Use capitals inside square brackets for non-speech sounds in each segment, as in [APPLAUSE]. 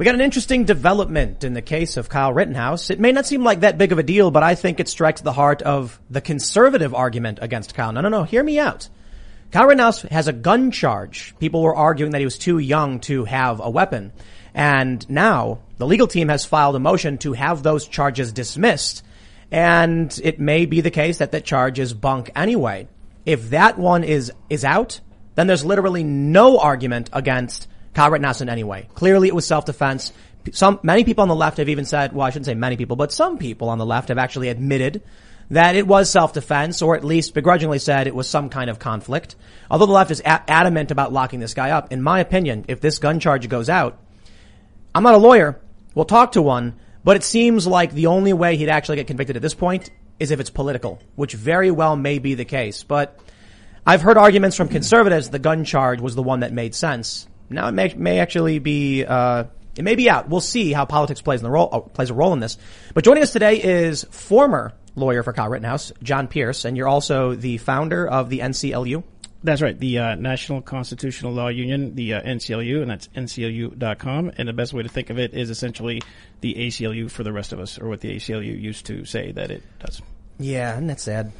We got an interesting development in the case of Kyle Rittenhouse. It may not seem like that big of a deal, but I think it strikes the heart of the conservative argument against Kyle. No, no, no. Hear me out. Kyle Rittenhouse has a gun charge. People were arguing that he was too young to have a weapon. And now the legal team has filed a motion to have those charges dismissed. And it may be the case that that charge is bunk anyway. If that one is, is out, then there's literally no argument against Kyle Rittenhouse in any. Clearly it was self-defense. Some, many people on the left have even said, well, I shouldn't say many people, but some people on the left have actually admitted that it was self-defense or at least begrudgingly said it was some kind of conflict. Although the left is a- adamant about locking this guy up, in my opinion, if this gun charge goes out, I'm not a lawyer. We'll talk to one, but it seems like the only way he'd actually get convicted at this point is if it's political, which very well may be the case. But I've heard arguments from conservatives the gun charge was the one that made sense. Now it may, may actually be, uh, it may be out. We'll see how politics plays in the role, uh, plays a role in this. But joining us today is former lawyer for Kyle Rittenhouse, John Pierce, and you're also the founder of the NCLU. That's right. The uh, National Constitutional Law Union, the uh, NCLU, and that's nclu.com. And the best way to think of it is essentially the ACLU for the rest of us, or what the ACLU used to say that it does. Yeah, and that's sad.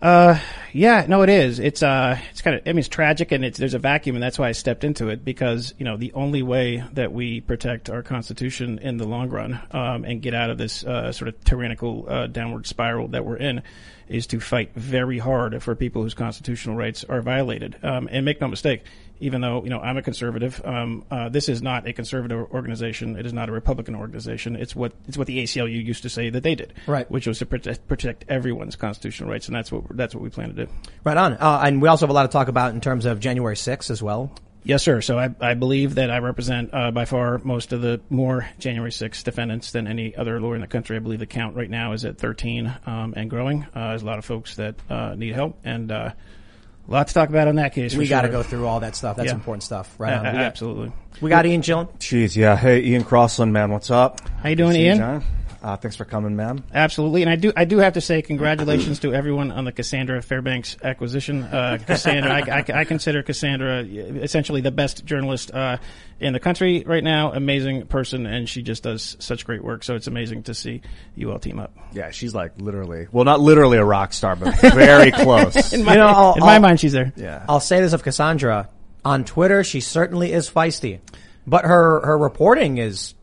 Uh, yeah, no, it is. It's uh, it's kind of. I mean, it's tragic, and it's there's a vacuum, and that's why I stepped into it because you know the only way that we protect our constitution in the long run um, and get out of this uh, sort of tyrannical uh, downward spiral that we're in is to fight very hard for people whose constitutional rights are violated. Um, and make no mistake, even though you know I'm a conservative, um, uh, this is not a conservative organization. It is not a Republican organization. It's what it's what the ACLU used to say that they did, Right. Which was to protect, protect everyone's constitutional rights, and that's what that's what we plan to do. Right on. Uh, and we also have a lot to talk about in terms of January 6th as well. Yes, sir. So I, I believe that I represent uh, by far most of the more January 6th defendants than any other lawyer in the country. I believe the count right now is at 13 um, and growing. Uh, there's a lot of folks that uh, need help, and uh, a lot to talk about on that case. We got to sure. go through all that stuff. That's Yeah. important stuff. Right A- on. [LAUGHS] We got, absolutely. we got Ian chilling. Jeez, yeah. Hey, Ian Crossland, man, what's up? How you doing, See Ian? John. Uh, thanks for coming, man. Absolutely, and I do I do have to say congratulations to everyone on the Cassandra Fairbanks acquisition. Uh, Cassandra, I, I, I consider Cassandra essentially the best journalist uh, in the country right now. Amazing person, and she just does such great work. So it's amazing to see you all team up. Yeah, she's like literally, well, not literally a rock star, but very [LAUGHS] close. In my, You know, I'll- in my I'll- mind, she's there. yeah. I'll say this of Cassandra on Twitter. She certainly is feisty, but her her reporting is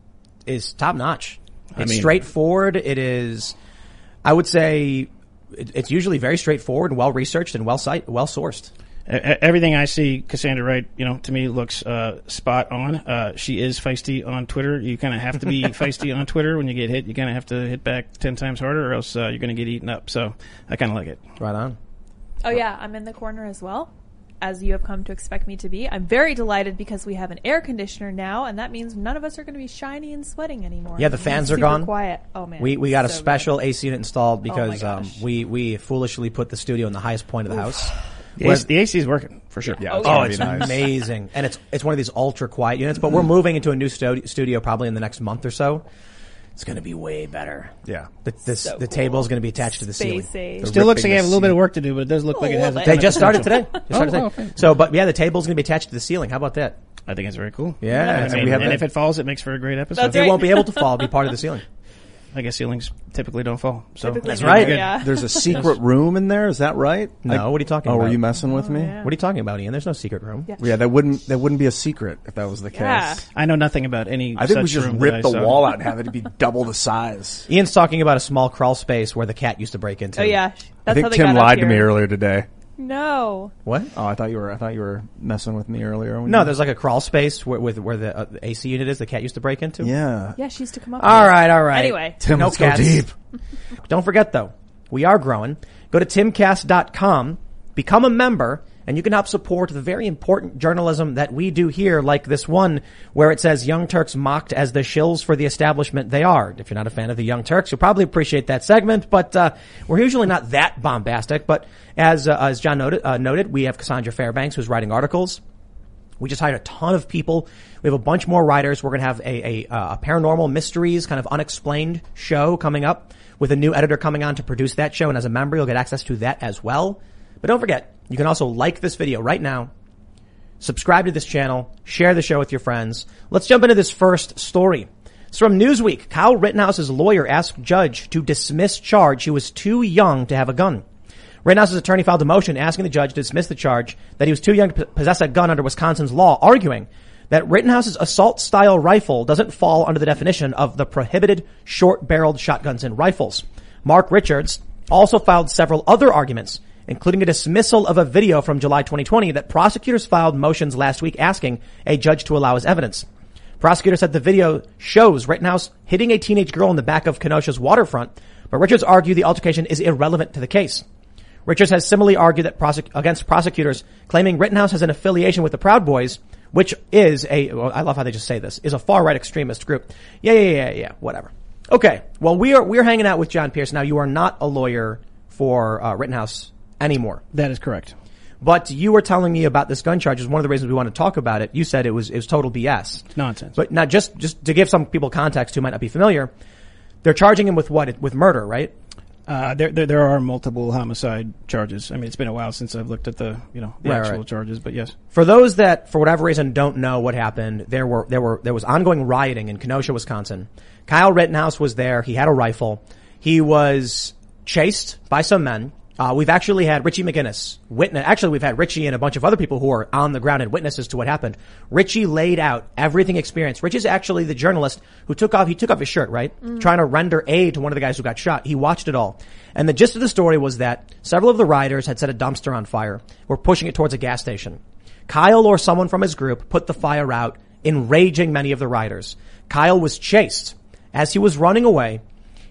is top notch. It's mean- straightforward. It is, I would say, it, it's usually very straightforward and well researched and well site well sourced. Everything I see Cassandra write, you know, to me looks uh, spot on. Uh, she is feisty on Twitter. You kind of have to be [LAUGHS] feisty on Twitter. When you get hit, you kind of have to hit back ten times harder, or else uh, you're going to get eaten up. So I kind of like it. Right on. Oh yeah, I'm in the corner as well, as you have come to expect me to be. I'm very delighted because we have an air conditioner now, and that means none of us are going to be shiny and sweating anymore. Yeah, the It's fans are super gone. Quiet. Oh man, We we got a so good. special AC unit installed because my um, we we foolishly put the studio in the highest point of the house. The, AC, the AC is working for sure. Yeah, it's Oh, gonna it's nice. amazing, and it's it's one of these ultra quiet units. But we're moving into a new stu- studio probably in the next month or so. It's going to be way better. Yeah. The this, So the cool. table is going to be attached to the ceiling. Space age. The Still looks like ripping you have a little bit of work to do, but it does look like it oh, has. a They They ton of just started today. Just started Oh, today. okay. So, but yeah, the table's going to be attached to the ceiling. How about that? I think it's very cool. Yeah, I and mean, we have and that- if it falls, it makes for a great episode. That's It right. won't be able to fall. Be part of the ceiling. I guess ceilings typically don't fall. So Typically That's not. right. Yeah. There's a [LAUGHS] secret room in there. Is that right? No, what are you talking oh, about? Oh, about? were you messing with oh, me? yeah. What are you talking about, Ian? There's no secret room. Yeah. Yeah, that wouldn't that wouldn't be a secret if that was the case. Yeah. I know nothing about any. I think we such just room rip that I the saw. wall out and have it be [LAUGHS] double the size. Ian's talking about a small crawl space where the cat used to break into. Oh yeah, that's I how think they Tim got up lied to me earlier today. No, What? Oh, I thought you were I thought you were messing with me earlier. No, there's like a crawl space where, with where the, uh, the AC unit is. The cat used to break into. yeah. yeah, she used to come up. All right, all right. Anyway. Tim, no let's go deep. [LAUGHS] Don't forget though, we are growing. Go to timcast.com, become a member, and you can help support the very important journalism that we do here, like this one where it says Young Turks mocked as the shills for the establishment they are. If you're not a fan of the Young Turks, you'll probably appreciate that segment, but uh, we're usually not that bombastic. But as uh, as John noted, uh, noted, we have Cassandra Fairbanks who's writing articles. We just hired a ton of people. We have a bunch more writers. We're going to have a, a, uh, a paranormal mysteries kind of unexplained show coming up with a new editor coming on to produce that show. And as a member, you'll get access to that as well. But don't forget, you can also like this video right now, subscribe to this channel, share the show with your friends. Let's jump into this first story. It's from Newsweek. Kyle Rittenhouse's lawyer asked judge to dismiss charge he was too young to have a gun. Rittenhouse's attorney filed a motion asking the judge to dismiss the charge that he was too young to possess a gun under Wisconsin's law, arguing that Rittenhouse's assault style rifle doesn't fall under the definition of the prohibited short barreled shotguns and rifles. Mark Richards also filed several other arguments, including a dismissal of a video from July 2020 that prosecutors filed motions last week asking a judge to allow as evidence. Prosecutors said the video shows Rittenhouse hitting a teenage girl in the back of Kenosha's waterfront, but Richards argued the altercation is irrelevant to the case. Richards has similarly argued that prosec- against prosecutors claiming Rittenhouse has an affiliation with the Proud Boys, which is a, well, I love how they just say this, is a far right extremist group. Yeah, yeah, yeah, yeah, whatever. Okay. Well, we are, we're hanging out with John Pierce. Now, you are not a lawyer for uh, Rittenhouse anymore. That is correct. But you were telling me about this gun charge. Is one of the reasons we want to talk about it. You said it was it was total BS. Nonsense. But now, just just to give some people context who might not be familiar, they're charging him with what? With murder, right? Uh, there, there, there are multiple homicide charges. I mean, it's been a while since I've looked at the, you know, the Right, actual right. charges, but yes. For those that, for whatever reason, don't know what happened, there were there were there was ongoing rioting in Kenosha, Wisconsin. Kyle Rittenhouse was there. He had a rifle. He was chased by some men. Uh, we've actually had Richie McGinnis witness. Actually, we've had Richie and a bunch of other people who are on the ground and witnesses to what happened. Richie laid out everything experienced. Richie's actually the journalist who took off. He took off his shirt, right, trying to render aid to one of the guys who got shot. He watched it all, and the gist of the story was that several of the rioters had set a dumpster on fire. Were pushing it towards a gas station. Kyle or someone from his group put the fire out, enraging many of the riders. Kyle was chased. As he was running away,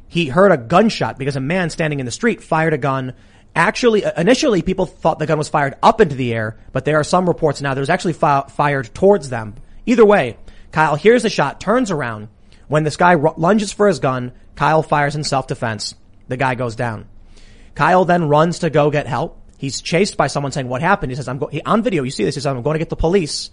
he heard a gunshot because a man standing in the street fired a gun. Actually, uh, initially people thought the gun was fired up into the air, but there are some reports now that it was actually fi- fired towards them. Either way, Kyle hears the shot, turns around. When this guy ru- lunges for his gun, Kyle fires in self-defense. The guy goes down. Kyle then runs to go get help. He's chased by someone saying, what happened? He says, I'm go- he, on video, you see this, he says, I'm going to get the police.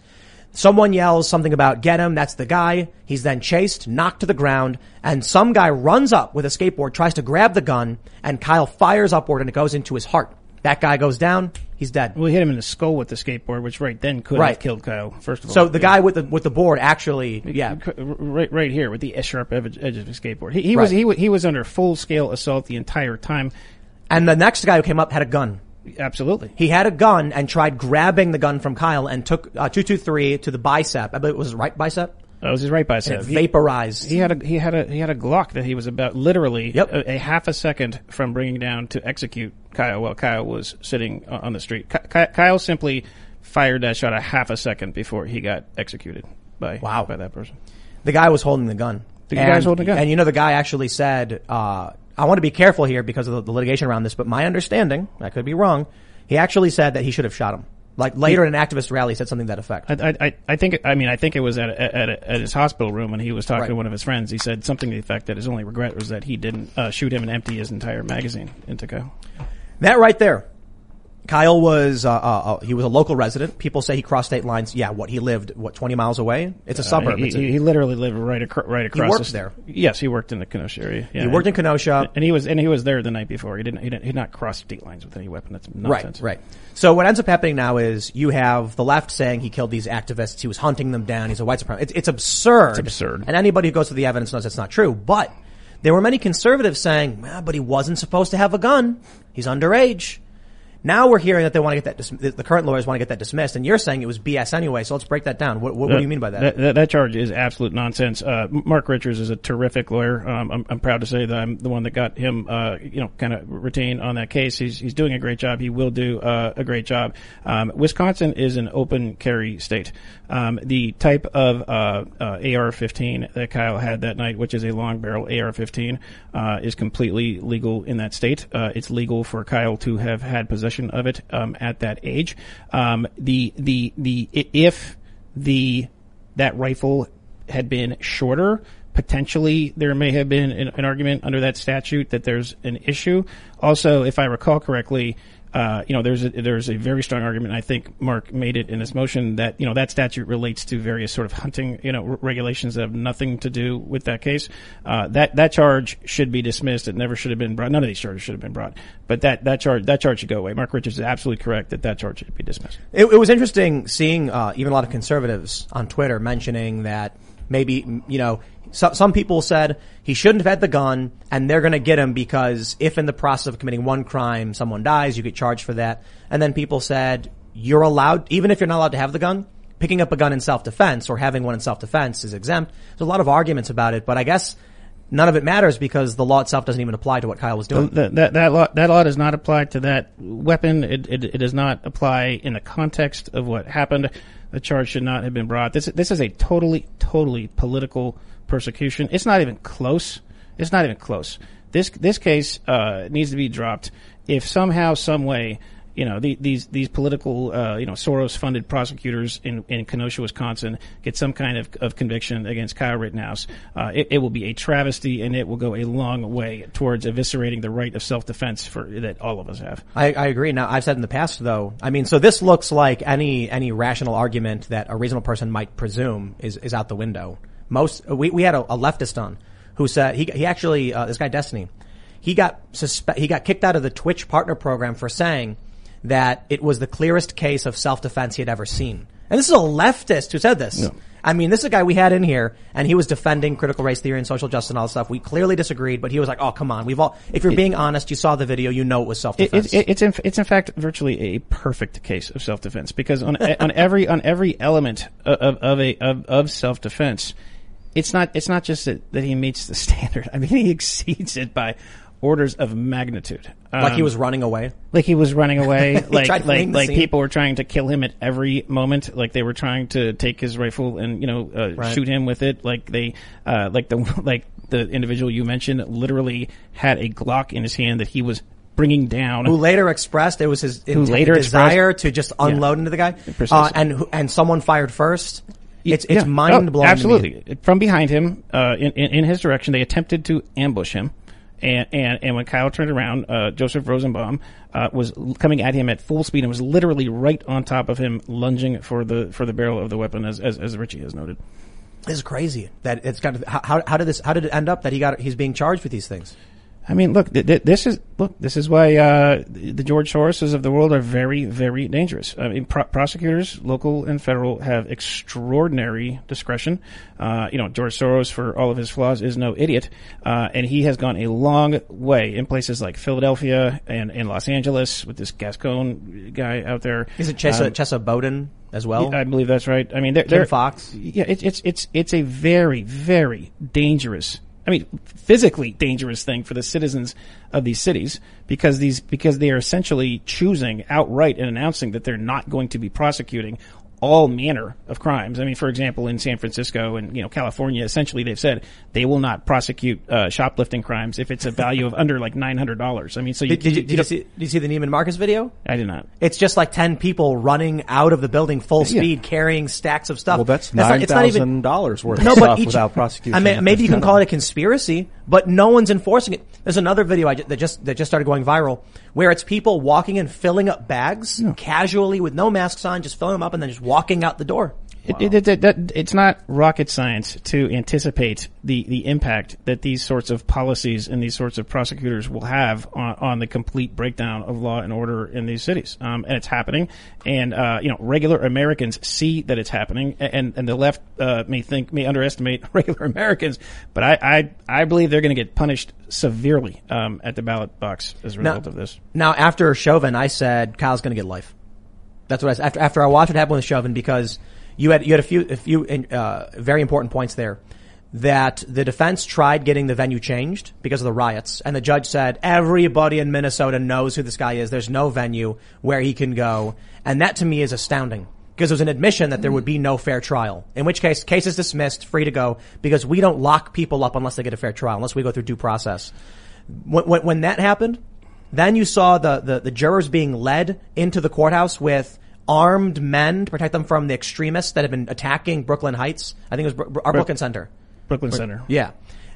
Someone yells something about get him. That's the guy. He's then chased, knocked to the ground, and some guy runs up with a skateboard, tries to grab the gun, and Kyle fires upward and it goes into his heart. That guy goes down. He's dead. We hit him in the skull with the skateboard, which right then could Right. have killed Kyle, first of all. So the Yeah. guy with the, with the board actually, yeah. Right, right here with the sharp edge of his skateboard. He, he was he, he was under full scale assault the entire time. And the next guy who came up had a gun. Absolutely. He had a gun and tried grabbing the gun from Kyle and took uh, 223 to the bicep. I believe it was his right bicep. That was his right And bicep. He- vaporized. He had a he had a he had a Glock that he was about literally Yep. a, a half a second from bringing down to execute Kyle while Kyle was sitting on the street. Ky- Ky- Kyle simply fired that shot a half a second before he got executed by Wow. by that person. the guy was holding the gun. The guy was holding the gun. And you know, the guy actually said, uh, I want to be careful here because of the, the litigation around this, but my understanding, I could be wrong, he actually said that he should have shot him. Like later in an activist rally, he said something to that effect. I, I, I think I mean I think it was at at, at his hospital room when he was talking Right. to one of his friends. He said something to the effect that his only regret was that he didn't uh, shoot him and empty his entire magazine into Kyle. That right there. Kyle was, uh, uh, uh, he was a local resident. People say he crossed state lines. Yeah, what, he lived, what, 20 miles away? It's a suburb. Uh, He, It's a- he, he literally lived right across right across. worked the- there. Yes, he worked in the Kenosha area. Yeah, he worked in Kenosha. and he was and he was there the night before. He didn't he didn't he did not cross state lines with any weapon. That's nonsense. Right, right. So what ends up happening now is you have the left saying he killed these activists. He was hunting them down. He's a white supremacist. It's, it's absurd. It's absurd. And anybody who goes to the evidence knows it's not true. But there were many conservatives saying, "Ah, but he wasn't supposed to have a gun. He's underage. Now we're hearing that they want to get that, dis- the current lawyers want to get that dismissed, and you're saying it was BS anyway. So let's break that down. What, what, what do you mean by that? That, that, that charge is absolute nonsense. Uh, Mark Richards is a terrific lawyer. Um, I'm, I'm proud to say that I'm the one that got him, uh, you know, kind of retained on that case. He's he's doing a great job. He will do uh, a great job. Um, Wisconsin is an open carry state. Um, the type of uh, uh, AR-15 that Kyle had that night, which is a long barrel AR-15, uh, is completely legal in that state. Uh, it's legal for Kyle to have had possession of it um, at that age. Um, the the the if the that rifle had been shorter, potentially there may have been an, an argument under that statute that there's an issue. Also, if I recall correctly, uh, you know, there's a, there's a very strong argument. I think Mark made it in his motion that you know that statute relates to various sort of hunting, you know, r- regulations that have nothing to do with that case. Uh, that that charge should be dismissed. It never should have been brought. None of these charges should have been brought. But that that charge that charge should go away. Mark Richards is absolutely correct that that charge should be dismissed. It, it was interesting seeing uh, even a lot of conservatives on Twitter mentioning that maybe you know so, some people said he shouldn't have had the gun, and they're going to get him because if in the process of committing one crime someone dies, you get charged for that. And then people said you're allowed, even if you're not allowed to have the gun, picking up a gun in self-defense or having one in self-defense is exempt. There's a lot of arguments about it, but I guess none of it matters because the law itself doesn't even apply to what Kyle was doing. That, that, that law that law does not apply to that weapon. It, it, it does not apply in the context of what happened. The charge should not have been brought. This this is a totally totally political persecution. It's not even close. It's not even close. This this case uh, needs to be dropped. If somehow, some way, you know, the, these these political, uh, you know, Soros-funded prosecutors in, in Kenosha, Wisconsin, get some kind of, of conviction against Kyle Rittenhouse, uh, it, it will be a travesty, and it will go a long way towards eviscerating the right of self-defense for that all of us have. I, I agree. Now, I've said in the past, though, I mean, so this looks like any any rational argument that a reasonable person might presume is is out the window. Most we we had a, a leftist on who said he he actually uh, this guy Destiny, he got suspe- he got kicked out of the Twitch partner program for saying that it was the clearest case of self defense he had ever seen. And this is a leftist who said this. I mean, this is a guy we had in here, and he was defending critical race theory and social justice and all this stuff. We clearly disagreed, but he was like, "Oh, come on, we've all." If you're being honest, you saw the video, you know it was self defense. it, it's in, it's in fact virtually a perfect case of self defense because on on every on every element of of a of, of self defense, it's not it's not just that, that he meets the [LAUGHS] standard. I mean, he exceeds it by orders of magnitude. like he Um, was running away. like he was running away. [LAUGHS] like like like scene. people were trying to kill him at every moment. Like they were trying to take his rifle and you know uh, Right. shoot him with it. Like they uh, like the [LAUGHS] like the individual you mentioned literally had a Glock in his hand that he was bringing down. who later expressed it was his Who later desire to just unload Yeah. into the guy, uh, and who- and someone fired first. It's it's Yeah. mind blowing. Oh, absolutely. From behind him, uh, in, in in his direction, they attempted to ambush him. And, and and when Kyle turned around, uh, Joseph Rosenbaum uh, was coming at him at full speed and was literally right on top of him, lunging for the for the barrel of the weapon, as as, as Richie has noted. This is crazy. That it's got. How, how how did this? How did it end up that he got? He's being charged with these things. I mean, look, th- th- this is look, this is why uh, the George Soroses of the world are very, very dangerous. I mean, pro- prosecutors, local and federal, have extraordinary discretion. Uh, you know, George Soros, for all of his flaws, is no idiot, uh, and he has gone a long way in places like Philadelphia and, and Los Angeles with this Gascon guy out there. Is it Chesa Um, Chesa Bowden as well? I believe that's right. I mean, they're, Kim they're Foxx. Yeah, it's it's it's it's a very very dangerous. I mean, physically dangerous thing for the citizens of these cities because these because they are essentially choosing outright and announcing that they're not going to be prosecuting all manner of crimes. I mean, for example, in San Francisco and you know California, essentially they've said they will not prosecute uh, shoplifting crimes if it's a value of under like nine hundred dollars. I mean, so you, Did, did, you, did you don't- see? Did you see the Neiman Marcus video? I did not. It's just like ten people running out of the building full Yeah. speed, carrying stacks of stuff. Well, that's not- nine it's not even- thousand dollars worth No, of but stuff each, without prosecution. I mean, maybe you can call it a conspiracy, but no one's enforcing it. There's another video I that just that just started going viral where it's people walking and filling up bags casually with no masks on, just filling them up and then just walking out the door. It, it, it, that, it's not rocket science to anticipate the, the impact that these sorts of policies and these sorts of prosecutors will have on, on the complete breakdown of law and order in these cities. Um, and it's happening. And, uh, you know, regular Americans see that it's happening and, and the left, uh, may think, may underestimate [LAUGHS] regular Americans. But I, I, I believe they're going to get punished severely, um, at the ballot box as a Now- result of this. Now, after Chauvin, I said Kyle's going to get life. That's what I said after after I watched what happened with Chauvin because you had you had a few a few uh, very important points there. That the defense tried getting the venue changed because of the riots, and the judge said everybody in Minnesota knows who this guy is. There's no venue where he can go, and that to me is astounding because it was an admission that there would be no fair trial. In which case, case is dismissed, free to go, because we don't lock people up unless they get a fair trial, unless we go through due process. When, when, when that happened, then you saw the, the, the jurors being led into the courthouse with armed men to protect them from the extremists that have been attacking Brooklyn Heights. I think it was Bro- our Brooklyn Center. Brooklyn Center. Yeah.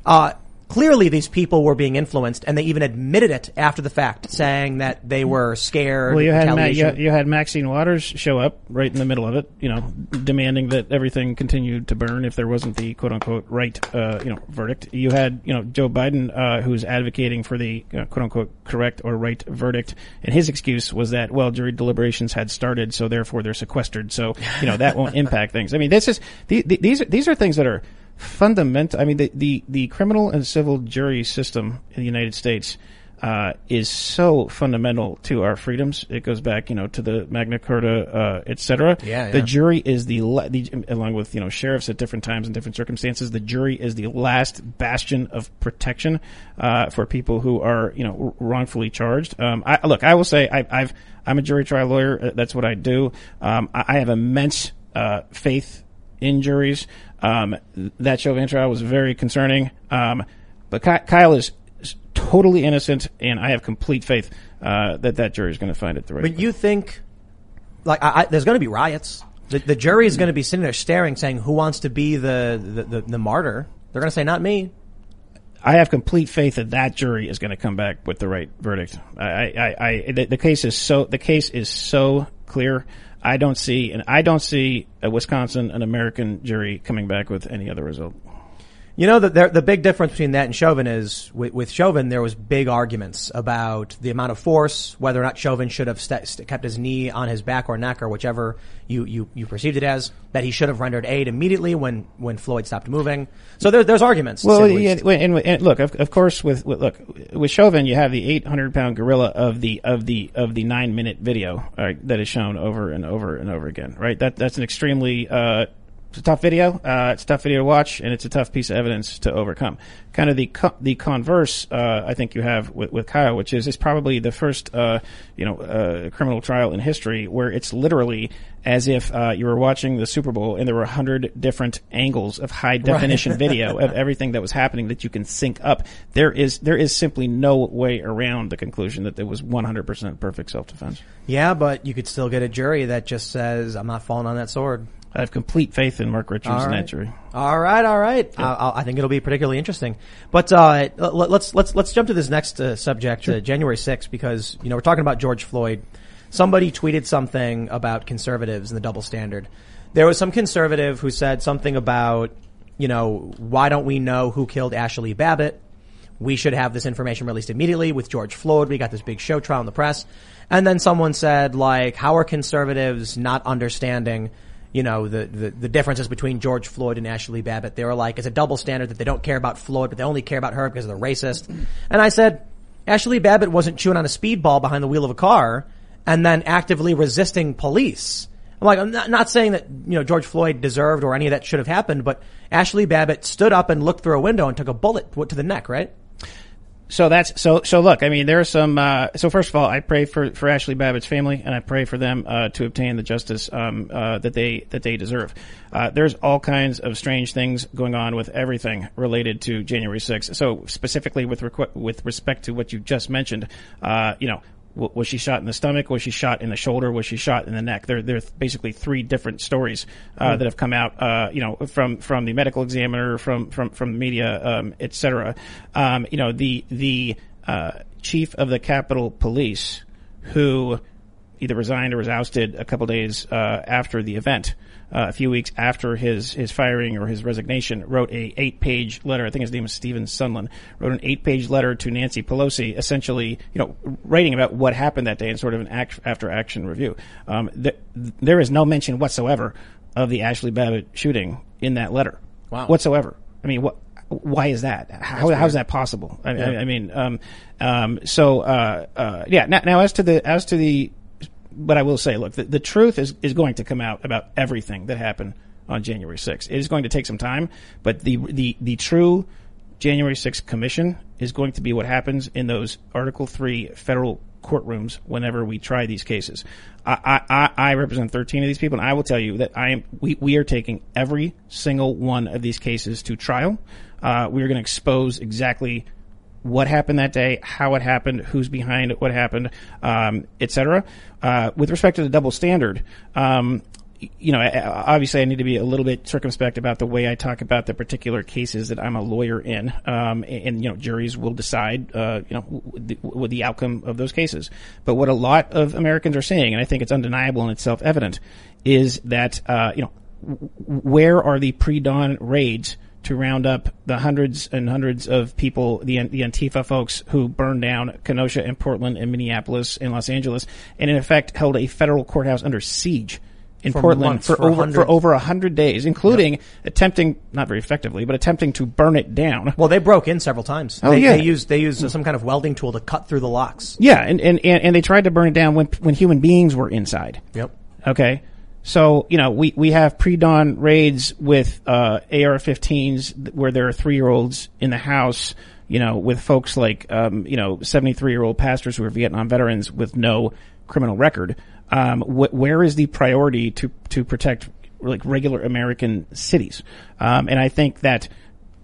Uh, clearly these people were being influenced and they even admitted it after the fact, saying that they were scared. Well, you had, Ma- you, you had Maxine Waters show up right in the middle of it, you know, demanding that everything continued to burn if there wasn't the quote unquote right, uh, you know, verdict. You had, you know, Joe Biden, uh, who's advocating for the uh, quote unquote correct or right verdict, and his excuse was that, well, jury deliberations had started, so therefore they're sequestered, so you know that won't [LAUGHS] impact things. I mean, this is the, the, these are, these are things that are fundamental. I mean, the, the the criminal and civil jury system in the United States uh, is so fundamental to our freedoms. It goes back, you know, to the Magna Carta, uh, et cetera. Yeah, The jury is the, la- the, along with, you know, sheriffs at different times and different circumstances, the jury is the last bastion of protection, uh, for people who are, you know, wrongfully charged. Um, I, look, I will say I, I've, I'm a jury trial lawyer. Uh, That's what I do. Um, I, I have immense, uh, faith in juries. Um, that Chauvin trial was very concerning. Um, but Ky- Kyle is totally innocent, and I have complete faith uh, that that jury is going to find it the right. But way. you think, like, I, I, there's going to be riots. The, the jury is going to be sitting there staring, saying, "Who wants to be the the, the, the martyr?" They're going to say, "Not me." I have complete faith that that jury is going to come back with the right verdict. I, I, I the, the case is so the case is so clear. I don't see, and I don't see a Wisconsin, an American jury coming back with any other result. You know, the, the, the big difference between that and Chauvin is with, with Chauvin, there was big arguments about the amount of force, whether or not Chauvin should have st- st- kept his knee on his back or neck or whichever you, you, you perceived it as, that he should have rendered aid immediately when, when Floyd stopped moving. So there, there's arguments. Well, yeah, and, and look, of, of course, with, with look with Chauvin, you have the 800 pound gorilla of the of the of the nine minute video uh, that is shown over and over and over again. Right, that that's an extremely uh, it's a tough video. Uh, it's a tough video to watch, and it's a tough piece of evidence to overcome. Kind of the co- the converse, uh, I think you have with, with Kyle, which is it's probably the first uh, you know uh, criminal trial in history where it's literally as if uh, you were watching the Super Bowl and there were a hundred different angles of high definition [LAUGHS] video of everything that was happening that you can sync up. There is there is simply no way around the conclusion that there was 100% perfect self defense. Yeah, but you could still get a jury that just says, I'm not falling on that sword. I have complete faith in Mark Richards All and right. that jury. All right, all right. I, I- I think it'll be particularly interesting. But uh, let's let's let's jump to this next uh, subject, uh, January 6th, because you know we're talking about George Floyd. Somebody tweeted something about conservatives and the double standard. There was some conservative who said something about, you know, why don't we know who killed Ashli Babbitt? We should have this information released immediately with George Floyd. We got this big show trial in the press. And then someone said, like, how are conservatives not understanding, you know, the, the, the differences between George Floyd and Ashli Babbitt? They were like, it's a double standard that they don't care about Floyd, but they only care about her because they're racist. And I said, Ashli Babbitt wasn't chewing on a speedball behind the wheel of a car and then actively resisting police. I'm like, I'm not, not saying that, you know, George Floyd deserved or any of that should have happened, but Ashli Babbitt stood up and looked through a window and took a bullet to the neck, right? So that's so so. Look, I mean, there are some. Uh, so first of all, I pray for for Ashli Babbitt's family, and I pray for them uh, to obtain the justice um, uh, that they that they deserve. Uh, there's all kinds of strange things going on with everything related to January 6th. So specifically with requ- with respect to what you just mentioned, uh, you know. Was she shot in the stomach? Was she shot in the shoulder? Was she shot in the neck? There, there are basically three different stories uh, that have come out. Uh, you know, from from the medical examiner, from from from the media, um, et cetera. Um, you know, the the uh, chief of the Capitol Police, who either resigned or was ousted a couple days uh, after the event, uh, a few weeks after his his firing or his resignation, wrote a eight page letter. I think his name is Stephen Sunland. Wrote an eight page letter to Nancy Pelosi, essentially, you know, writing about what happened that day and sort of an act after action review. Um, th- there is no mention whatsoever of the Ashli Babbitt shooting in that letter. Wow. Whatsoever. I mean, what? Why is that? How, how's that possible? I, I, I mean, um, um, so uh, uh, yeah. Now, now, as to the as to the, but I will say, look, the, the truth is is going to come out about everything that happened on January 6th. It is going to take some time, but the the the true January 6th commission is going to be what happens in those Article 3 federal courtrooms whenever we try these cases. I, I, I represent 13 of these people, and I will tell you that I am, we, we are taking every single one of these cases to trial. Uh, we are going to expose exactly what happened that day, how it happened, who's behind it, what happened, um, et cetera. Uh, with respect to the double standard, um, you know, obviously I need to be a little bit circumspect about the way I talk about the particular cases that I'm a lawyer in. Um, and, you know, juries will decide, uh, you know, the, the outcome of those cases. But what a lot of Americans are saying, and I think it's undeniable and it's self-evident, is that, uh, you know, where are the pre-dawn raids to round up the hundreds and hundreds of people, the the Antifa folks who burned down Kenosha and Portland and Minneapolis and Los Angeles, and in effect held a federal courthouse under siege in For Portland months, for, for over 100 for over a hundred days, including attempting not very effectively, but attempting to burn it down. Well, they broke in several times. Oh, they, yeah. they used they used some kind of welding tool to cut through the locks. Yeah, and, and, and, and they tried to burn it down when when human beings were inside. Yep. Okay. So, you know, we, we have pre-dawn raids with, uh, AR-15s where there are three-year-olds in the house, you know, with folks like, um, you know, 73-year-old pastors who are Vietnam veterans with no criminal record. Um, wh- where is the priority to, to protect like regular American cities? Um, and I think that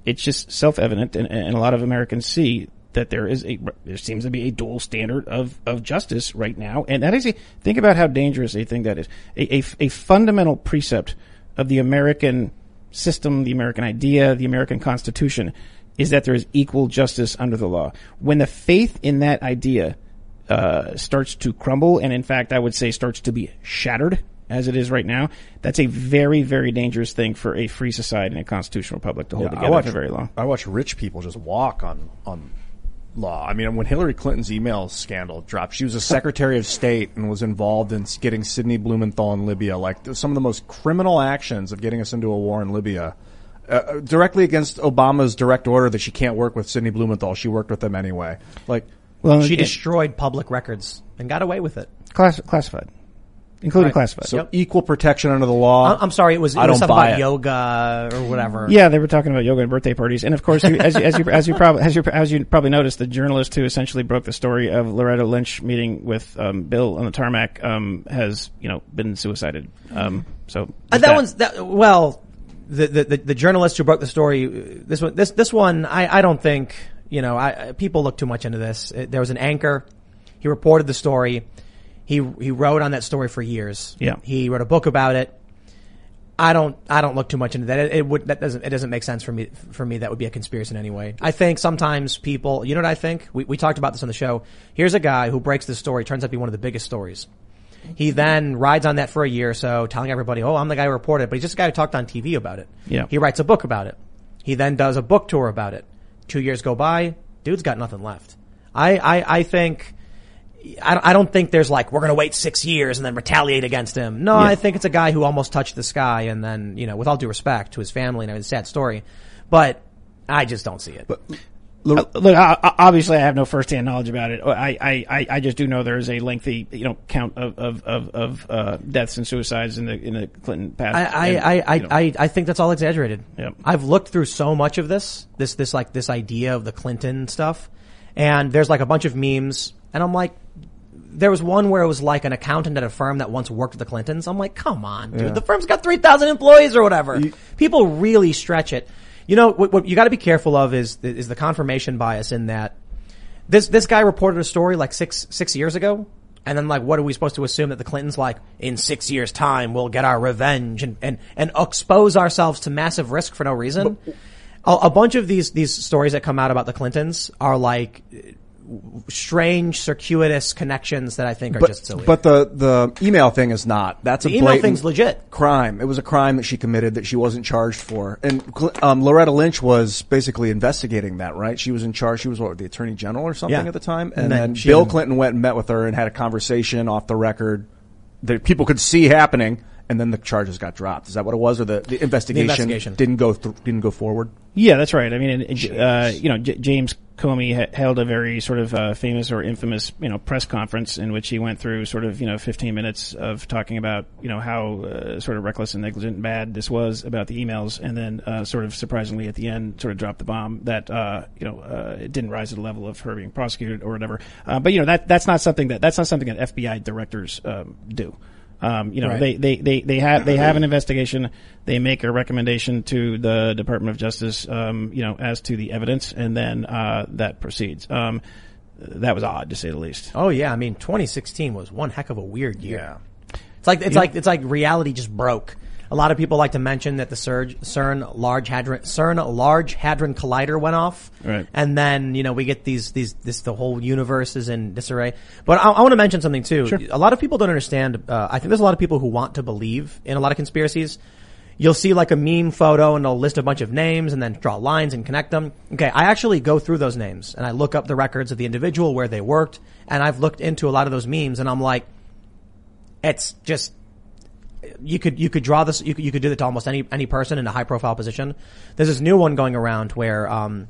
it's just self-evident and, and a lot of Americans see that there is a there seems to be a dual standard of of justice right now, and that is a think about how dangerous a thing that is. A a, a fundamental precept of the American system, the American idea, the American Constitution is that there is equal justice under the law. When the faith in that idea uh, starts to crumble, and in fact, I would say starts to be shattered as it is right now, that's a very, very dangerous thing for a free society and a constitutional republic to hold I together watch for very long. I watch rich people just walk on on law. I mean, when Hillary Clinton's email scandal dropped, she was a Secretary of State and was involved in getting Sidney Blumenthal in Libya, like some of the most criminal actions of getting us into a war in Libya. Uh, directly against Obama's direct order that she can't work with Sidney Blumenthal. She worked with them anyway. Like, Well, She destroyed public records and got away with it. class, classified, including Right. classified. so equal protection under the law. I- I'm sorry, it was, it was something about it. yoga or whatever. [LAUGHS] Yeah, they were talking about yoga and birthday parties, and of course, you, as you, as you as you probably as you as you probably noticed, the journalist who essentially broke the story of Loretta Lynch meeting with um, Bill on the tarmac um, has you know been suicided. Um, so Uh, there's that one's that. Well, the, the the the journalist who broke the story. uh, This one, this this one, I I don't think you know. I I- people look too much into this. There was an anchor. He reported the story. He he wrote on that story for years. Yeah. He wrote a book about it. I don't I don't look too much into that. It, it would that doesn't it doesn't make sense for me for me that would be a conspiracy in any way. I think sometimes people you know what I think? We we talked about this on the show. Here's a guy who breaks the story, turns out to be one of the biggest stories. He then rides on that for a year or so, telling everybody, "Oh, I'm the guy who reported," it. but he's just a guy who talked on TV about it. Yeah. He writes a book about it. He then does a book tour about it. Two years go by, dude's got nothing left. I I, I think. I don't- think there's like we're going to wait six years and then retaliate against him. No, I think it's a guy who almost touched the sky and then you know, with all due respect to his family and it's a sad story, but I just don't see it. Uh, look, I, I- obviously, I have no firsthand knowledge about it. I, I, I, I just do know there is a lengthy, you know, count of of of, of uh, deaths and suicides in the in the Clinton past. I, I, And, I, I, you know, I, I think that's all exaggerated. Yep. I've looked through so much of this, this, this like this idea of the Clinton stuff, and there's like a bunch of memes, and I'm like, there was one where it was like an accountant at a firm that once worked with the Clintons. I'm like, come on, dude, the firm's got 3,000 employees or whatever. People really stretch it. You know, what, what you got to be careful of is is the confirmation bias in that this this guy reported a story like six six years ago, and then like, what are we supposed to assume that the Clintons like in six years' time we'll get our revenge and and and expose ourselves to massive risk for no reason? A, a bunch of these these stories that come out about the Clintons are like strange, circuitous connections that I think are but, just silly. but the the email thing is not. That's The a email thing's legit. crime. It was a crime that she committed that she wasn't charged for. And um, Loretta Lynch was basically investigating that, right? She was in charge. She was what, the attorney general or something Yeah. at the time. And, And then Bill Clinton went and met with her and had a conversation off the record that people could see happening. And then the charges got dropped. Is that what it was, or the, the investigation, investigation. didn't go th- didn't go forward? Yeah, that's right. I mean, and, uh, you know, J- James Comey ha- held a very sort of uh, famous or infamous, you know, press conference in which he went through sort of, you know, 15 minutes of talking about, you know, how uh, sort of reckless and negligent and bad this was about the emails, and then uh, sort of surprisingly at the end, sort of dropped the bomb that, uh, you know, uh, it didn't rise to the level of her being prosecuted or whatever. Uh, but you know, that that's not something that that's not something that FBI directors um, do. Um, you know, Right. they, they, they, they have they have an investigation. They make a recommendation to the Department of Justice, um, you know, as to the evidence, and then uh, that proceeds. Um, that was odd to say the least. oh yeah, I mean, 2016 was one heck of a weird year. Yeah. It's like it's like it's like reality just broke. A lot of people like to mention that the Surge, CERN Large Hadron CERN Large Hadron Collider went off, Right. and then you know we get these these this the whole universe is in disarray. But I, I want to mention something too. Sure. A lot of people don't understand. Uh, I think there's a lot of people who want to believe in a lot of conspiracies. You'll see like a meme photo and they'll list a bunch of names and then draw lines and connect them. Okay, I actually go through those names and I look up the records of the individual where they worked and I've looked into a lot of those memes and I'm like, it's just you could you could draw this you could you could do that to almost any any person in a high profile position. There's this new one going around where um,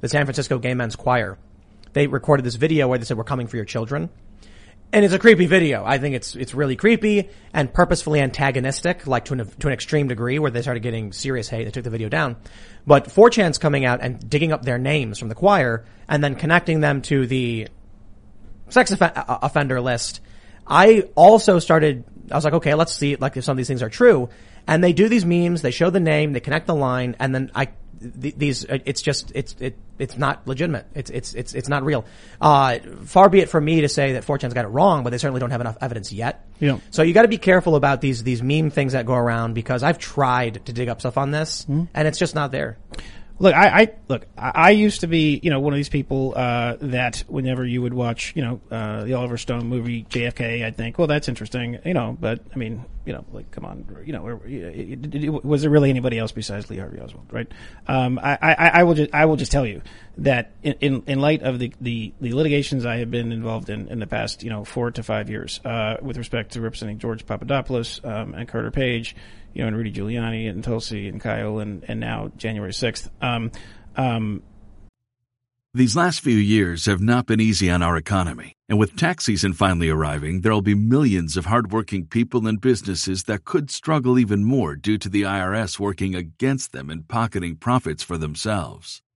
the San Francisco Gay Men's Choir they recorded this video where they said we're coming for your children. And it's a creepy video. I think it's it's really creepy and purposefully antagonistic, like to an to an extreme degree, where they started getting serious hate. They took the video down, but 4chan's coming out and digging up their names from the choir and then connecting them to the sex offen- uh, offender list. I also started, I was like, okay, let's see, like, if some of these things are true. And they do these memes, they show the name, they connect the line, and then I, th- these, uh, it's just, it's, it, it's not legitimate. It's, it's, it's, it's not real. Uh, far be it from me to say that 4chan's got it wrong, but they certainly don't have enough evidence yet. Yeah. So you gotta be careful about these, these meme things that go around because I've tried to dig up stuff on this, and it's just not there. Look, I, I look. I, I used to be, you know, one of these people uh, that whenever you would watch, you know, uh, the Oliver Stone movie JFK, I'd think, well, that's interesting, you know. But I mean, you know, like, come on, you know, was there really anybody else besides Lee Harvey Oswald, right? Um, I, I, I will just, I will just tell you that in, in, in light of the, the, the litigations I have been involved in in the past, you know, four to five years, uh, with respect to representing George Papadopoulos um, and Carter Page, you know, and Rudy Giuliani and Tulsi and Kyle and, and now January 6th. Um, um, These last few years have not been easy on our economy, and with tax season finally arriving, there will be millions of hardworking people and businesses that could struggle even more due to the IRS working against them and pocketing profits for themselves.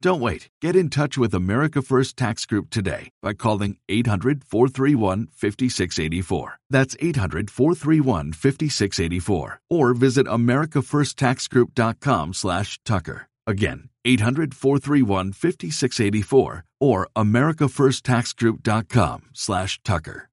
Don't wait. Get in touch with America First Tax Group today by calling 800 431 5684. That's 800 431 5684. Or visit AmericaFirstTaxGroup.com slash Tucker. Again, 800 431 5684 or AmericaFirstTaxGroup.com slash Tucker.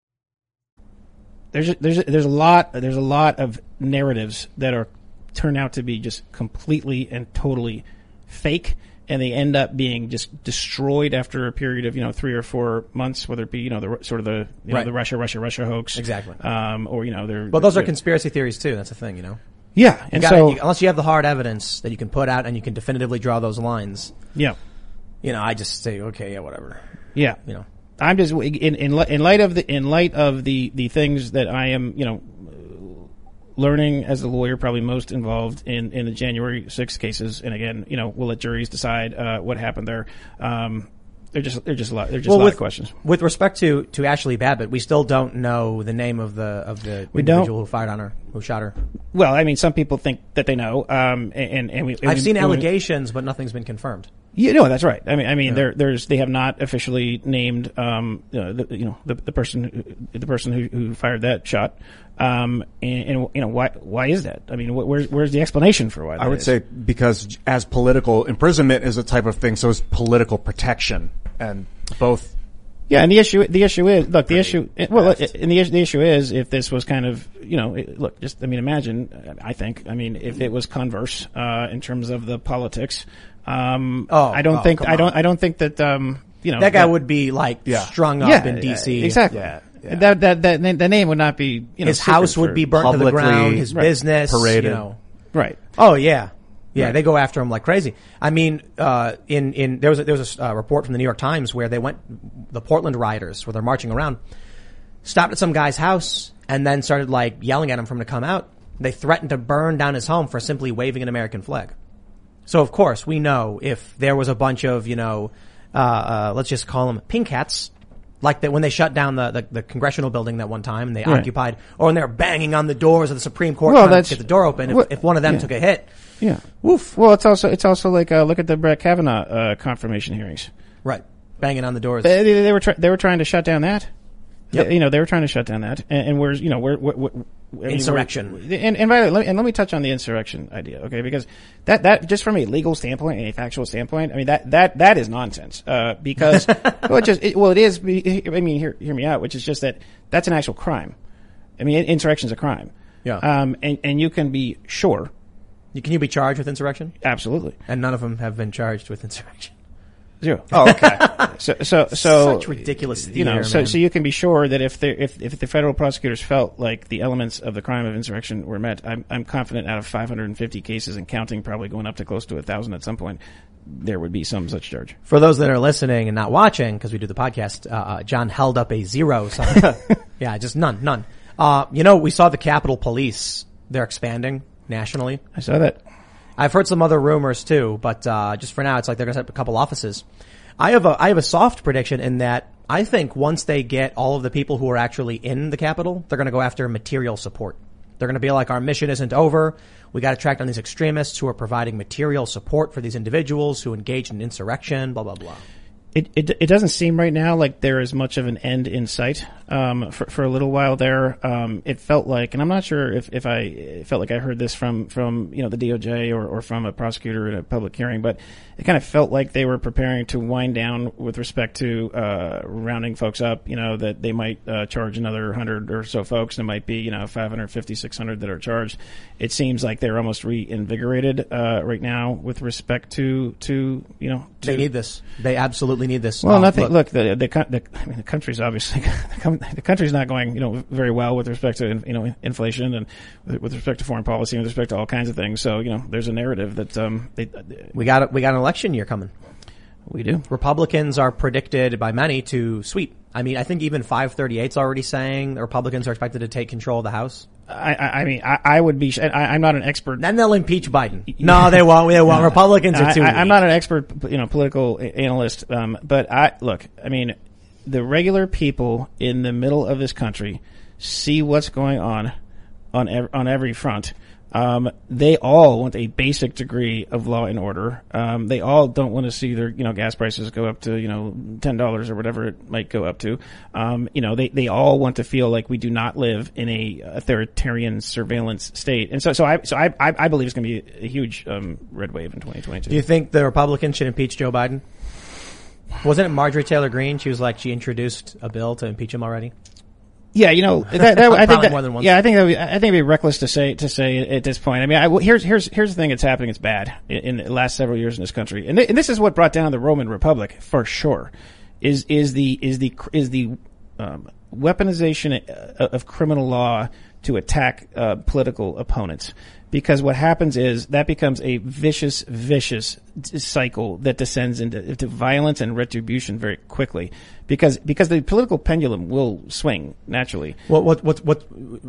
there's a, there's a, there's a lot there's a lot of narratives that are turn out to be just completely and totally fake and they end up being just destroyed after a period of you know three or four months whether it be you know the sort of the you know, Right. the Russia Russia Russia hoax Exactly. um or you know they're Well, those are yeah. conspiracy theories too. That's the thing, you know. yeah You and gotta- so you- unless you have the hard evidence that you can put out and you can definitively draw those lines, yeah you know, I just say, okay, yeah, whatever. yeah You know, I'm just in in in light of the in light of the the things that I am you know learning as a lawyer probably most involved in in the January 6th cases and again you know we'll let juries decide uh, what happened there um they're just they're just a lot they're just a lot with of questions with respect to to Ashli Babbitt, we still don't know the name of the of the We don't. individual who fired on her, who shot her. well I mean some people think that they know um and and we and I've we- seen and we- allegations, but nothing's been confirmed. Yeah, no, that's right. I mean, I mean, there, there's they have not officially named, um, uh, the, you know, the, the person, who, the person who, who fired that shot, um, and, and you know, why, why is that? I mean, wh- where's, where's the explanation for why? I that would is? say because as political imprisonment is a type of thing, so is political protection, and both. Yeah, and the issue the issue is look the issue well and the issue, the issue is if this was kind of you know it, look just I mean imagine I think I mean if it was converse uh, in terms of the politics um, Oh, I don't oh, think I don't on. I don't think that um, you know That guy would be like strung up in DC. exactly Yeah, yeah. that that that na- the name would not be you know His house would be burnt to the publicly- ground. His Right. business, Paraded. you know. right Oh yeah, yeah. Right. They go after him like crazy. I mean, uh, in in there was a, there was a uh, report from the New York Times where they went the Portland rioters where they're marching around, stopped at some guy's house and then started like yelling at him for him to come out. They threatened to burn down his home for simply waving an American flag. So of course we know if there was a bunch of you know, uh, uh, let's just call them pink hats Like that when they shut down the, the, the congressional building that one time and they Right. occupied, or when they're banging on the doors of the Supreme Court Well, trying to get the door open. If, if one of them yeah. took a hit, Yeah. woof. Well, it's also it's also like uh, look at the Brett Kavanaugh uh, confirmation hearings. Right. Banging on the doors. They, they, they were try- they were trying to shut down that. Yep. They- you know they were trying to shut down that, and, and where's you know I mean, Insurrection. and and, by the way, let me, and let me touch on the insurrection idea, okay? Because that that just from a legal standpoint and a factual standpoint, I mean that that that is nonsense. Uh, because [LAUGHS] well, it just it, well, it is. I mean, hear hear me out, which is just that that's an actual crime. I mean, insurrection is a crime. Yeah. Um, and and you can be sure, You- Can you be charged with insurrection? absolutely, And none of them have been charged with insurrection. Zero. Oh, okay. [LAUGHS] So, so, so Such ridiculous You know, so man. so you can be sure that if the if if the federal prosecutors felt like the elements of the crime of insurrection were met, I'm I'm confident out of 550 cases and counting, probably going up to close to a thousand at some point, there would be some such charge. For those that are listening and not watching, because we do the podcast, uh, uh, John held up a zero sign. [LAUGHS] yeah, just none, none. Uh, you know, we saw the Capitol Police. They're expanding nationally. I saw that. I've heard some other rumors too, but uh, just for now, it's like they're going to set up a couple offices. I have a I have a soft prediction in that I think once they get all of the people who are actually in the Capitol, they're going to go after material support. They're going to be like, our mission isn't over. We got to track down these extremists who are providing material support for these individuals who engaged in insurrection. Blah blah blah. It, it it doesn't seem right now like there is much of an end in sight. Um, for for a little while there, um, it felt like, and I'm not sure if if I felt like I heard this from from you know the DOJ or or from a prosecutor in a public hearing, but it kind of felt like they were preparing to wind down with respect to uh, rounding folks up. You know that they might uh, charge another hundred or so folks. and It might be you know 550, 600 that are charged. It seems like they're almost reinvigorated uh, right now with respect to to you know to, They need this. They absolutely need this. well, Uh, nothing. look, Look, the, the the I mean the country's obviously [LAUGHS] the, country's not going you know very well with respect to you know inflation and with, with respect to foreign policy and with respect to all kinds of things. So you know there's a narrative that um they, we got a, we got an election year coming. we do. Republicans are predicted by many to sweep. I mean, I think even 538's already saying the Republicans are expected to take control of the House. I I, mean I, I would be sh- I, I'm not an expert. Then they'll impeach Biden. [LAUGHS] No, they won't. They won't. Republicans are too. I, I'm not an expert, you know, political analyst, um, but I look. I mean, the regular people in the middle of this country see what's going on on ev- on every front. Um, they all want a basic degree of law and order. Um, they all don't want to see their, you know, gas prices go up to, you know, ten dollars or whatever it might go up to. Um, you know, they, they all want to feel like we do not live in a authoritarian surveillance state. And so, so I, so I, I, I believe it's going to be a huge um, red wave in 2022. Do you think the Republicans should impeach Joe Biden? Wasn't it Marjorie Taylor Greene? She was like she introduced a bill to impeach him already. Yeah, you know, that, that, [LAUGHS] I think that, more than once. yeah, I think that would I think it'd be reckless to say to say at this point. I mean, I, here's here's here's the thing that's happening. It's bad in, in the last several years in this country, and, th- and this is what brought down the Roman Republic for sure. Is is the is the is the um, weaponization uh, of criminal law to attack uh, political opponents? Because what happens is that becomes a vicious, vicious cycle that descends into, into violence and retribution very quickly. Because because the political pendulum will swing naturally. What what what what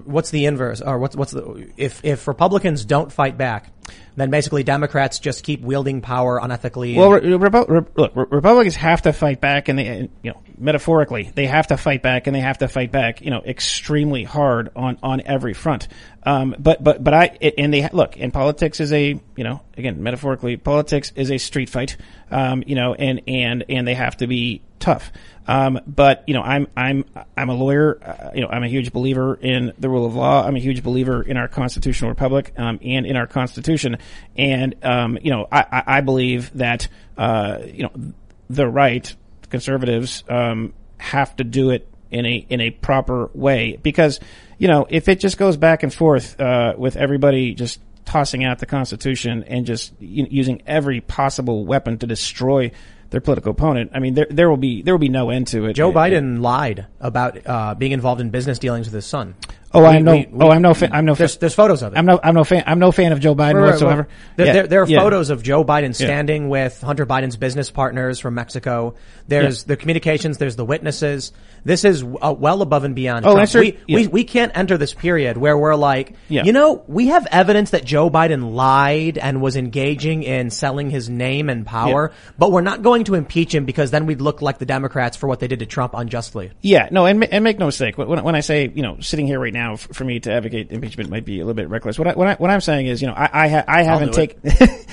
what's the inverse or what's what's the if if Republicans don't fight back, then basically Democrats just keep wielding power unethically. Well, re- re- look, re- Republicans have to fight back, and they, you know, metaphorically, they have to fight back, and they have to fight back, you know, extremely hard on on every front. Um, but but but I and they look, and politics is a you know again metaphorically, politics is a street fight. Um, you know, and and and they have to be tough. Um, but you know, I'm I'm I'm a lawyer. Uh, you know, I'm a huge believer in the rule of law. I'm a huge believer in our constitutional republic um, and in our constitution. And um, you know, I, I, believe that uh, you know the right conservatives um, have to do it in a in a proper way because you know if it just goes back and forth uh, with everybody just tossing out the Constitution and just using every possible weapon to destroy their political opponent. I mean, there there will be there will be no end to it. Joe It- Biden lied about uh, being involved in business dealings with his son. Oh, We- I'm no. we- oh, I'm no. Fa- I'm no. There's, there's photos of it. I'm no. I'm no fan. I'm no fan of Joe Biden Right, right, whatsoever. right. There, Yeah, there, there are yeah. photos of Joe Biden standing with Hunter Biden's business partners from Mexico. There's the communications. There's the witnesses. This is uh, well above and beyond. Oh, that's we, Yeah. we we can't enter this period where we're like, Yeah. you know, we have evidence that Joe Biden lied and was engaging in selling his name and power, but we're not going to impeach him because then we'd look like the Democrats for what they did to Trump unjustly. Yeah, no, and, and make no mistake. When, when I say, you know, sitting here right now, f- for me to advocate impeachment might be a little bit reckless. What I, what, I, what I'm saying is, you know, I, I, ha- I haven't taken,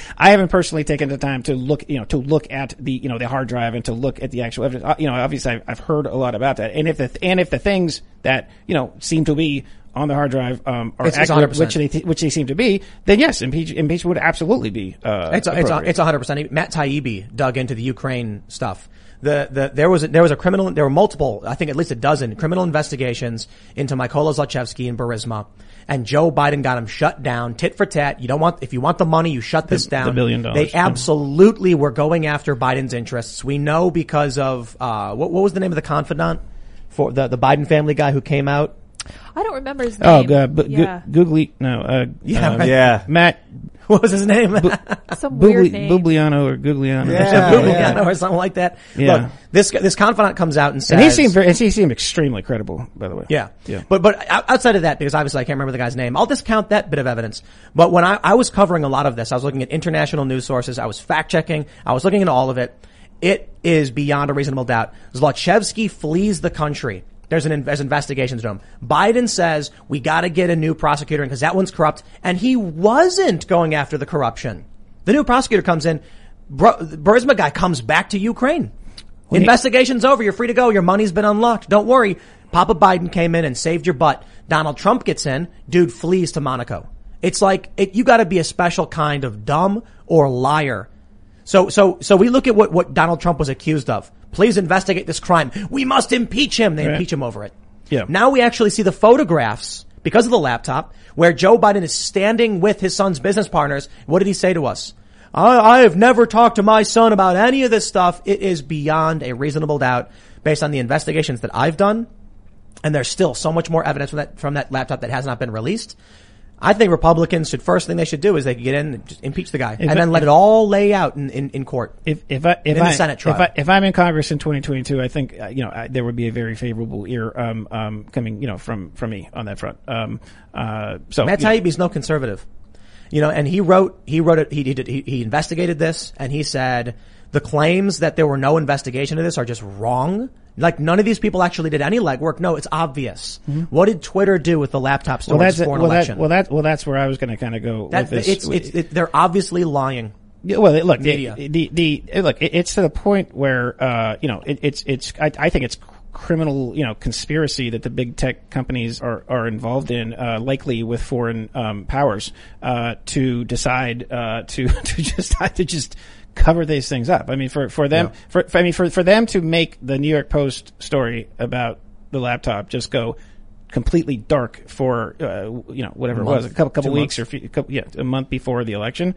[LAUGHS] I haven't personally taken the time to look, you know, to look at the, you know, the hard drive and to look at the actual evidence. Uh, You know, obviously I've, I've heard a lot about that. And if the, and if the things that, you know, seem to be on the hard drive, um, are It's- it's accurate, 100%. which they, which they seem to be, then yes, impeach, impeachment would absolutely be, uh, It's a, it's a, it's hundred percent. Matt Taibbi dug into the Ukraine stuff. The, the, there was a, there was a criminal, there were multiple, I think at least a dozen criminal investigations into Mykola Zlochevsky and Burisma. And Joe Biden got him shut down, tit for tat. You don't want, if you want the money, you shut this down. the million dollars, They yeah. absolutely were going after Biden's interests. We know because of, uh, what, what was the name of the confidant for the, the Biden family guy who came out? I don't remember his name. Oh, name. God, but yeah. Googly, no, uh, [LAUGHS] Yeah, uh, right. Yeah. Matt [LAUGHS] What was his name? [LAUGHS] Some weird Bubli, name. Bubliano or Gugliano. or Yeah. something. Bubliano or something like that. Yeah. Look, this, this confidant comes out and says, And he seemed very, and he seemed extremely credible, by the way. Yeah. Yeah. But, but o- outside of that, because obviously I can't remember the guy's name, I'll discount that bit of evidence. But when I, I was covering a lot of this, I was looking at international news sources, I was fact checking, I was looking into all of it. It is beyond a reasonable doubt. Zlochevsky flees the country. There's an there's investigations him. Biden says we got to get a new prosecutor because that one's corrupt, and he wasn't going after the corruption. The new prosecutor comes in. Bro, Burisma guy comes back to Ukraine. Investigation's over. You're free to go. Your money's been unlocked. Don't worry. Papa Biden came in and saved your butt. Donald Trump gets in. Dude flees to Monaco. It's like it, you got to be a special kind of dumb or liar. So so so we look at what what Donald Trump was accused of. Please investigate this crime. We must impeach him. They Right. impeach him over it. Yeah. Now we actually see the photographs because of the laptop where Joe Biden is standing with his son's business partners. What did he say to us? I, I have never talked to my son about any of this stuff. It is beyond a reasonable doubt based on the investigations that I've done. And there's still so much more evidence from that, from that laptop that has not been released. I think Republicans should, first thing they should do is they could get in and just impeach the guy and I- then let it all lay out in, in, in court. If if I if In the I Senate trial. if I if I'm in Congress in 2022, I think uh, you know I, there would be a very favorable ear um um coming you know from from me on that front. Um uh so Matt you is no conservative. You know, and he wrote, he wrote it, he, he did, he, he investigated this and he said the claims that there were no investigation of this are just wrong. Like none of these people actually did any legwork. No, it's obvious. What did Twitter do with the laptop Mm-hmm. well storage that's for an well election? that well that well that's where I was going to kind of go That- with this. it's, it's, it, they're obviously lying. Well, look, Media. the, the, the, look, it, it's to the point where, uh, you know, it, it's, it's, I, I think it's criminal, you know, conspiracy that the big tech companies are, are involved in, uh, likely with foreign, um, powers, uh, to decide, uh, to, [LAUGHS] to just, to just cover these things up. I mean, for, for them, for, for, I mean, for, for them to make the New York Post story about the laptop just go, completely dark for uh, you know whatever it was a couple couple weeks or few, couple, yeah a month before the election.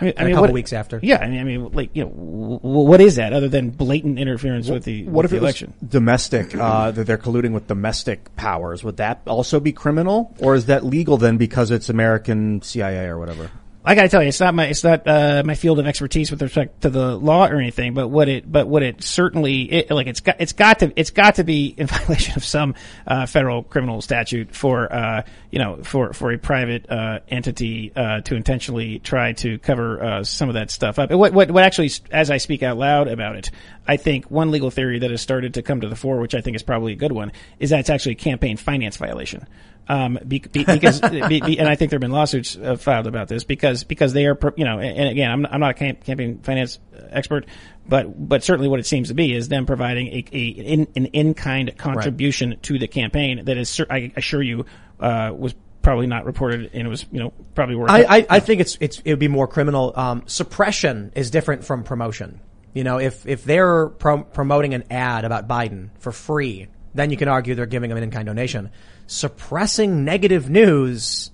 I mean, I a mean, couple what- weeks after. Yeah, I mean, I mean, like you know, w- w- what is that other than blatant interference with the What with if the it was election? domestic? Uh, [CLEARS THROAT] that they're colluding with domestic powers. Would that also be criminal, or is that legal then because it's American CIA or whatever? I gotta tell you, it's not my it's not uh, my field of expertise with respect to the law or anything. But what it but what it certainly it, like it's got it's got to it's got to be [LAUGHS] in violation of some uh, federal criminal statute for uh, you know for for a private uh, entity uh, to intentionally try to cover uh, some of that stuff up. And what what what actually as I speak out loud about it, I think one legal theory that has started to come to the fore, which I think is probably a good one, is that it's actually a campaign finance violation um, be, be, because, be, and I think there have been lawsuits uh, filed about this because because they are, you know, and, and again, I'm, I'm not a camp, campaign finance expert, but but certainly what it seems to be is them providing a, a in, an in kind contribution to the campaign that is, I assure you, uh, was probably not reported and it was, you know, probably worth. I, I, I think it's it's it would be more criminal. Um, suppression is different from promotion. You know, if if they're pro- promoting an ad about Biden for free, then you can argue they're giving him an in-kind donation. Suppressing negative news,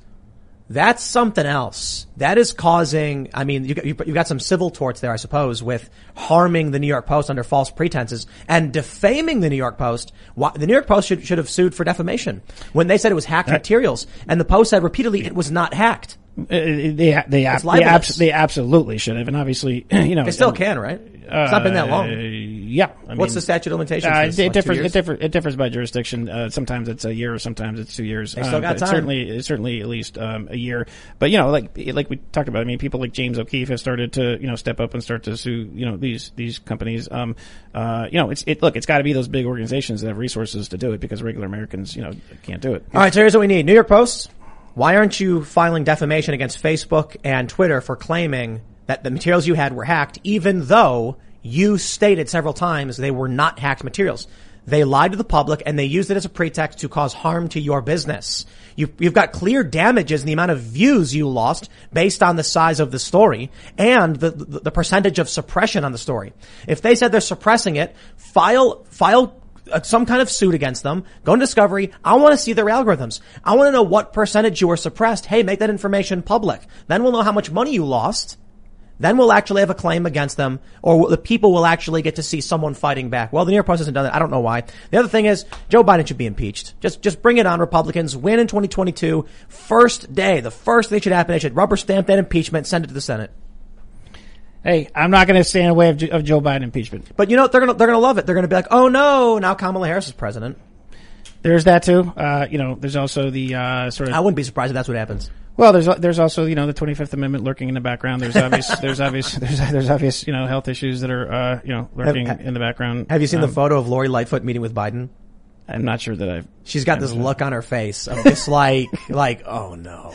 That's something else. That is causing, I mean, you got, you, you got some civil torts there, I suppose, with harming the New York Post under false pretenses and defaming the New York Post. Why, the New York Post should, should have sued for defamation when they said it was hacked materials. And the Post said repeatedly it was not hacked. Uh, they ab- they, they, abs- they absolutely should have, and obviously, [CLEARS THROAT] you know, They still can, right? It's not been that uh, long. yeah. I What's mean, the statute of limitations? Uh, for it, this? it Like two differs. years? It differs. It differs by jurisdiction. Uh, sometimes it's a year, sometimes it's two years. They still got time. Certainly, certainly at least um, a year. But you know, like like we talked about. I mean, people like James O'Keefe have started to you know step up and start to sue you know these these companies. Um, uh, you know, it's it. Look, it's got to be those big organizations that have resources to do it because regular Americans you know can't do it. All right, so here's what we need. New York Post, why aren't you filing defamation against Facebook and Twitter for claiming that the materials you had were hacked, even though you stated several times they were not hacked materials? They lied to the public and they used it as a pretext to cause harm to your business. You, you've got clear damages in the amount of views you lost based on the size of the story and the, the, the percentage of suppression on the story. If they said they're suppressing it, file, file uh, some kind of suit against them. Go to Discovery. I want to see their algorithms. I want to know what percentage you were suppressed. Hey, make that information public. Then we'll know how much money you lost. Then we'll actually have a claim against them, or the people will actually get to see someone fighting back. Well, the New York Post hasn't done that. I don't know why. The other thing is, Joe Biden should be impeached. Just, just bring it on, Republicans. Win in 2022. First day, the first thing that should happen, they should rubber stamp that impeachment, send it to the Senate. Hey, I'm not going to stand in the way of, of Joe Biden impeachment. But you know, they're gonna, they're gonna love it. They're gonna be like, oh no, now Kamala Harris is president. There's that too. Uh, you know, there's also the uh, sort of I wouldn't be surprised if that's what happens. Well, there's there's also you know the 25th Amendment lurking in the background. There's obvious [LAUGHS] there's obvious there's there's obvious you know health issues that are uh, you know lurking Have- in the background. Have you seen Um, the photo of Lori Lightfoot meeting with Biden? I'm not sure that I've. She's got this look on her face of just like, [LAUGHS] like, oh no.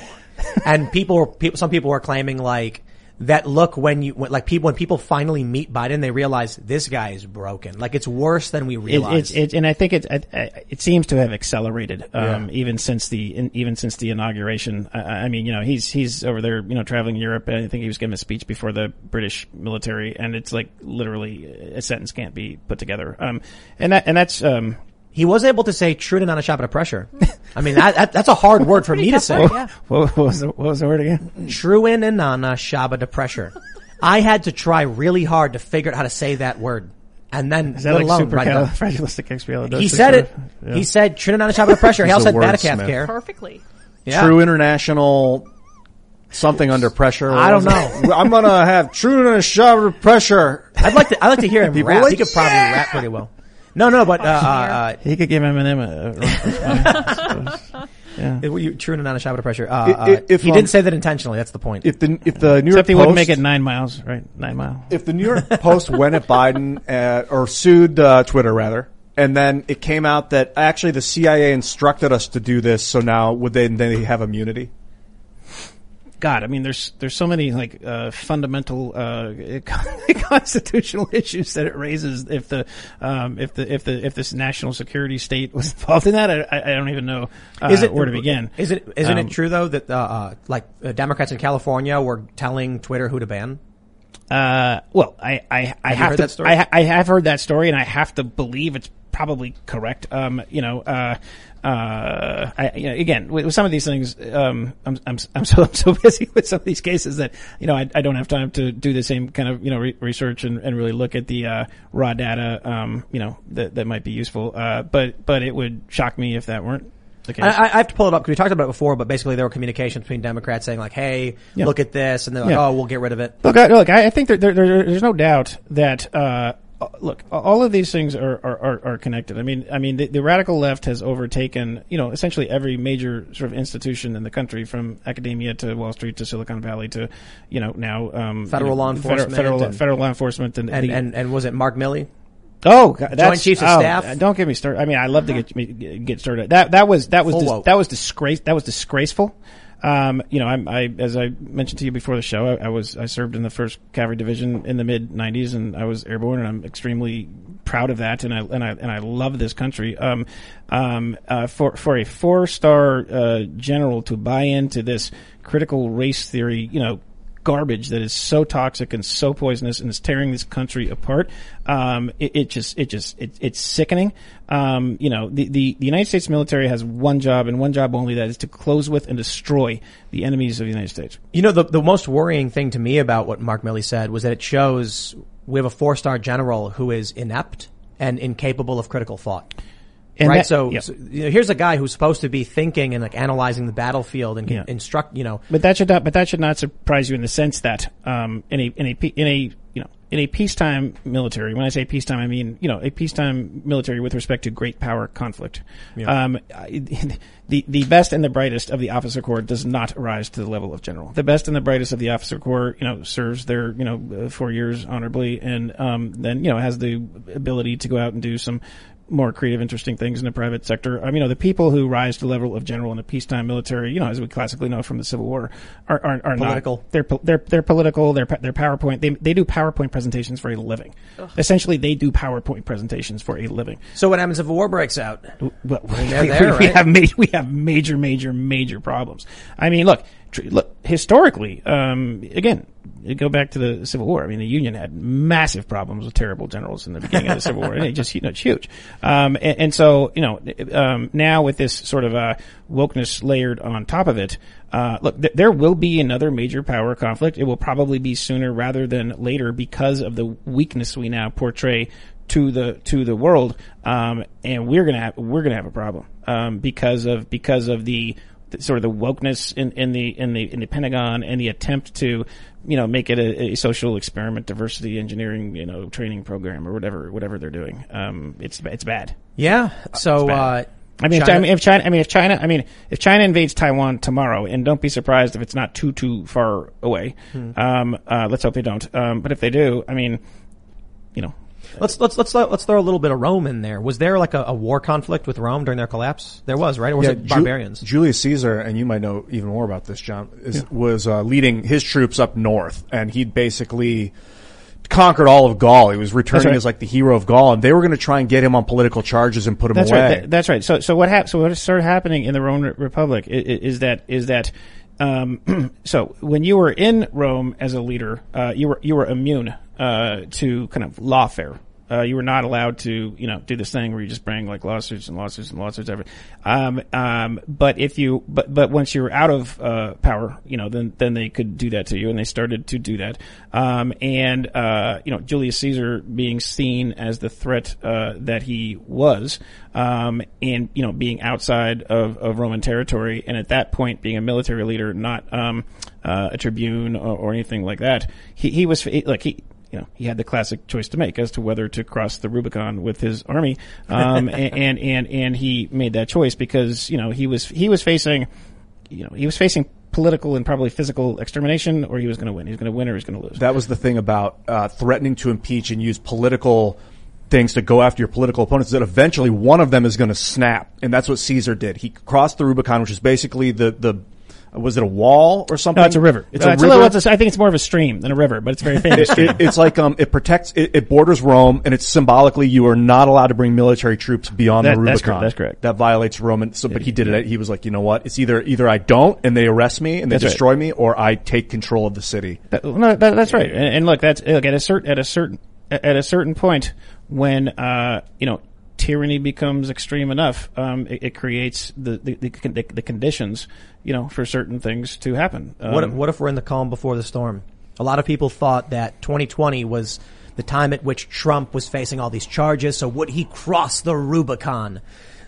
And people were, people, some people were claiming like that look when you, when, like people, when people finally meet Biden, they realize this guy is broken. Like it's worse than we It, realized. it's it, and I think it, it it seems to have accelerated um, Yeah. even since the even since the inauguration. I, I mean, you know, he's he's over there, you know, traveling Europe. And I think he was giving a speech before the British military, and it's like literally a sentence can't be put together. Um, and that and that's um, he was able to say Truden on a shot of pressure. [LAUGHS] I mean, that, that, that's a hard word for me to say. Yeah. what, what was the, what was the word again? Truin and Nana Shaba de pressure. I had to try really hard to figure out how to say that word. And then, Is that let like alone write it down. He said it. sort of? Yeah. He said Truden on a shaba de pressure. He He's also a said Batacalf care. Perfectly. Yeah. True international something under pressure. I don't know. [LAUGHS] I'm gonna have true and a shove of pressure. I'd like to. I'd like to hear him People rap. like, he could probably rap pretty well. No, no, but uh, uh, He could give Eminem a. a, uh, [LAUGHS] were you true and not a shot of pressure? Uh, I- uh, if, he um, didn't say that intentionally. That's the point. If the if the New York except Post wouldn't make it nine miles, right? Nine mile. if the New York [LAUGHS] Post went at Biden uh, or sued uh, Twitter rather, and then it came out that actually the CIA instructed us to do this, so now would they then they have immunity? God, I mean, there's there's so many like uh, fundamental uh, [LAUGHS] constitutional issues that it raises if the um, if the if the if this national security state was [LAUGHS] involved in that. I, I don't even know uh, Is it where to begin. Is it isn't Um, it true though that uh, uh, like uh, Democrats in California were telling Twitter who to ban? Uh, well, I, I, I have heard to, that story? I, I have heard that story and I have to believe it's probably correct. Um, you know, uh, uh, I, you know, again, with, with some of these things, um, I'm, I'm, I'm so, [LAUGHS] I'm so busy with some of these cases that, you know, I, I don't have time to do the same kind of, you know, re- research and, and really look at the, uh, raw data, um, you know, that, that might be useful. Uh, but, but it would shock me if that weren't the case. I, I have to pull it up because we talked about it before, but basically there were communications between Democrats saying like, "Hey, Yeah. look at this," and they're like, Yeah. "Oh, we'll get rid of it." Look, I, look, I think that there, there, there's no doubt that, uh, look, all of these things are, are, are, are connected. I mean, I mean, the, the radical left has overtaken, you know, essentially every major sort of institution in the country, from academia to Wall Street to Silicon Valley to, you know, now um, Federal you know, law enforcement federal, and- federal law enforcement, and And the- and and was it Mark Milley? Oh, God, that's, Chiefs of oh, Staff? Don't get me started. I mean, I love to get get started. That that was that was dis- that was disgrace. That was disgraceful. Um, you know, I'm, I as I mentioned to you before the show, I, I was I served in the first Cavalry Division in the mid '90s, and I was airborne, and I'm extremely proud of that, and I and I and I love this country. Um, um, uh, for for a four star uh, general to buy into this critical race theory, you know, garbage that is so toxic and so poisonous and is tearing this country apart. Um, it, it just, it just, it, it's sickening. Um, you know, the, the, the United States military has one job and one job only, that is to close with and destroy the enemies of the United States. You know, the, the most worrying thing to me about what Mark Milley said was that it shows we have a four star general who is inept and incapable of critical thought. And right. that- so, yeah. so, you know, here's a guy who's supposed to be thinking and like analyzing the battlefield and Yeah. instruct, you know, But that should not. But that should not surprise you in the sense that um, in a in a in a you know in a peacetime military. When I say peacetime, I mean you know a peacetime military with respect to great power conflict. Um, the the best and the brightest of the officer corps does not rise to the level of general. The best and the brightest of the officer corps, you know, serves their you know uh, four years honorably, and um, then you know has the ability to go out and do some more creative, interesting things in the private sector. I mean, you know, the people who rise to the level of general in a peacetime military, you know, as we classically know from the Civil War, are are, are Political. Not, they're po- they're they're political. They're they're PowerPoint. They they do PowerPoint presentations for a living. Essentially, they do PowerPoint presentations for a living. so what happens if a war breaks out? Well, [LAUGHS] we, there, we right? have ma- we have major, major, major problems. I mean, look, tr- look historically. Um, again, go back to the Civil War. I mean, the Union had massive problems with terrible generals in the beginning of the Civil War, and it just you know it's huge. Um, and, and so you know um, now with this sort of uh, wokeness layered on top of it. Uh, look, th- there will be another major power conflict. It will probably be sooner rather than later because of the weakness we now portray to the to the world, um, and we're gonna have we're gonna have a problem um, because of because of the sort of the wokeness in, in the in the in the Pentagon and the attempt to you know make it a, a social experiment, diversity engineering, you know, training program or whatever whatever they're doing. Um, it's it's bad. Yeah. So, bad. uh, I mean, if, China- I mean, if China, I mean, if China, I mean, if China invades Taiwan tomorrow, and don't be surprised if it's not too too far away. Um, uh, let's hope they don't. Um, but if they do, I mean, you know, let's, let's, let's, let's throw a little bit of Rome in there. Was there like a, a war conflict with Rome during their collapse? There was, right? Or was it Ju- barbarians? Julius Caesar, and you might know even more about this, John, is, was uh, leading his troops up north, and he'd basically conquered all of Gaul. He was returning right. as like the hero of Gaul, and they were going to try and get him on political charges and put him That's away. right. That- that's right. So, so what hap- So what started happening in the Roman Republic is, is that is that. Um, [CLEARS THROAT] so when you were in Rome as a leader, uh, you were you were immune uh, to kind of lawfare. Uh, you were not allowed to, you know, do this thing where you just bring like lawsuits and lawsuits and lawsuits. Every, um, um, but if you, but but once you were out of uh, power, you know, then then they could do that to you, and they started to do that. Um, and uh, you know, Julius Caesar being seen as the threat uh, that he was, um, and you know, being outside of, of Roman territory, and at that point being a military leader, not um, uh, a tribune or, or anything like that. He he was like he you know, he had the classic choice to make as to whether to cross the Rubicon with his army, um, [LAUGHS] and, and and he made that choice because you know he was he was facing, you know, he was facing political and probably physical extermination, or he was going to win. He was going to win, or he was going to lose. That was the thing about uh, threatening to impeach and use political things to go after your political opponents. That eventually one of them is going to snap, and that's what Caesar did. He crossed the Rubicon, which is basically the the was it a wall or something? no, it's a river. It's a it's river. little- it's a- I think it's more of a stream than a river, but it's very [LAUGHS] famous It- it- it's like um, it protects. It, it borders Rome, and it's symbolically you are not allowed to bring military troops beyond That- the that's Rubicon. correct, that's correct. That violates Roman. So, but he did it. He was like, you know what? It's either either I don't, and they arrest me and they That's right. destroy me, or I take control of the city. That, no, that, that's right. And, and look, that's look at a certain at a certain at a certain point when uh, you know tyranny becomes extreme enough, um, it, it creates the the, the the conditions you know for certain things to happen. Um, What if, what if we're in the calm before the storm? A lot of people thought that 2020 was the time at which Trump was facing all these charges. So would he cross the Rubicon?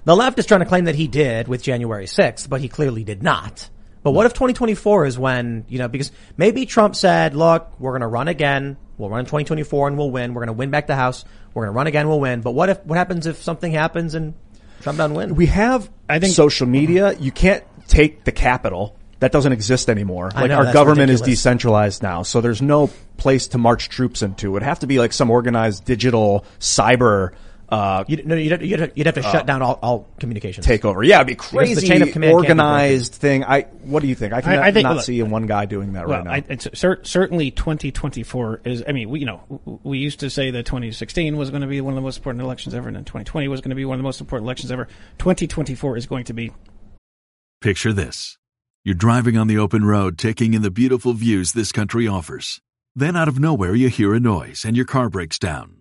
The left is trying to claim that he did with January 6th, but he clearly did not. But what if 2024 is when, you know, because maybe Trump said, look, we're going to run again. We'll run in 2024 and we'll win. We're going to win back the House. We're going to run again. We'll win. But what if, what happens if something happens and Trump doesn't win? We have, I think- social media. Mhm. You can't take the capital. That doesn't exist anymore. I Like know, our that's government is decentralized now, so there's no place to march troops into. It would have to be like some organized digital cyber uh, You'd, no, you'd, have- you'd, have- you'd have to shut down all, all communications. takeover. Yeah, it'd be crazy. the crazy, chain of command can't be organized thing. I. What do you think? I can I- I think- not look, see one guy doing that Well, right now. I, it's cer- certainly 2024 is. I mean, we you know w- we used to say that 2016 was going to be one of the most important elections ever, and then 2020 was going to be one of the most important elections ever. 2024 is going to be Picture this. You're driving on the open road, taking in the beautiful views this country offers. Then out of nowhere, you hear a noise and your car breaks down.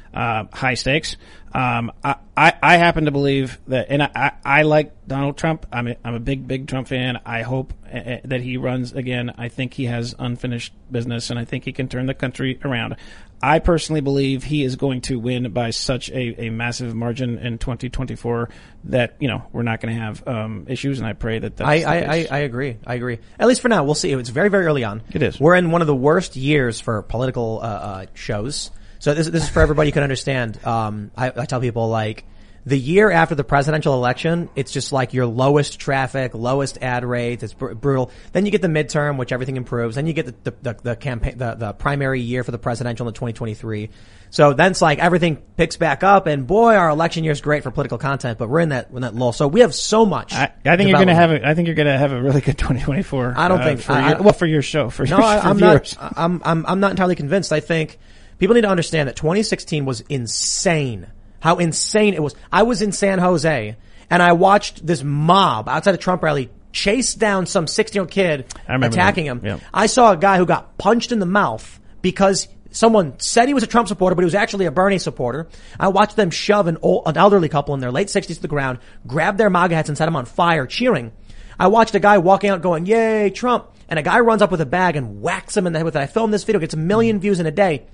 uh, high stakes. Um, I, I, I happen to believe that, and I, I, I like Donald Trump. I'm a, I'm a big, big Trump fan. I hope uh, that he runs again. I think he has unfinished business, and I think he can turn the country around. I personally believe he is going to win by such a, a massive margin in 2024 that you know we're not going to have um, issues, and I pray that that's I, the I, I. I agree. I agree. At least for now, we'll see. It's very, very early on. It is. We're in one of the worst years for political uh, uh, shows. So this, this is for everybody who can understand. Um, I, I tell people like the year after the presidential election, it's just like your lowest traffic, lowest ad rates. It's br- brutal. Then you get the midterm, which everything improves. Then you get the, the, the, the campaign, the, the primary year for the presidential in 2023. So then it's like everything picks back up and boy, our election year is great for political content, but we're in that, in that lull. So we have so much. I, I think you're going to have a, I think you're going to have a really good 2024. I don't uh, think- for I- your, I- well for your show for No, your I, I'm viewers. not. I'm, I'm, I'm not entirely convinced. I think people need to understand that 2016 was insane. How insane it was. I was in San Jose and I watched this mob outside a Trump rally chase down some 16 year old kid attacking that. him. Yeah. I saw a guy who got punched in the mouth because someone said he was a Trump supporter, but he was actually a Bernie supporter. I watched them shove an, old, an elderly couple in their late 60s to the ground, grab their MAGA hats and set them on fire, cheering. I watched a guy walking out going, yay, Trump. And a guy runs up with a bag and whacks him in the head with it. I filmed this video, gets a million views in a day.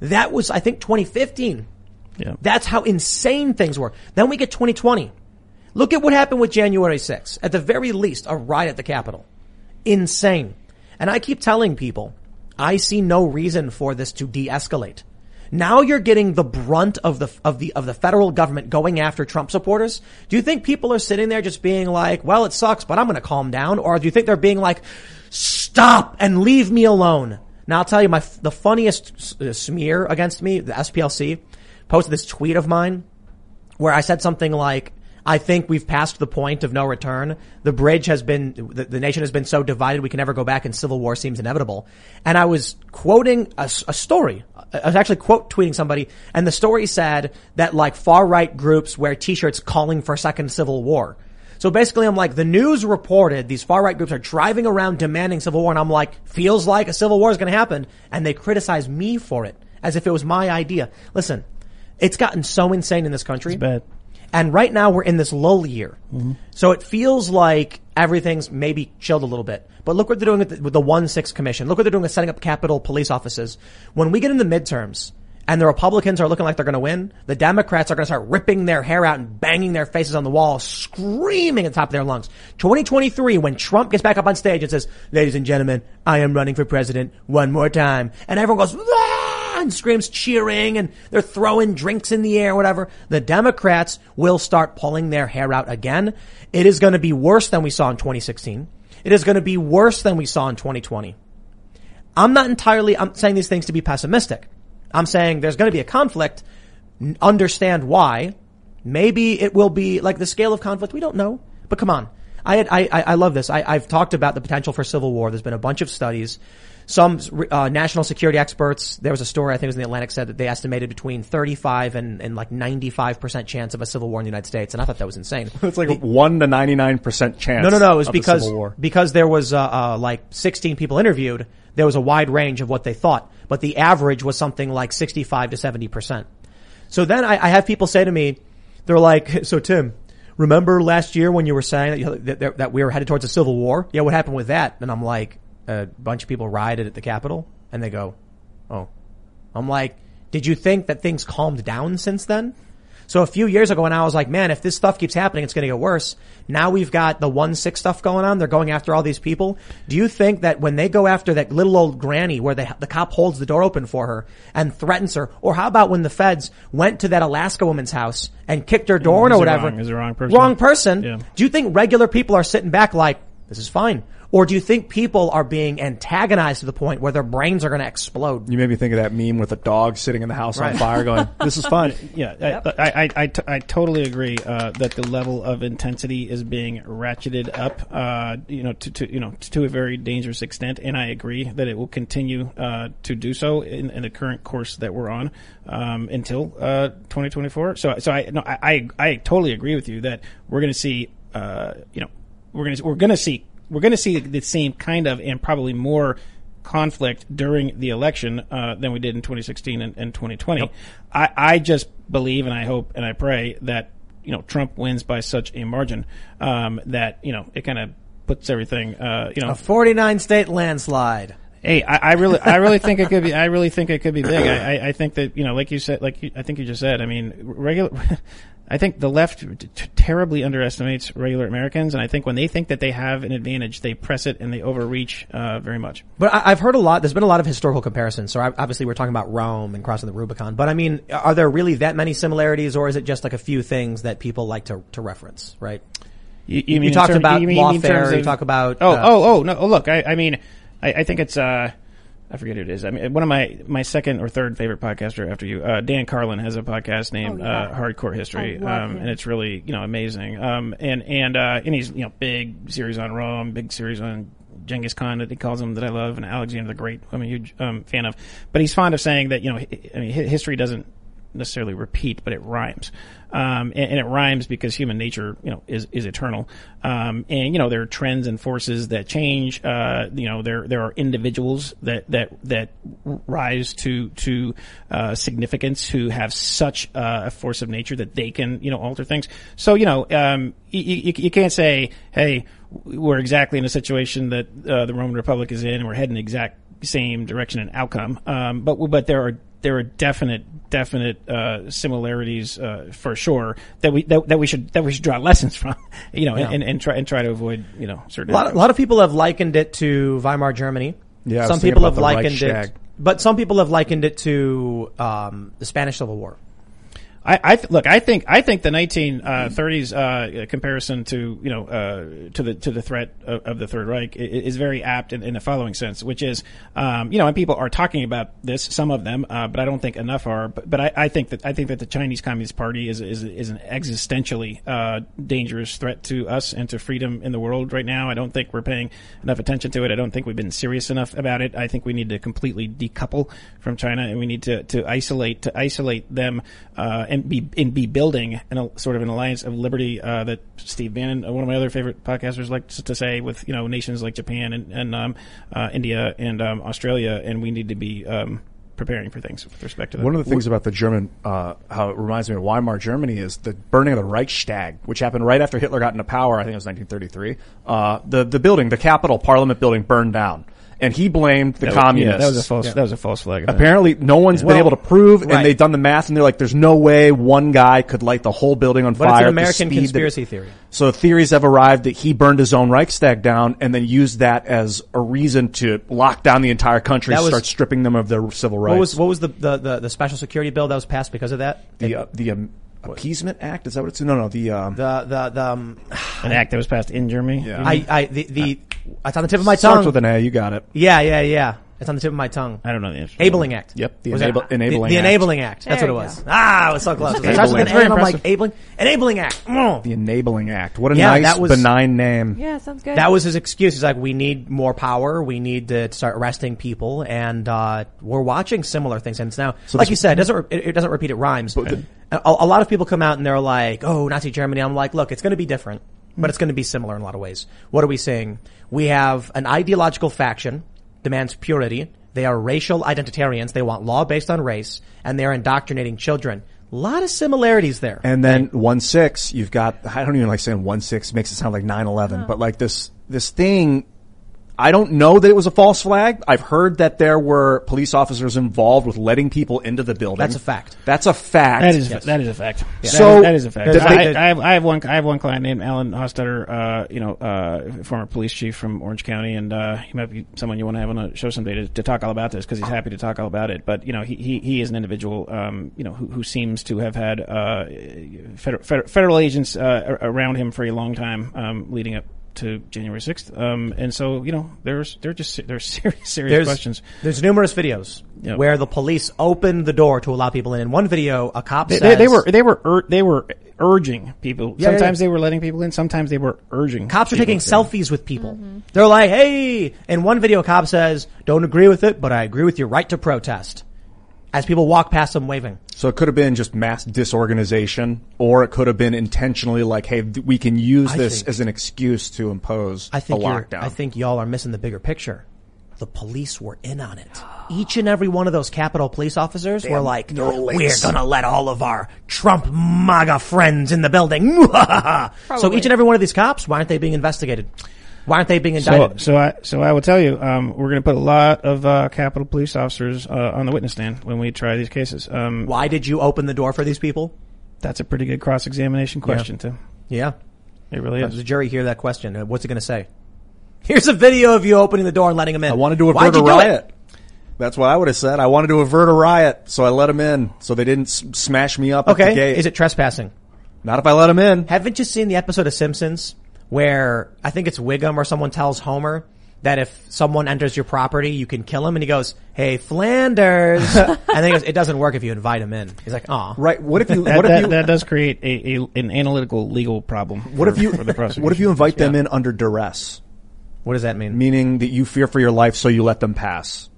That was, I think, 2015. Yeah. That's how insane things were. Then we get 2020. Look at what happened with January 6th. At the very least, a riot at the Capitol. Insane. And I keep telling people, I see no reason for this to de-escalate. Now you're getting the brunt of the, of the, of the federal government going after Trump supporters. Do you think people are sitting there just being like, well, it sucks, but I'm going to calm down? Or do you think they're being like, stop and leave me alone? Now I'll tell you my, the funniest uh, smear against me, the SPLC, posted this tweet of mine where I said something like, I think we've passed the point of no return. The bridge has been, the, the nation has been so divided we can never go back and civil war seems inevitable. And I was quoting a story. I was actually quote tweeting somebody and the story said that like far right groups wear t-shirts calling for a second civil war. So basically I'm like, the news reported these far right groups are driving around demanding civil war and I'm like, feels like a civil war is going to happen. And they criticize me for it as if it was my idea. Listen, it's gotten so insane in this country. It's bad. And right now we're in this lull year. Mm-hmm. So it feels like everything's maybe chilled a little bit. But look what they're doing with the, with the 1-6 commission. Look what they're doing with setting up Capitol police offices. When we get in the midterms and the Republicans are looking like they're going to win, the Democrats are going to start ripping their hair out and banging their faces on the wall, screaming at the top of their lungs. 2023, when Trump gets back up on stage and says, ladies and gentlemen, I am running for president one more time. And everyone goes, "Ah!" and screams cheering and they're throwing drinks in the air, whatever. The Democrats will start pulling their hair out again. It is going to be worse than we saw in 2016. It is going to be worse than we saw in 2020. I'm not entirely, I'm saying these things to be pessimistic. I'm saying there's going to be a conflict. Understand why. Maybe it will be like the scale of conflict. We don't know. But come on. I had, I, I I love this. I, I've talked about the potential for civil war. There's been a bunch of studies. Some uh, national security experts. There was a story I think it was in the Atlantic said that they estimated between 35 and, and like 95 percent chance of a civil war in the United States, and I thought that was insane. [LAUGHS] It's like a one to ninety nine percent chance. No, no, no. It was because because there was uh, uh, like 16 people interviewed. There was a wide range of what they thought, but the average was something like 65 to 70 percent. So then I, I have people say to me, they're like, [LAUGHS] "So Tim, remember last year when you were saying that, you, that, that we were headed towards a civil war? Yeah, what happened with that?" And I'm like, "A bunch of people rioted at the Capitol." And they go, oh. I'm like, did you think that things calmed down since then? So a few years ago when I was like, man, if this stuff keeps happening, it's going to get worse. Now we've got the one six stuff going on. They're going after all these people. Do you think that when they go after that little old granny where the, the cop holds the door open for her and threatens her, or how about when the feds went to that Alaska woman's house and kicked her door in or whatever? wrong? Is the wrong person? Wrong person. Yeah. Do you think regular people are sitting back like, this is fine? Or do you think people are being antagonized to the point where their brains are going to explode? You made me think of that meme with a dog sitting in the house on fire going, [LAUGHS] this is fun. Yeah, I, I, I, I, t- I totally agree uh, that the level of intensity is being ratcheted up, uh, you know, to, to you know to a very dangerous extent, and I agree that it will continue uh, to do so in, in the current course that we're on um, until uh, 2024. So, so I no, I, I, I totally agree with you that we're going to see, uh, you know, we're going to we're going to see we're going to see the same kind of and probably more conflict during the election uh, than we did in 2016 and, and 2020. I, I just believe and I hope and I pray that you know Trump wins by such a margin um, that you know it kind of puts everything uh, you know A 49 state landslide. Hey, I, I really, I really think it could be. I really think it could be big. I, I, I think that you know, like you said, like you, I think you just said. I mean, regular. I think the left t- terribly underestimates regular Americans, and I think when they think that they have an advantage, they press it and they overreach uh, very much. But I, I've heard a lot. There's been a lot of historical comparisons. So I, obviously we're talking about Rome and crossing the Rubicon. But I mean, are there really that many similarities, or is it just like a few things that people like to to reference? Right. You, You, mean in talked term- about you mean- you lawfare. terms You talk about Oh, uh, oh, oh, no. oh, Look, I, I mean, I, I think it's, uh, I forget who it is. I mean, one of my, my second or third favorite podcaster after you, uh, Dan Carlin has a podcast named, Oh, yeah. uh, Hardcore History. Um, and it's really, you know, amazing. Um, and, and, uh, and he's, you know, big series on Rome, big series on Genghis Khan that he calls him that I love and Alexander the Great. I'm a huge, um, fan of. But he's fond of saying that, you know, I mean, history doesn't, necessarily repeat, but it rhymes. Um, and, and it rhymes because human nature, you know, is, is eternal. Um, and, you know, there are trends and forces that change. Uh, you know, there, there are individuals that, that, that rise to, to, uh, significance who have such uh, a force of nature that they can, you know, alter things. So, you know, um, you, you, you can't say, hey, we're exactly in a situation that, uh, the Roman Republic is in and we're heading the exact same direction and outcome. Um, but, but there are, there are definite, definite uh, similarities uh, for sure that we that, that we should that we should draw lessons [LAUGHS] from, you know, Yeah. and, and try and try to avoid you know certain. A lot, a lot of people have likened it to Weimar Germany. Yeah, some people have likened Reichstag. it, but some people have likened it to um, the Spanish Civil War. I, I th- look. I think I think the 1930s uh, comparison to you know uh, to the to the threat of, of the Third Reich is very apt in, in the following sense, which is um, you know, and people are talking about this, some of them, uh, but I don't think enough are. But, but I, I think that I think that the Chinese Communist Party is is, is an existentially uh, dangerous threat to us and to freedom in the world right now. I don't think we're paying enough attention to it. I don't think we've been serious enough about it. I think we need to completely decouple from China, and we need to, to isolate to isolate them uh, and be and be building an, sort of an alliance of liberty uh, that Steve Bannon, uh, one of my other favorite podcasters, likes to say with you know nations like Japan and, and um, uh, India and um, Australia, and we need to be um, preparing for things with respect to that. One of the things about the German, uh, how it reminds me of Weimar Germany is the burning of the Reichstag, which happened right after Hitler got into power. I think it was 1933. Uh, the the building, the Capitol Parliament building, burned down, and he blamed the That was- communists. Yeah, that was a false. That was a false flag. Apparently, no one's been Well, able to prove, right. and they've done the math, and they're like, "There's no way one guy could light the whole building on But fire." it's at an the American speed that- conspiracy theory. So theories have arrived that he burned his own Reichstag down, and then used that as a reason to lock down the entire country, That was- start stripping them of their civil rights. What was what was the, the, the, the special security bill that was passed because of that? the uh, the um, appeasement act? Is that what it's? No, no. The um, The the the um, an act that was passed in Germany. Yeah. I I the, the it's on the tip of my tongue. starts tongue. with an A. You got it. yeah yeah yeah. It's on the tip of my tongue. I don't know the answer. Enabling Act. Yep, the Was enable- it- enabling the, the act. enabling act. That's There what it you was. go. Ah, it was so close. It Enabling starts with an. A, Very and I'm like enabling enabling act. Mm. The enabling act. What a Yeah, nice, that was- benign name. Yeah, sounds good. That was his excuse. He's like, we need more power. We need to start arresting people, and uh, we're watching similar things. And it's now, like this- you said, it doesn't re- it, it doesn't repeat. It rhymes. a, a lot of people come out and they're like, "Oh, Nazi Germany." I'm like, look, it's going to be different, but it's going to be similar in a lot of ways. What are we saying? We have an ideological faction demands purity. They are racial identitarians. They want law based on race, and they're indoctrinating children. A lot of similarities there. And then one six, you've got. I don't even like saying one six. Makes it sound like nine eleven, oh. but like this this thing I don't know that it was a false flag. I've heard that there were police officers involved with letting people into the building. That's a fact. That's a fact. That is that is a fact. So- that is, that is a fact. There's- I, I have one I have one client named Alan Hostetter, uh, you know, uh, former police chief from Orange County, and uh, he might be someone you want to have on a show someday to, to talk all about this because he's happy to talk all about it. But you know, he he, he is an individual, um, you know, who, who seems to have had uh, federal, federal, federal agents uh, around him for a long time, um, leading up. To January sixth, um, and so you know, there's they're just there's [LAUGHS] serious serious There's, questions. there's numerous videos Yeah. where the police opened the door to allow people in. In one video, a cop They, says they, they were they were ur- they were urging people. Yeah, yeah, sometimes yeah. they were letting people in. Sometimes they were urging. Cops are people taking in. selfies with people. They're like, hey, in one video, a cop says, don't agree with it, but I agree with your right to protest. As people walk past them waving. So it could have been just mass disorganization, or it could have been intentionally like, hey, we can use I this think- as an excuse to impose I think a you're, lockdown. I think y'all are missing the bigger picture. The police were in on it. Each and every one of those Capitol police officers were like, we're gonna let all of our Trump MAGA friends in the building. [LAUGHS] so each and every one of these cops, why aren't they being investigated? Why aren't they being indicted? so I so I will tell you, um, we're going to put a lot of uh, Capitol police officers uh, on the witness stand when we try these cases. Um, why did you open the door for these people? that's a pretty good cross examination question too. Yeah. It really is. Does the jury hear that question? Uh, What's it going to say? Here's a video of you opening the door and letting him in. I wanted to Why'd avert a you do it? riot. That's what I would have said. I wanted to avert a riot, so I let them in, so they didn't s- smash me up at the Okay. gate. Is it trespassing? Not if I let them in. Haven't you seen the episode of Simpsons where I think it's Wiggum or someone tells Homer that if someone enters your property, you can kill him? And he goes, Hey, Flanders. [LAUGHS] and then he goes, it doesn't work if you invite him in. He's like, aw. Right? What if you? That, if that, you? that does create a, a an analytical legal problem. what for- if you? for the prosecution. What if you invite them in under duress, What does that mean? meaning that you fear for your life, so you let them pass?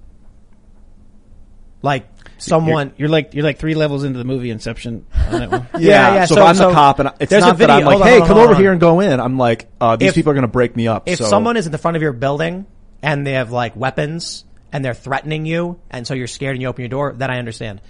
Like You're, someone. you're like you're like three levels into the movie Inception on that one. [LAUGHS] Yeah, yeah, So, so- if I'm so the cop, and I- it's there's a not that video- I'm like, hold on, hey, hold on, come hold over on. here and go in. I'm like, uh, these If- people are going to break me up. if so- someone is in the front of your building and they have like weapons and they're threatening you and so you're scared and you open your door, then I understand.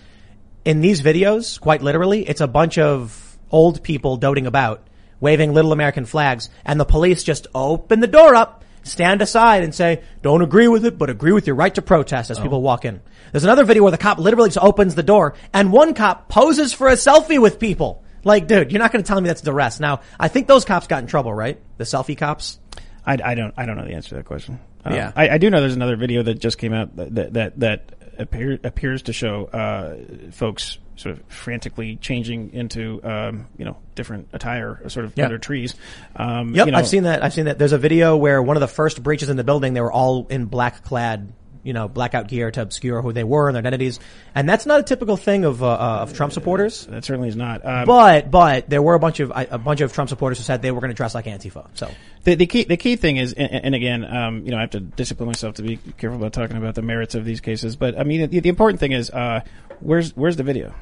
In these videos, quite literally, it's a bunch of old people doting about, waving little American flags, and the police just open the door up, stand aside and say, don't agree with it, but agree with your right to protest as people walk in. There's another video where the cop literally just opens the door and one cop poses for a selfie with people. Like, dude, you're not going to tell me that's duress. Now, I think those cops got in trouble, right? The selfie cops? I, I don't I don't know the answer to that question. Um, Yeah. I, I do know there's another video that just came out that that that, that appear, appears to show uh, folks sort of frantically changing into um, you know different attire, sort of Yeah. under trees. Um, Yep, you know, I've seen that. I've seen that. There's a video where one of the first breaches in the building, they were all in black clad, you know, blackout gear to obscure who they were and their identities. And that's not a typical thing of, uh, uh, of Trump supporters. That certainly is not. Um, But, but there were a bunch of, a bunch of Trump supporters who said they were going to dress like Antifa. So, The, the key the key thing is, and, and again, um, you know, I have to discipline myself to be careful about talking about the merits of these cases. But I mean, the, the important thing is, uh, where's where's the video?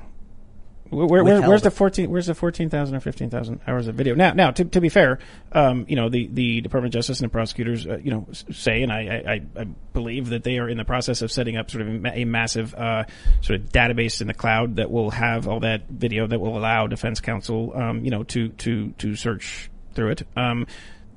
Where, where, where- where's the fourteen? Where's the fourteen thousand or fifteen thousand hours of video? Now, now, to, to be fair, um, you know, the, the Department of Justice and the prosecutors, uh, you know, say, and I, I, I- believe that they are in the process of setting up sort of a, a massive uh, sort of database in the cloud that will have all that video that will allow defense counsel, um, you know, to to to search through it. Um,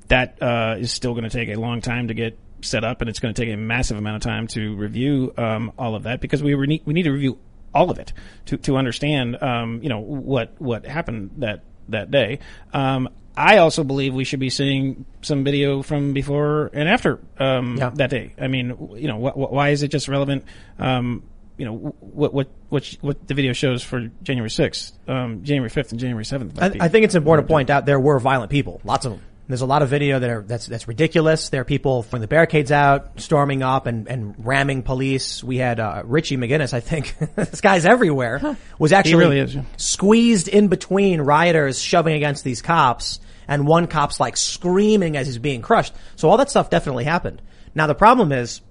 that uh, is still going to take a long time to get set up, and it's going to take a massive amount of time to review um, all of that because we re- we need to review all of it to to understand um, you know what what happened that that day. Um, I also believe we should be seeing some video from before and after um, Yeah. that day. I mean, you know, wh- wh- why is it just relevant? Um, you know what what what what the video shows for January sixth, um, January fifth, and January seventh. I, I think it's important to point out there were violent people, lots of them. There's a lot of video that are that's that's ridiculous. There are people throwing the barricades out, storming up, and and ramming police. We had uh, Richie McGinniss, I think. [LAUGHS] this guy's everywhere. Was actually really is, yeah. squeezed in between rioters shoving against these cops, and one cop's like screaming as he's being crushed. So all that stuff definitely happened. Now the problem is,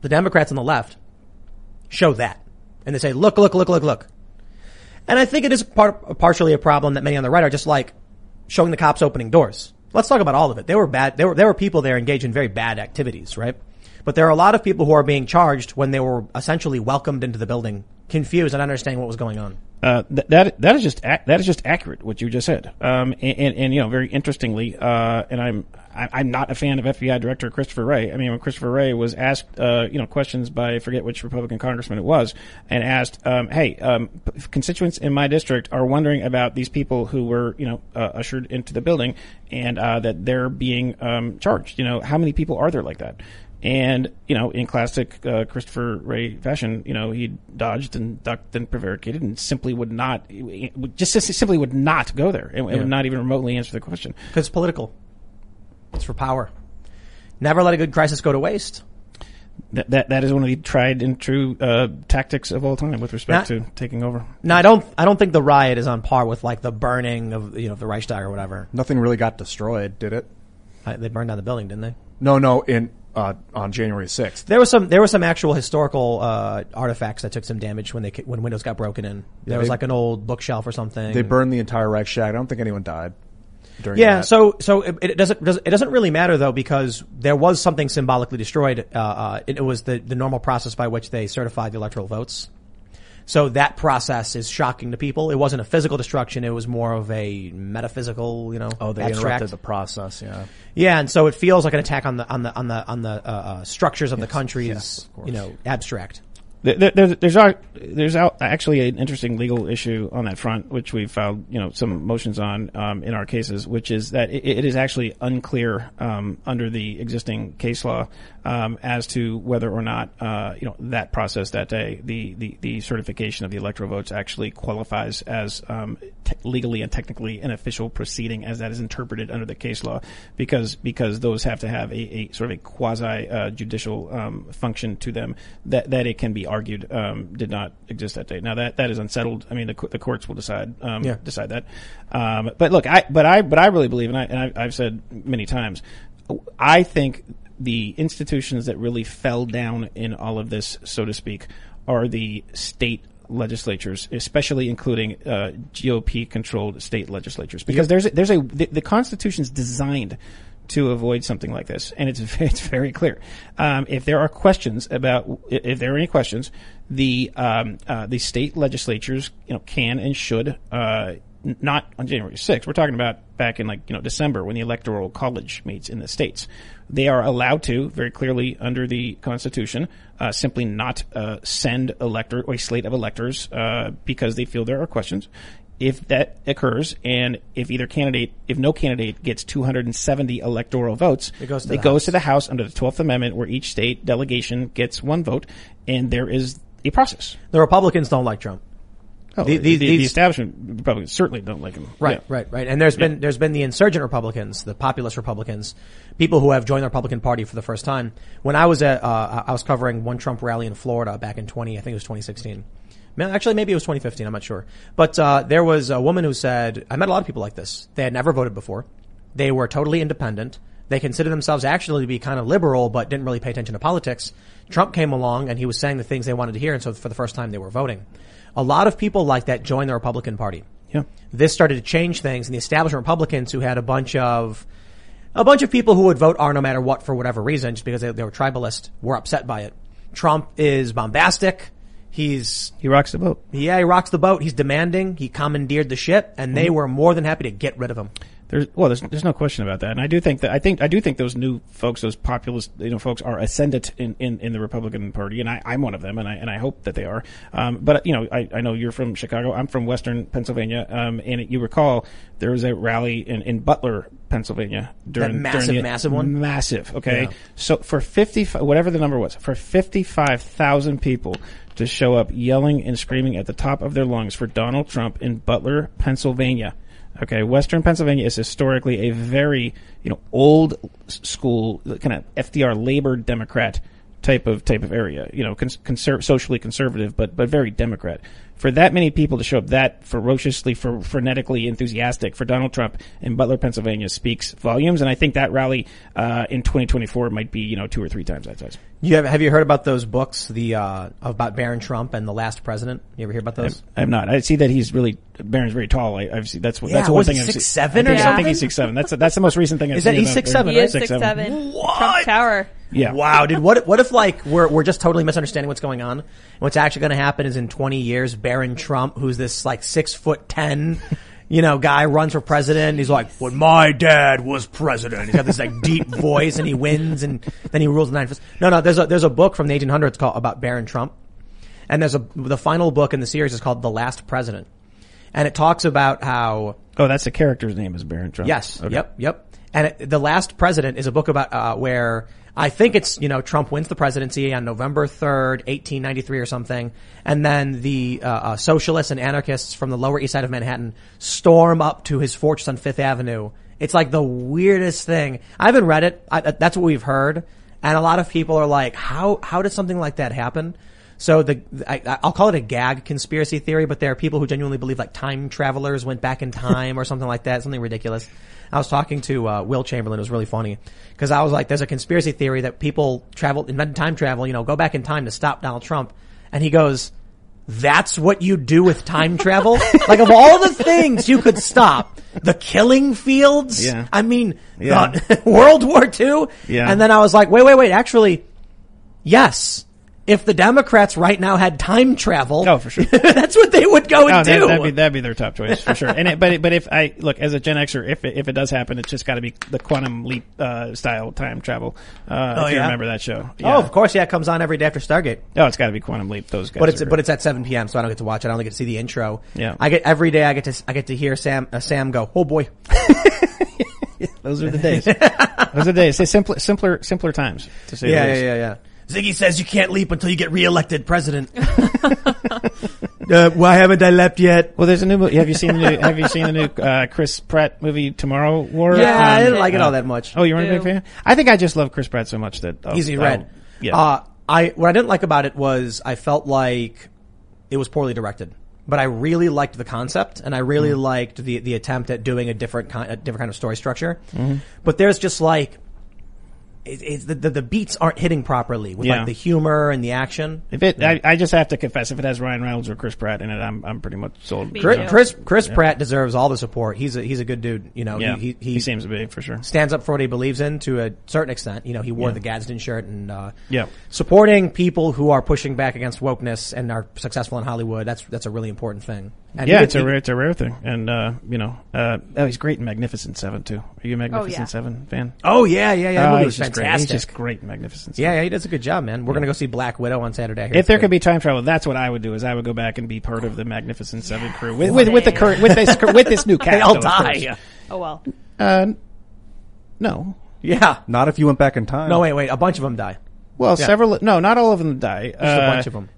the Democrats on the left show that, and they say, "Look, look, look, look, look." And I think it is part, partially a problem that many on the right are just like showing the cops opening doors. Let's talk about all of it. There were bad, there were, there were people there engaged in very bad activities, right? But there are a lot of people who are being charged when they were essentially welcomed into the building confused and understanding what was going on. Uh, th- that that is just ac- that is just accurate what you just said. Um, and, and, and you know, very interestingly, uh, and I'm I, I'm not a fan of FBI Director Christopher Wray. I mean, when Christopher Wray was asked, uh, you know, questions by I forget which Republican congressman it was, and asked, um, "Hey, um, constituents in my district are wondering about these people who were, you know, uh, ushered into the building, and uh, that they're being um, charged. You know, how many people are there like that?" And you know, in classic uh, Christopher Wray fashion, you know, he dodged and ducked and prevaricated, and simply would not, just simply would not go there, and, and would not even remotely answer the question. Because it's political. It's for power. Never let a good crisis go to waste. That that, that is one of the tried and true uh, tactics of all time with respect Not- to taking over. No, I don't. I don't think the riot is on par with like the burning of you know the Reichstag or whatever. Nothing really got destroyed, did it? I, they burned down the building, didn't they? No, no. In uh, on January sixth. There was some. There were some actual historical uh, artifacts that took some damage when they when windows got broken in. There was they- like an old bookshelf or something. They burned the entire Reichstag. I don't think anyone died. During Yeah, that. so so it, it doesn't it doesn't really matter though because there was something symbolically destroyed. Uh, uh, it, it was the the normal process by which they certified the electoral votes. So that process is shocking to people. It wasn't a physical destruction; it was more of a metaphysical, you know, oh, they abstract. interrupted the process. Yeah. Yeah, and so it feels like an attack on the on the on the on the uh, uh, structures of the country's yes, of you know abstract. There, there- there's there's there's actually an interesting legal issue on that front, which we filed you know some motions on um, in our cases, which is that it, it is actually unclear um, under the existing case law um, as to whether or not uh, you know that process that day, the, the, the certification of the electoral votes actually qualifies as um, te- legally and technically an official proceeding as that is interpreted under the case law, because because those have to have a, a sort of a quasi uh, judicial um, function to them that that it can be argued um, did not exist that day. Now that that is unsettled. I mean, the, the courts will decide um, Yeah. decide that. Um, but look, I but I but I really believe, and, I, and I, I've said many times, I think the institutions that really fell down in all of this, so to speak, are the state legislatures, especially including uh, GOP-controlled state legislatures, because there's a, there's a the, the Constitution's designed to avoid something like this, and it's [LAUGHS] it's very clear. Um, if there are questions about if there are any questions, the um, uh, the state legislatures you know can and should uh, not on January 6th. We're talking about back in like you know December when the electoral college meets in the states. They are allowed to very clearly under the Constitution uh, simply not uh, send elector or a slate of electors uh, because they feel there are questions. If that occurs, and if either candidate, if no candidate gets 270 electoral votes, It goes to it the goes House. to the House under the 12th Amendment, where each state delegation gets one vote, and there is a process. The Republicans don't like Trump. Oh, The- the, these- the, establishment Republicans certainly don't like him. Right, Yeah. right, right. And there's been there's been the insurgent Republicans, the populist Republicans, people who have joined the Republican Party for the first time. When I was at uh, I was covering one Trump rally in Florida back in 20, I think it was 2016. Ma- Actually, maybe it was 2015. I'm not sure. But uh, there was a woman who said, I met a lot of people like this. They had never voted before. They were totally independent. They considered themselves actually to be kind of liberal, but didn't really pay attention to politics. Trump came along and he was saying the things they wanted to hear, and so for the first time they were voting. A lot of people like that joined the Republican Party Yeah. this started to change things and the establishment Republicans who had a bunch of a bunch of people who would vote R no matter what for whatever reason, just because they, they were tribalist, were upset by it. Trump is bombastic. He's He rocks the boat. yeah, he rocks the boat. He's demanding. He commandeered the ship, and they mm-hmm. were more than happy to get rid of him. There's well, there's there's no question about that, and I do think that I think I do think those new folks, those populist you know folks, are ascendant in, in, in the Republican Party, and I, I'm one of them, and I and I hope that they are. Um, but you know, I, I know you're from Chicago, I'm from Western Pennsylvania, um, and you recall there was a rally in, in Butler, Pennsylvania during massive, during the- massive massive one? massive. Okay, Yeah. so for fifty, whatever the number was, for fifty-five thousand people to show up yelling and screaming at the top of their lungs for Donald Trump in Butler, Pennsylvania. Okay, Western Pennsylvania is historically a very, you know, old school kind of FDR labor Democrat type of type of area. You know, cons- conser- socially conservative, but but very Democrat. For that many people to show up that ferociously, for frenetically enthusiastic for Donald Trump in Butler, Pennsylvania, speaks volumes. And I think that rally uh, in 2024 might be, you know, two or three times that size. You have, have you heard about those books, the uh, about Barron Trump and the last president? You ever hear about those? I'm not. I see that he's really Barron's very tall. I, I've seen that's what Yeah, that's one was thing he I've seen. 6'7" I think, or I think he's six seven. That's that's the most recent thing I've Is that- seen. he's about 6'7", Barron. He is right? six seven. Trump Tower. Yeah. Wow, dude. What what if like we're we're just totally misunderstanding what's going on? And what's actually going to happen is in 20 years, Barron Trump, who's this like six foot ten, you know, guy runs for president. He's like, when my dad was president, he's got this like deep [LAUGHS] voice, and he wins, and then he rules the nine. No, no. There's a there's a book from the 1800s called about Barron Trump, and there's a the final book in the series is called The Last President, and it talks about how Oh, that's the character's name is Barron Trump. Yes. Okay. Yep. Yep. And it, the last president is a book about uh, where I think it's you know Trump wins the presidency on November third, eighteen ninety three or something, and then the uh, uh, socialists and anarchists from the Lower East Side of Manhattan storm up to his fortress on Fifth Avenue. It's like the weirdest thing. I haven't read it. I, that's what we've heard, and a lot of people are like, "How how did something like that happen?" So the I, I'll call it a gag conspiracy theory, but there are people who genuinely believe like time travelers went back in [LAUGHS] time or something like that, something ridiculous. I was talking to uh, Will Chamberlain. It was really funny because I was like, "There's a conspiracy theory that people travel invented time travel. You know, go back in time to stop Donald Trump." And he goes, "That's what you do with time travel? [LAUGHS] like of all the things you could stop, the killing fields. Yeah. I mean, Yeah. [LAUGHS] World War II. Yeah. And then I was like, wait, wait, wait. Actually, yes. If the Democrats right now had time travel, Oh, for sure. [LAUGHS] that's what they would go and Oh, that, do. that'd be that'd be their top choice for sure. And it, but it, but if I look as a Gen Xer, if it, if it does happen, it's just got to be the quantum leap uh, style time travel. Uh, Oh, if you yeah? remember that show. Oh, of course, yeah, it comes on every day after Stargate. Oh, it's got to be quantum leap. Those guys. But it's are but it's at 7 p.m. so I don't get to watch it. I only get to see the intro. Yeah. I get every day. I get to I get to hear Sam uh, Sam go. Oh boy. [LAUGHS] [LAUGHS] those are the days. those are the days. Say simpler simpler simpler times to say. Yeah, yeah, yeah, yeah. Ziggy says you can't leap until you get reelected president. [LAUGHS] uh, why haven't I leapt yet? Well, there's a new. movie. Have you seen the new? Have you seen the new uh, Chris Pratt movie Tomorrow War? Yeah, I Um, didn't like it uh, all that much. Oh, you weren't a big fan? I think I just love Chris Pratt so much that I'll, Easy I'll- red. Yeah. Uh, I what I didn't like about it was I felt like it was poorly directed, but I really liked the concept and I really Mm-hmm. liked the the attempt at doing a different kind a different kind of story structure. Mm-hmm. But there's just like it, it's the, the the beats aren't hitting properly with Yeah. like the humor and the action. if it, I, I just have to confess, if it has Ryan Reynolds or Chris Pratt in it, I'm I'm pretty much sold. Me Chris too. Chris, Chris Pratt deserves all the support. He's a he's a good dude. You know, Yeah, he, he, he, he seems to be for sure. stands up for what he believes in to a certain extent. You know, he wore Yeah. the Gadsden shirt and uh, Yeah. supporting people who are pushing back against wokeness and are successful in Hollywood. That's that's a really important thing. And yeah, he- it's a rare, it's a rare thing, and uh, you know, uh, oh, he's great in Magnificent Seven too. Are you a Magnificent yeah. Seven fan? Oh yeah, yeah, yeah. That Oh, movie he's was just great. fantastic. He's just great in Magnificent. yeah, Seven. yeah, he does a good job, man. We're gonna go see Black Widow on Saturday. I If there could be time travel, that's what I would do. Is I would go back and be part of the Magnificent Seven crew with with, with the current with this with this new [LAUGHS] cast. they all though, of course. die. Oh well. Uh, no. Yeah. Not if you went back in time. No, wait, wait. A bunch of them die. Well, Yeah. several. No, not all of them die. Just a bunch of 'em.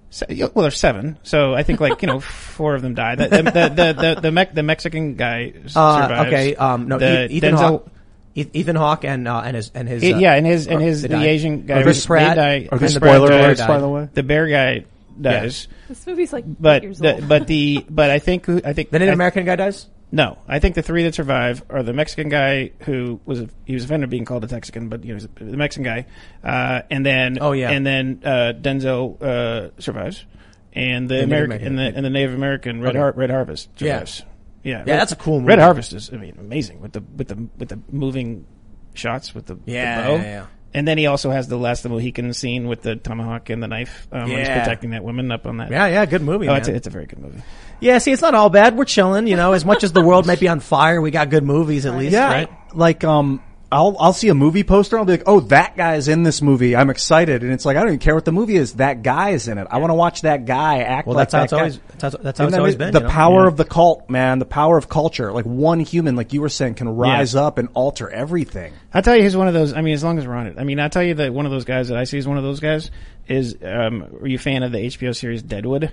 well, there's seven. So I think like you know, [LAUGHS] four of them die. The the the the, the, the, Me- the Mexican guy Uh, survives. okay. Um, no, The E- Ethan Denzel- Hawke. Ethan Hawke and uh, and his and his uh, yeah, and his and uh, his the die. Asian guy. Chris Pratt. Die. Are the spoiler bear alerts, by the way? The bear guy dies. This movie's like eight But years the, old. but the but I think I think The Native I- American guy dies. No, I think the three that survive are the Mexican guy who was he was offended of being called a Texican, but you know the Mexican guy, uh, and then Oh, yeah. and then uh, Denzel uh, survives, and the, Native American and the and the Native American Red Okay. Har- Red Harvest Yeah. survives. Yeah, Yeah, that's a cool movie. Red Harvest is I mean amazing with the with the with the moving shots with the, Yeah, the bow. yeah, yeah. And then he also has the last of the Mohican scene with the tomahawk and the knife um, when he's Yeah. protecting that woman up on that. Yeah, yeah. Good movie. Oh, man. it's a, it's a very good movie. Yeah, see, it's not all bad. We're chilling, you know. As much as the world might be on fire, we got good movies at least, Yeah, right? like um, I'll I'll see a movie poster. and I'll be like, oh, that guy's in this movie. I'm excited, and it's like I don't even care what the movie is. That guy is in it. I want to watch that guy act Well, like that's how that it's guy. always that's how, that's how Isn't it's always been. the you know? power Yeah. of the cult, man. The power of culture. Like one human, like you were saying, can rise up and alter everything. I'll tell you, he's one of those. I mean, as long as we're on it. I mean, I'll tell you that one of those guys that I see is one of those guys is. Um, are you a fan of the HBO series Deadwood?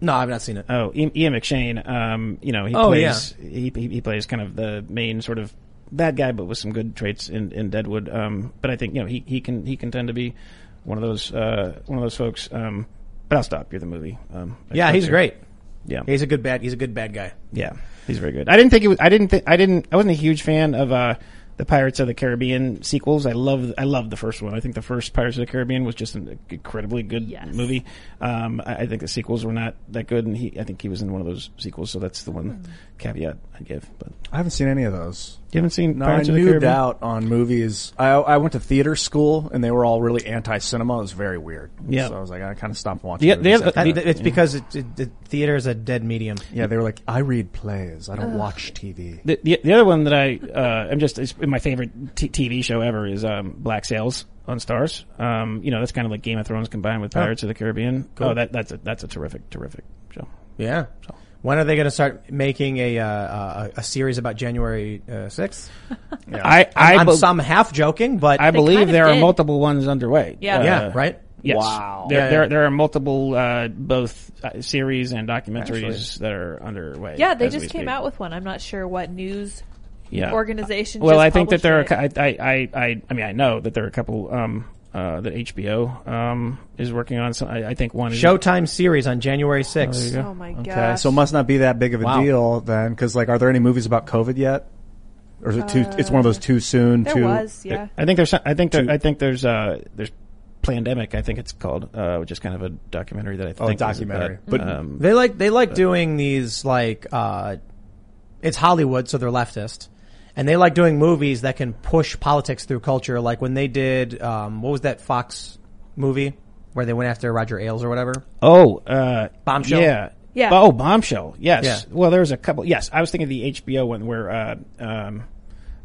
No, I've not seen it. Oh, Ian, Ian McShane. Um, you know, he Oh, plays. He, he he plays kind of the main sort of bad guy, but with some good traits in in Deadwood. Um, but I think you know he he can he can tend to be one of those uh one of those folks. Um, but I'll stop. You're the movie. Um, Yeah, he's great. Yeah, He's a good bad. He's a good bad guy. yeah, he's very good. I didn't think it was. I didn't. Th- I didn't. I wasn't a huge fan of uh, the Pirates of the Caribbean sequels. I love. I love the first one. I think the first Pirates of the Caribbean was just an incredibly good Yes. movie. Um, I, I think the sequels were not that good, and he. I think he was in one of those sequels. So that's the one caveat I give. But I haven't seen any of those. You haven't seen No, I Pirates of the nubed Caribbean? out on movies. I, I went to theater school, and they were all really anti-cinema. It was very weird. Yeah. So I was like, I kind of stopped watching. The- the movies other- after That- that. it's because it, it, the theater is a dead medium. yeah, they were like, I read plays. I don't watch TV. The, the the other one that I uh, am just it's my favorite t- TV show ever is um, Black Sails on Starz. Um, you know that's kind of like Game of Thrones combined with Pirates of the Caribbean. Oh, that that's a that's a terrific terrific show. Yeah. When are they going to start making a uh, a, a series about January uh, sixth? I I, I'm bel- some half joking, but I believe kind of there are multiple ones underway. Yeah. yeah, right. Yes. Wow. There, Yeah, there, yeah. there are multiple, uh, both uh, series and documentaries that are underway. Yeah, they just came speak. out with one. I'm not sure what news yeah. organization. Well, just I think that there are. I, I, I, I mean, I know that there are a couple um, uh, that HBO um, is working on. So I, I think one is Showtime series on January sixth. it. Oh my Okay, gosh! so it must not be that big of a Wow. deal then, because like, are there any movies about COVID yet? Or is it too? it's one of those too soon. there too. was, yeah. I think there's. some- I think there, Two- I think there's. Uh, there's pandemic. I think it's called, uh, which is kind of a documentary that I Oh, think is documentary. about, But- um, They like they like doing these like uh, it's Hollywood, so they're leftist, and they like doing movies that can push politics through culture. Like when they did um, what was that Fox movie where they went after Roger Ailes or whatever? Oh, uh, Bombshell? Yeah. Yeah. Oh, Bombshell. Yes. Yeah. Well, there's a couple. Yes, I was thinking the HBO one where uh, um,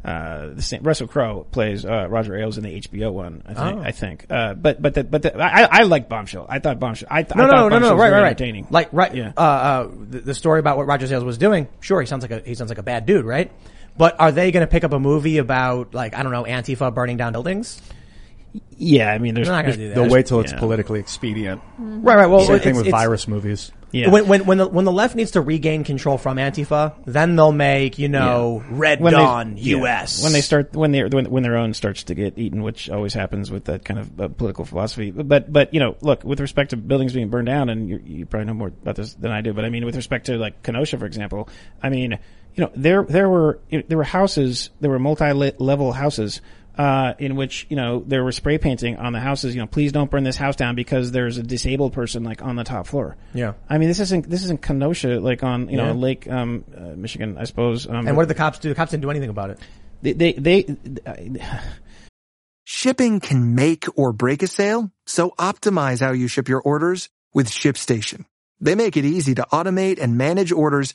uh, the same, Russell Crowe plays uh, Roger Ailes in the HBO one. I think. Oh. I think. Uh, but but the, but the, I I like Bombshell. I thought Bombshell. I, th- No, I no, thought no, no, Bombshell right, right, right. entertaining. Like right, Yeah. uh, uh, the, the story about what Roger Ailes was doing. Sure, he sounds like a he sounds like a bad dude, right? But are they going to pick up a movie about like I don't know Antifa burning down buildings? yeah. I mean, there's. They're not going to there's- do that. They'll wait till it's Yeah. politically expedient. Right, right. Well, Same it's, thing with it's- virus movies. Yeah. When, when, when the, when the left needs to regain control from Antifa, then they'll make, you know, Red When they- Dawn, yeah. US. when they start when they when, when their own starts to get eaten, which always happens with that kind of uh, political philosophy. But but you know, look with respect to buildings being burned down, and you, you probably know more about this than I do. But I mean, with respect to like Kenosha, for example, I mean, you know, there there were you know, there were houses, there were multi level houses. Uh, in which you know there were spray painting on the houses. You know, please don't burn this house down because there's a disabled person like on the top floor. Yeah. I mean, this isn't this isn't Kenosha like on you know Lake um, uh, Michigan, I suppose. Um, and what did the cops do? The cops didn't do anything about it. they they, they Shipping can make or break a sale, so optimize how you ship your orders with ShipStation. They make it easy to automate and manage orders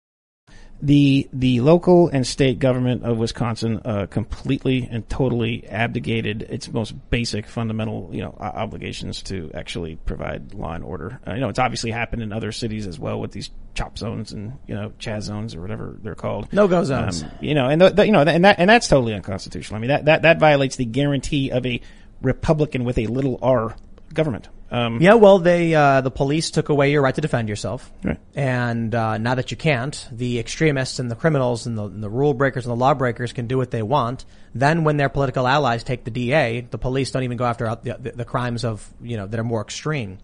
The the local and state government of Wisconsin uh, completely and totally abdicated its most basic fundamental you know obligations to actually provide law and order. Uh, you know, it's obviously happened in other cities as well with these chop zones and you know chaz zones or whatever they're called. No-go zones. Um, you know, and the, the, you know, and that and that's totally unconstitutional. I mean, that that that violates the guarantee of a Republican with a little R government. Um, Yeah, well, they, uh, the police took away your right to defend yourself. Right. And, uh, now that you can't, the extremists and the criminals and the, and the rule breakers and the law breakers can do what they want. Then when their political allies take the DA, the police don't even go after the, the, the crimes of, you know, that are more extreme.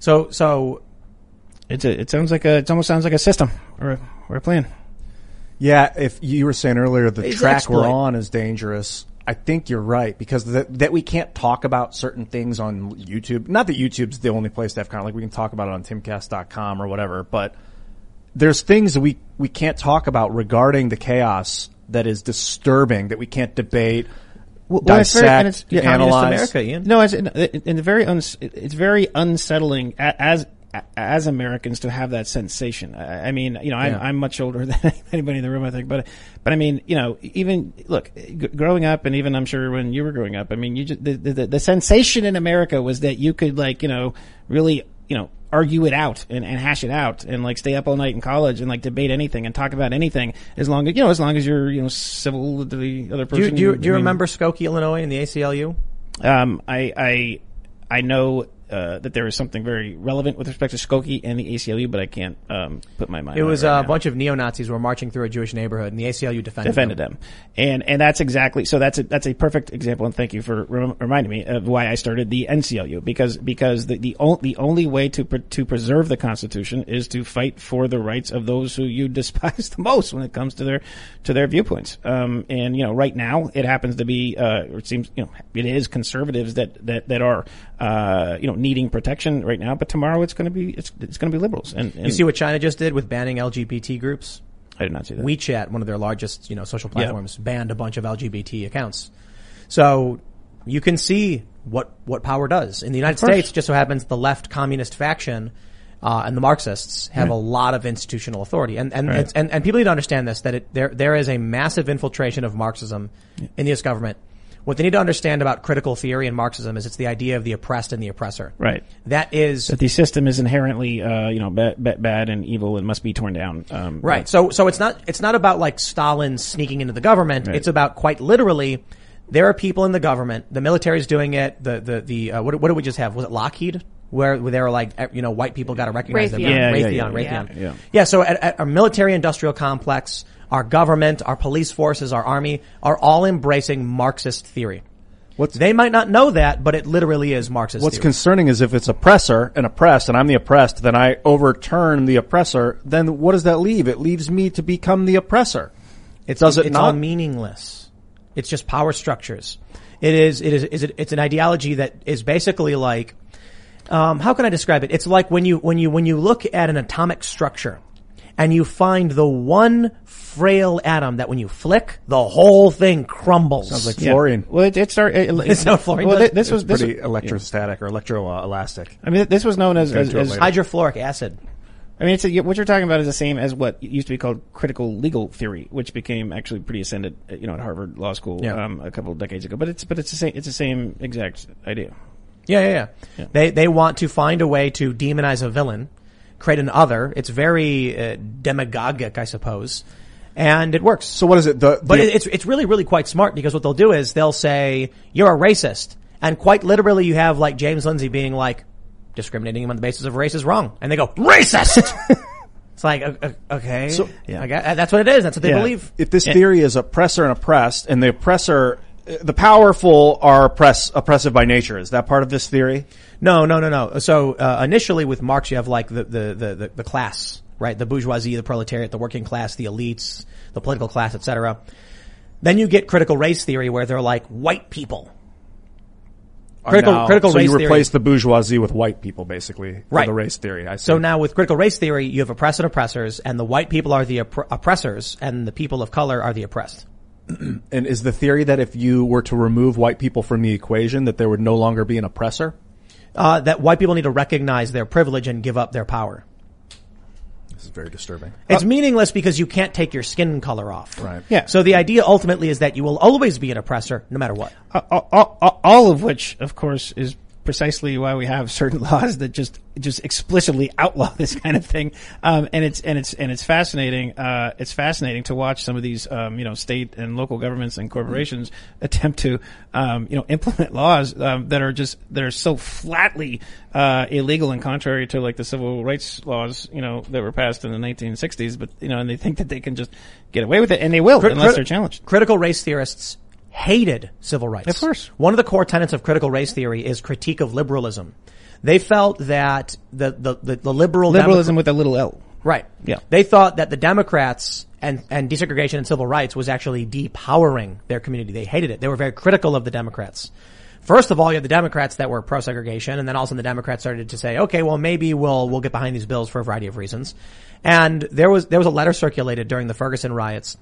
So, so It's a, it sounds like a, it almost sounds like a system or a, or a plan. Yeah, if you were saying earlier the It's track exploit. we're on is dangerous, I think you're right because that that we can't talk about certain things on YouTube. Not that YouTube's the only place to have kind of like we can talk about it on timcast.com or whatever, but there's things that we we can't talk about regarding the chaos that is disturbing that we can't debate, Well, it's dissect, very- and it's- yeah, analyze. America, Ian. No, it's in, in very uns, it's very unsettling as as Americans to have that sensation. I I mean, you know, I'm, Yeah. I'm much older [LAUGHS] than anybody in the room, I think, but but I mean, you know, even look, g- growing up, and even I'm sure when you were growing up, I mean, you just the, the the sensation in America was that you could like you know really you know argue it out and, and hash it out and like stay up all night in college and like debate anything and talk about anything as long as you know as long as you're you know civil to the other do you, person. do you, do you I mean- remember Skokie, Illinois and the ACLU? um, I, I, I know uh, that there is something very relevant with respect to Skokie and the ACLU, but I can't um, put my mind. On it was right a now. bunch of neo Nazis were marching through a Jewish neighborhood, and the ACLU defended, defended them. them, and and that's exactly so. That's a that's a perfect example, and thank you for rem- reminding me of why I started the NCLU because because the the, o- the only way to pre- to preserve the Constitution is to fight for the rights of those who you [LAUGHS] despise the most when it comes to their to their viewpoints. Um, and you know, right now it happens to be uh, it seems you know it is conservatives that that that are uh, you know needing protection right now, but tomorrow it's going to be it's it's going to be liberals. And, and You see what China just did with banning LGBT groups? I did not see that. WeChat, one of their largest, you know, social platforms, banned a bunch of LGBT accounts. So you can see what what power does in the United. States. Just so happens the left communist faction uh, and the Marxists have a lot of institutional authority, and and, Right. and and people need to understand this that it, there there is a massive infiltration of Marxism in the U.S. government. What they need to understand about critical theory and Marxism is it's the idea of the oppressed and the oppressor. Right. That is that the system is inherently, uh, you know, bad, bad, bad and evil and must be torn down. Um, Right. So so it's not it's not about like Stalin sneaking into the government. Right. It's about quite literally there are people in the government. The military is doing it. The the the uh, what what did we just have? Was it Lockheed? Where, where they were like, eh, you know, white people got to recognize them. Raytheon. Yeah, yeah, Raytheon, yeah, Raytheon. yeah, yeah. Yeah, so at, at our military industrial complex, our government, our police forces, our army are all embracing Marxist theory. What's They might not know that, but it literally is Marxist What's theory. concerning is if it's oppressor and oppressed, and I'm the oppressed, then I overturn the oppressor. Then what does that leave? It leaves me to become the oppressor. It's, Does it it's all meaningless. It's just power structures. It is, it is, is it, it's an ideology that is basically like, um, how can I describe it? It's like when you, when you, when you look at an atomic structure and you find the one frail atom that when you flick, the whole thing crumbles. Sounds like Yeah. fluorine. Well, it, it started. It, It's not fluorine, Well, does thi- this was this. Pretty electrostatic or electroelastic. I mean, this was known as, as, into it as later. hydrofluoric acid. I mean, it's a, what you're talking about is the same as what used to be called critical legal theory, which became actually pretty ascended, uh, you know, at Harvard Law School Yeah. um, a couple of decades ago. But it's but it's the same it's the same exact idea. Yeah, yeah, yeah. They they want to find a way to demonize a villain, create an other. It's very uh, demagogic, I suppose, and it works. So what is it? The, But it- it's it's really really quite smart because what they'll do is they'll say you're a racist, and quite literally you have like James Lindsay being like discriminating him on the basis of race is wrong, and they go racist. [LAUGHS] it's like okay, So- yeah, I guess, that's what it is. That's what they Yeah. believe. if this theory is oppressor and oppressed, and the oppressor, the powerful are oppress, oppressive by nature, is that part of this theory? No, no, no, no. So uh, initially with Marx, you have like the, the the the class, right? The bourgeoisie, the proletariat, the working class, the elites, the political class, etc. Then you get critical race theory, where they're like white people. Critical Now- critical so race you theory. replace the bourgeoisie with white people, basically, for Right. the race theory. I see. So now with critical race theory, you have oppressed and oppressors, and the white people are the oppre- oppressors, and the people of color are the oppressed. [CLEARS THROAT] and is the theory that if you were to remove white people from the equation, that there would no longer be an oppressor? Uh, that white people need to recognize their privilege and give up their power. This is very disturbing. It's uh, meaningless because you can't take your skin color off. Right. Yeah. So the idea ultimately is that you will always be an oppressor, no matter what. all, all, all of which, of course, is precisely why we have certain [LAUGHS] laws that just just explicitly outlaw this kind of thing. Um, and it's and it's and it's fascinating. Uh, it's fascinating to watch some of these, um, you know, state and local governments and corporations attempt to, um, you know, implement laws um, that are just that are so flatly uh, illegal and contrary to like the civil rights laws, you know, that were passed in the 1960s. But you know, and they think that they can just get away with it, and they will Cri- unless they're challenged. Critical race theorists hated civil rights. Of course. One of the core tenets of critical race theory is critique of liberalism. They felt that the, the, the, the liberal Liberalism with a little L. right. Yeah. They thought that the Democrats and, and desegregation and civil rights was actually depowering their community. They hated it. They were very critical of the Democrats. First of all, you had the Democrats that were pro-segregation, and then all of a sudden the Democrats started to say, okay, well maybe we'll, we'll get behind these bills for a variety of reasons. And there was, there was a letter circulated during the Ferguson riots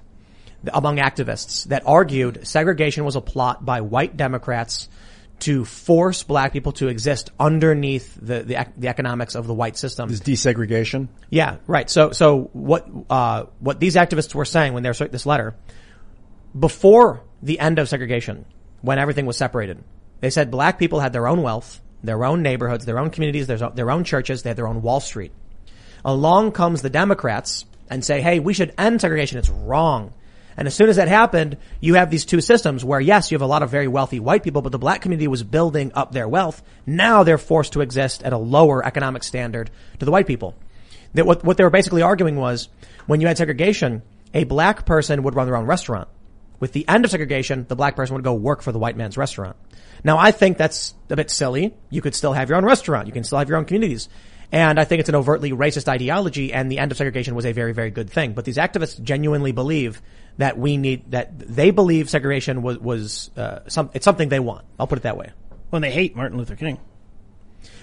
among activists that argued segregation was a plot by white Democrats to force black people to exist underneath the, the, the economics of the white system. Is desegregation? Yeah, right. So, so what, uh, what these activists were saying when they wrote this letter, before the end of segregation, when everything was separated, they said black people had their own wealth, their own neighborhoods, their own communities, their, their own churches, they had their own Wall Street. Along comes the Democrats and say, hey, we should end segregation. It's wrong. And as soon as that happened, you have these two systems where yes, you have a lot of very wealthy white people, but the black community was building up their wealth. Now they're forced to exist at a lower economic standard to the white people. That what, what they were basically arguing was when you had segregation, a black person would run their own restaurant. With the end of segregation, the black person would go work for the white man's restaurant. Now I think that's a bit silly. You could still have your own restaurant. You can still have your own communities. And I think it's an overtly racist ideology and the end of segregation was a very, very good thing. But these activists genuinely believe that we need, that they believe segregation was, was, uh, some, it's something they want. I'll put it that way. When they hate Martin Luther King.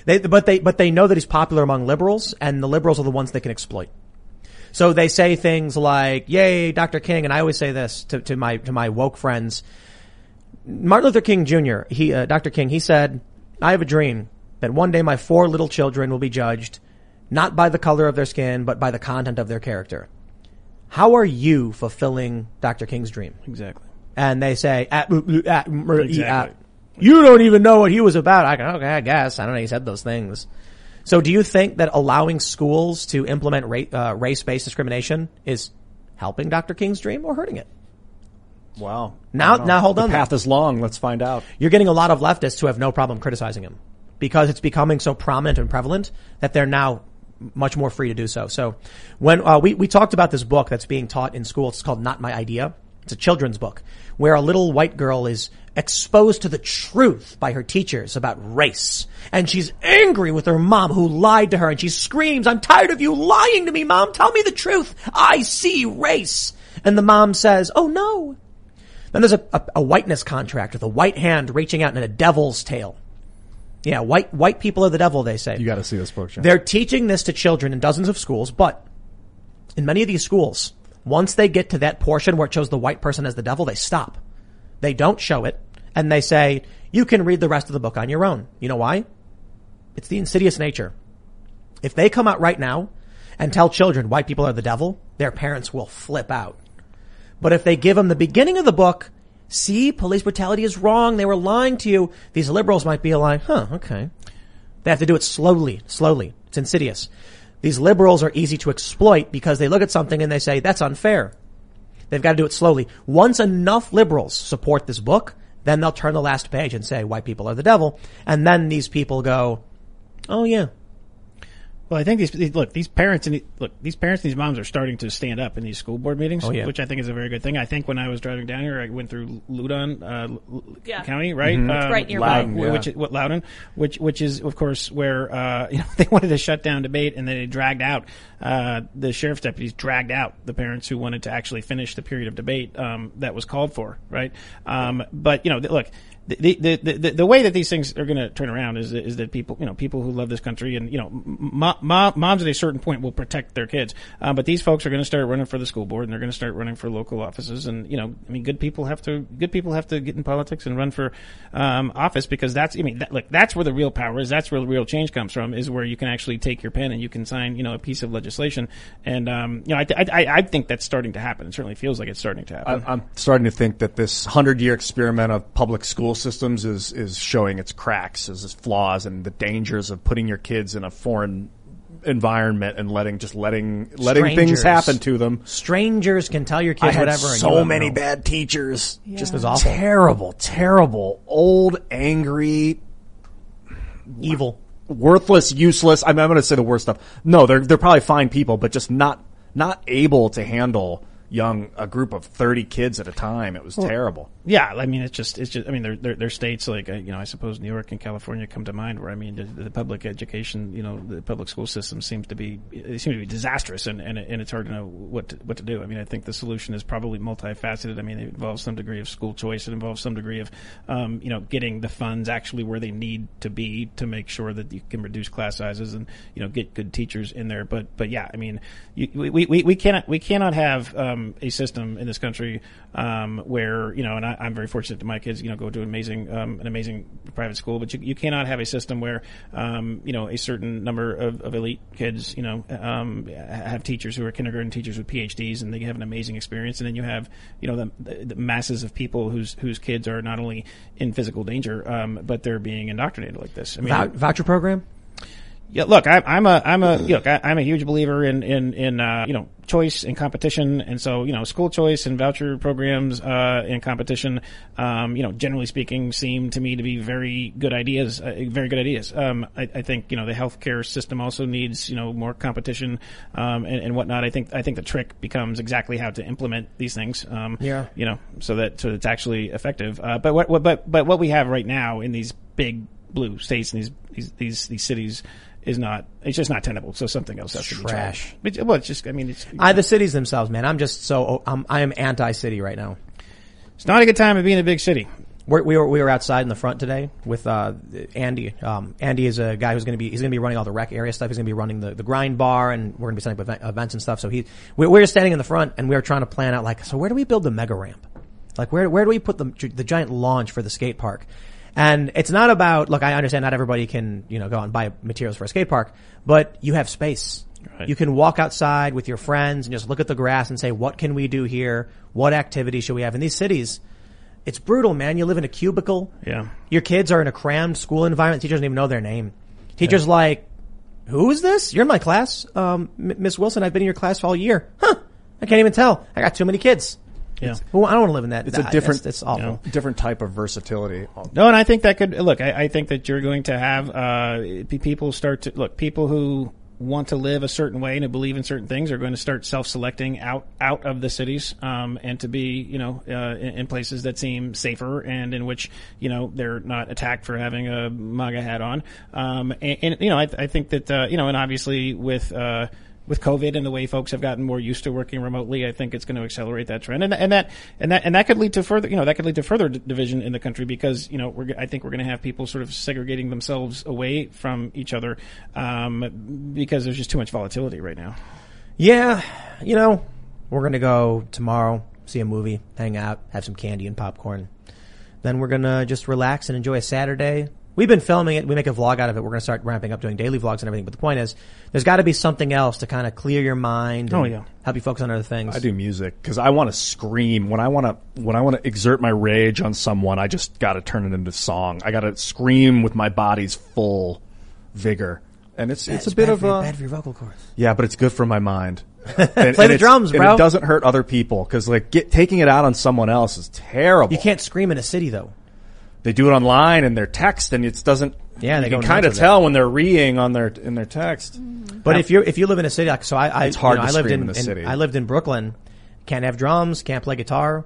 They, but they, but they know that he's popular among liberals and the liberals are the ones they can exploit. So they say things like, yay, Dr. King. And I always say this to, to my, to my woke friends. Martin Luther King Jr., he, uh, Dr. King, he said, I have a dream that one day my four little children will be judged not by the color of their skin, but by the content of their character. How are you fulfilling Dr. King's dream? Exactly. And they say, at, at, Exactly. you don't even know what he was about. I go, okay, I guess. I don't know. He said those things. So do you think that allowing schools to implement ra- uh, race-based discrimination is helping Dr. King's dream or hurting it? Wow. Now- now hold the on. path is long. Let's find out. You're getting a lot of leftists who have no problem criticizing him because it's becoming so prominent and prevalent that they're now much more free to do so. So when uh, we we talked about this book that's being taught in school, it's called Not My Idea. It's a children's book where a little white girl is exposed to the truth by her teachers about race. And she's angry with her mom who lied to her and she screams, I'm tired of you lying to me, mom. Tell me the truth. I see race. And the mom says, Oh no. Then there's a, a, a whiteness contract with a white hand reaching out in a devil's tail. Yeah, white, white people are the devil, they say. You got to see this book, John. They're teaching this to children in dozens of schools, but in many of these schools, once they get to that portion where it shows the white person as the devil, they stop. They don't show it, and they say, you can read the rest of the book on your own. You know why? It's the insidious nature. If they come out right now and tell children white people are the devil, their parents will flip out. But if they give them the beginning of the book, see, police brutality is wrong, they were lying to you, these liberals might be like, huh, okay. They have to do it slowly, slowly. It's insidious. These liberals are easy to exploit because they look at something and they say, that's unfair. They've got to do it slowly. Once enough liberals support this book, then they'll turn the last page and say white people are the devil. And then these people go, oh yeah, Well, I think these, these look these parents and look these parents and these moms are starting to stand up in these school board meetings, Oh, yeah. which I think is a very good thing. I think when I was driving down here, I went through Loudoun uh, Yeah. County, right? Um, It's right nearby. Loudoun, yeah. which is, what Loudoun, which which is of course where uh, [LAUGHS] you know they wanted to shut down debate and then they dragged out uh, the sheriff's deputies dragged out the parents who wanted to actually finish the period of debate um, that was called for, right? Um, but you know, look. The, the, the, the, way that these things are going to turn around is is that people you know people who love this country and you know mo- mo- moms at a certain point will protect their kids, uh, but these folks are going to start running for the school board and they're going to start running for local offices. And you know I mean good people have to good people have to get in politics and run for um, office because that's I mean that, that's where the real power is. That's where the real change comes from is where you can actually take your pen and you can sign you know a piece of legislation. And um, you know I, I I- think that's starting to happen. It certainly feels like it's starting to happen. I'm, starting to think that this hundred-year experiment of public school systems is is showing its cracks, is its flaws, and the dangers of putting your kids in a foreign environment and letting just letting letting things happen to them. strangers can tell your I kids had whatever. and you so many know. bad teachers. Just was awful. terrible, terrible, old, angry, evil. worthless, useless. I'm, I'm going to say the worst stuff. No, they're they're probably fine people, but just not not able to handle young a group of 30 kids at a time. It was terrible. Yeah, I mean, it's just, it's just. I mean, there, there, there's states like, uh, you know, I suppose New York and California come to mind, where I mean, the, the public education, you know, the public school system seems to be, it seems to be disastrous, and and, and it's hard to know what to, what to do. I mean, I think the solution is probably multifaceted. I mean, it involves some degree of school choice, it involves some degree of, um, you know, getting the funds actually where they need to be to make sure that you can reduce class sizes and you know get good teachers in there. But but yeah, I mean, you, we, we we cannot we cannot have um, a system in this country um, where you know, and I, I'm very fortunate that my kids you know go to an amazing um, an amazing private school, but you, you cannot have a system where um, you know a certain number of, of elite kids you know um, have teachers who are kindergarten teachers with PhDs and they have an amazing experience, and then you have you know the, the, masses of people whose whose kids are not only in physical danger um, but they're being indoctrinated like this. I mean, Vou- voucher program. Yeah, look, I, I'm a, I'm a, look, I, I'm a huge believer in, in, in, uh, you know, choice and competition. And so, you know, school choice and voucher programs, uh, and competition, um, you know, generally speaking, seem to me to be very good ideas, uh, very good ideas. Um, I, I think, you know, the healthcare system also needs, you know, more competition, um, and, and whatnot. I think, I think the trick becomes exactly how to implement these things. Um, Yeah. you know, so that, so it's actually effective. Uh, but what, what, but, but what we have right now in these big blue states and these, these, these, these cities, is not. It's just not tenable. So something else has to be Trash. well, it's just. I mean, it's I, the cities themselves, man. I'm just so I'm I am anti-city right now. it's not a good time to be in a big city. We're, we were we were outside in the front today with uh, Andy. Um, Andy is a guy who's going to be he's going to be running all the rec area stuff. He's going to be running the, the grind bar, and we're going to be setting up event, events and stuff. So he we, we were standing in the front, and we were trying to plan out like, so where do we build the mega ramp? Like where where do we put the the giant launch for the skate park? And it's not about look. I understand not everybody can you know go out and buy materials for a skate park, but you have space. Right. You can walk outside with your friends and just look at the grass and say, what can we do here? What activity should we have in these cities? It's brutal, man. You live in a cubicle. Yeah. Your kids are in a crammed school environment. Teachers don't even know their name. Teachers like, who is this? You're in my class. Um, Miss Wilson, I've been in your class all year. Huh. I can't even tell. I got too many kids. Yeah. Well, I don't want to live in that. It's a different- It's, it's awful. Different type of versatility. No, and I think that could look. I, I think that you're going to have uh, people start to look. People who want to live a certain way and to believe in certain things are going to start self-selecting out out of the cities um, and to be you know uh, in, in places that seem safer and in which you know they're not attacked for having a MAGA hat on. Um, and, and you know I, I think that uh, you know and obviously with uh, with COVID and the way folks have gotten more used to working remotely, I think it's going to accelerate that trend, and, and that and that and that could lead to further, you know, that could lead to further d- division in the country because you know I think we're going to have people sort of segregating themselves away from each other um, because there's just too much volatility right now. Yeah, you know, we're gonna go tomorrow, see a movie, hang out, have some candy and popcorn. Then we're gonna just relax and enjoy a Saturday. We've been filming it. We make a vlog out of it. We're gonna start ramping up doing daily vlogs and everything. But the point is, there's got to be something else to kind of clear your mind. Oh, and Oh, yeah. help you focus on other things. I do music because I want to scream when I want to when I want to exert my rage on someone. I just got to turn it into song. I got to scream with my body's full vigor, and it's it's, a bit of for your- a bad for your vocal cords. yeah, but it's good for my mind. [LAUGHS] And, Play and the it's- drums, and it doesn't hurt other people because like get, taking it out on someone else is terrible. You can't scream in a city though. They do it online and their text, and it doesn't. Yeah, they you can kind of tell when they're reeing on their in their text. But if you if you live in a city, like so I, I It's hard you know, to I lived in, in the city. I lived in Brooklyn. Can't have drums. Can't play guitar.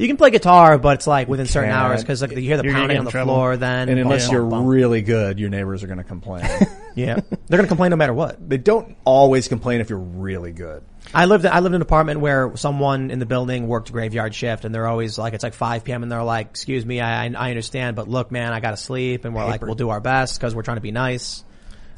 You can play guitar, but it's like within certain can't. hours because like, you hear the You're gonna pounding get on in the trouble. floor. Then And unless bump, you're bump, bump. really good, your neighbors are going to complain. [LAUGHS] yeah, they're gonna complain no matter what. they don't always complain if you're really good. I lived I lived in an apartment where someone in the building worked graveyard shift, and they're always like, it's like 5 p.m. and they're like, "Excuse me, I I understand, but look, man, I gotta sleep," and we're like, "We'll do our best because we're trying to be nice."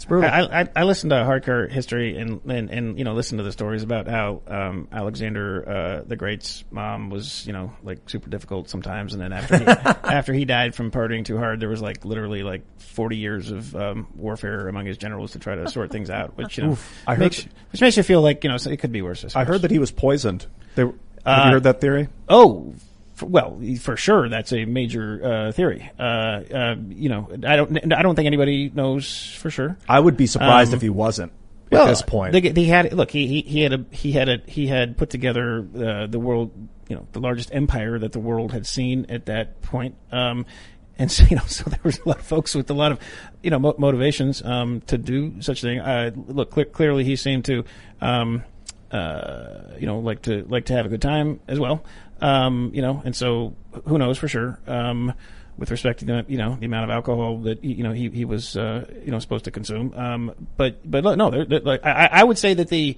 It's brutal. I, I, I listened to hardcore history and, and, and you know listen to the stories about how um, Alexander uh, the Great's mom was you know like super difficult sometimes, and then after he, [LAUGHS] after he died from partying too hard, there was like literally like forty years of um, warfare among his generals to try to sort things out, which you know I heard makes, that- which makes you feel like you know it could be worse. I heard that he was poisoned. They, were- have Uh, you heard that theory? Oh, well, for sure, that's a major uh, theory. Uh, uh, you know, I don't, I don't think anybody knows for sure. I would be surprised um, if he wasn't Well, at this point. they, they had look. He, he he had a he had a he had put together uh, the world, you know, the largest empire that the world had seen at that point. Um, and so [LAUGHS] you know, so there was a lot of folks with a lot of you know mo- motivations um, to do such a thing. Uh, look, cle clearly he seemed to. Um, uh, you know, like to like to have a good time as well. Um, you know, and so who knows for sure. Um, with respect to the you know the amount of alcohol that you know he he was uh, you know supposed to consume. Um, but but no, they're, they're, like I, I would say that the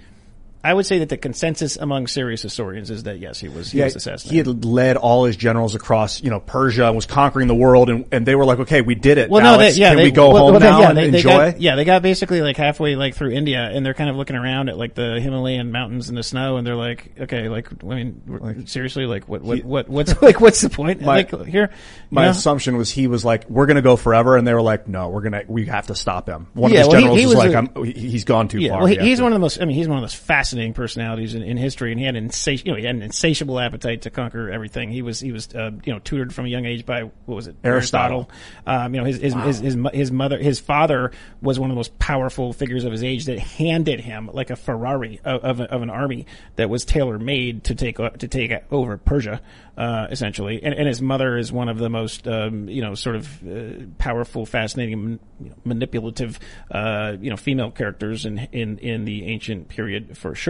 I would say that the consensus among serious historians is that yes, he was he yeah, was assassinated. he had led all his generals across, you know, Persia and was conquering the world, and, and they were like, "Okay, we did it. Well, no, they, yeah, can they, we go well, home well, now yeah, and they, they enjoy?" got, yeah, they got basically like halfway like through India, and they're kind of looking around at like the Himalayan mountains and the snow, and they're like, okay, like I mean, we're- seriously, like what what what what's [LAUGHS] like what's the point? My- like here, My know? assumption was he was like, "We're going to go forever," and they were like, "No, we're gonna we have to stop him." One Yeah, of his well, he- generals he was, was like, a- he- "He's gone too Yeah, far." well, he, he's one of the most. I mean, he's one of the most fascinating personalities in, in history, and he had an insatiable, you know, he had an insatiable appetite to conquer everything. He was he was uh, you know tutored from a young age by what was it Aristotle. Um, you know his his, his his his mother his father was one of the most powerful figures of his age that handed him like a Ferrari of of, of an army that was tailor made to take to take over Persia uh, essentially, and, and his mother is one of the most um, you know sort of uh, powerful, fascinating, you know, manipulative uh, you know female characters in in in the ancient period for sure.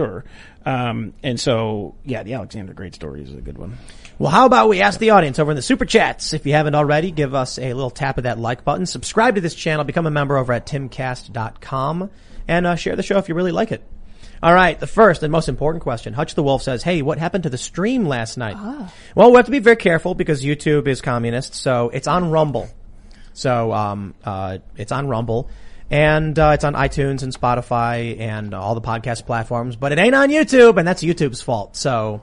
Um, and so yeah, the Alexander Great story is a good one. Well, how about we ask the audience over in the super chats? If you haven't already, give us a little tap of that like button. Subscribe to this channel. Become a member over at timcast.com and uh, share the show if you really like it. All right, the first and most important question. Hutch the Wolf says, "Hey, what happened to the stream last night?" Well, we have to be very careful because YouTube is communist, so it's on Rumble. So um, uh, it's on Rumble, and uh, it's on iTunes and Spotify and all the podcast platforms. But it ain't on YouTube, and that's YouTube's fault. So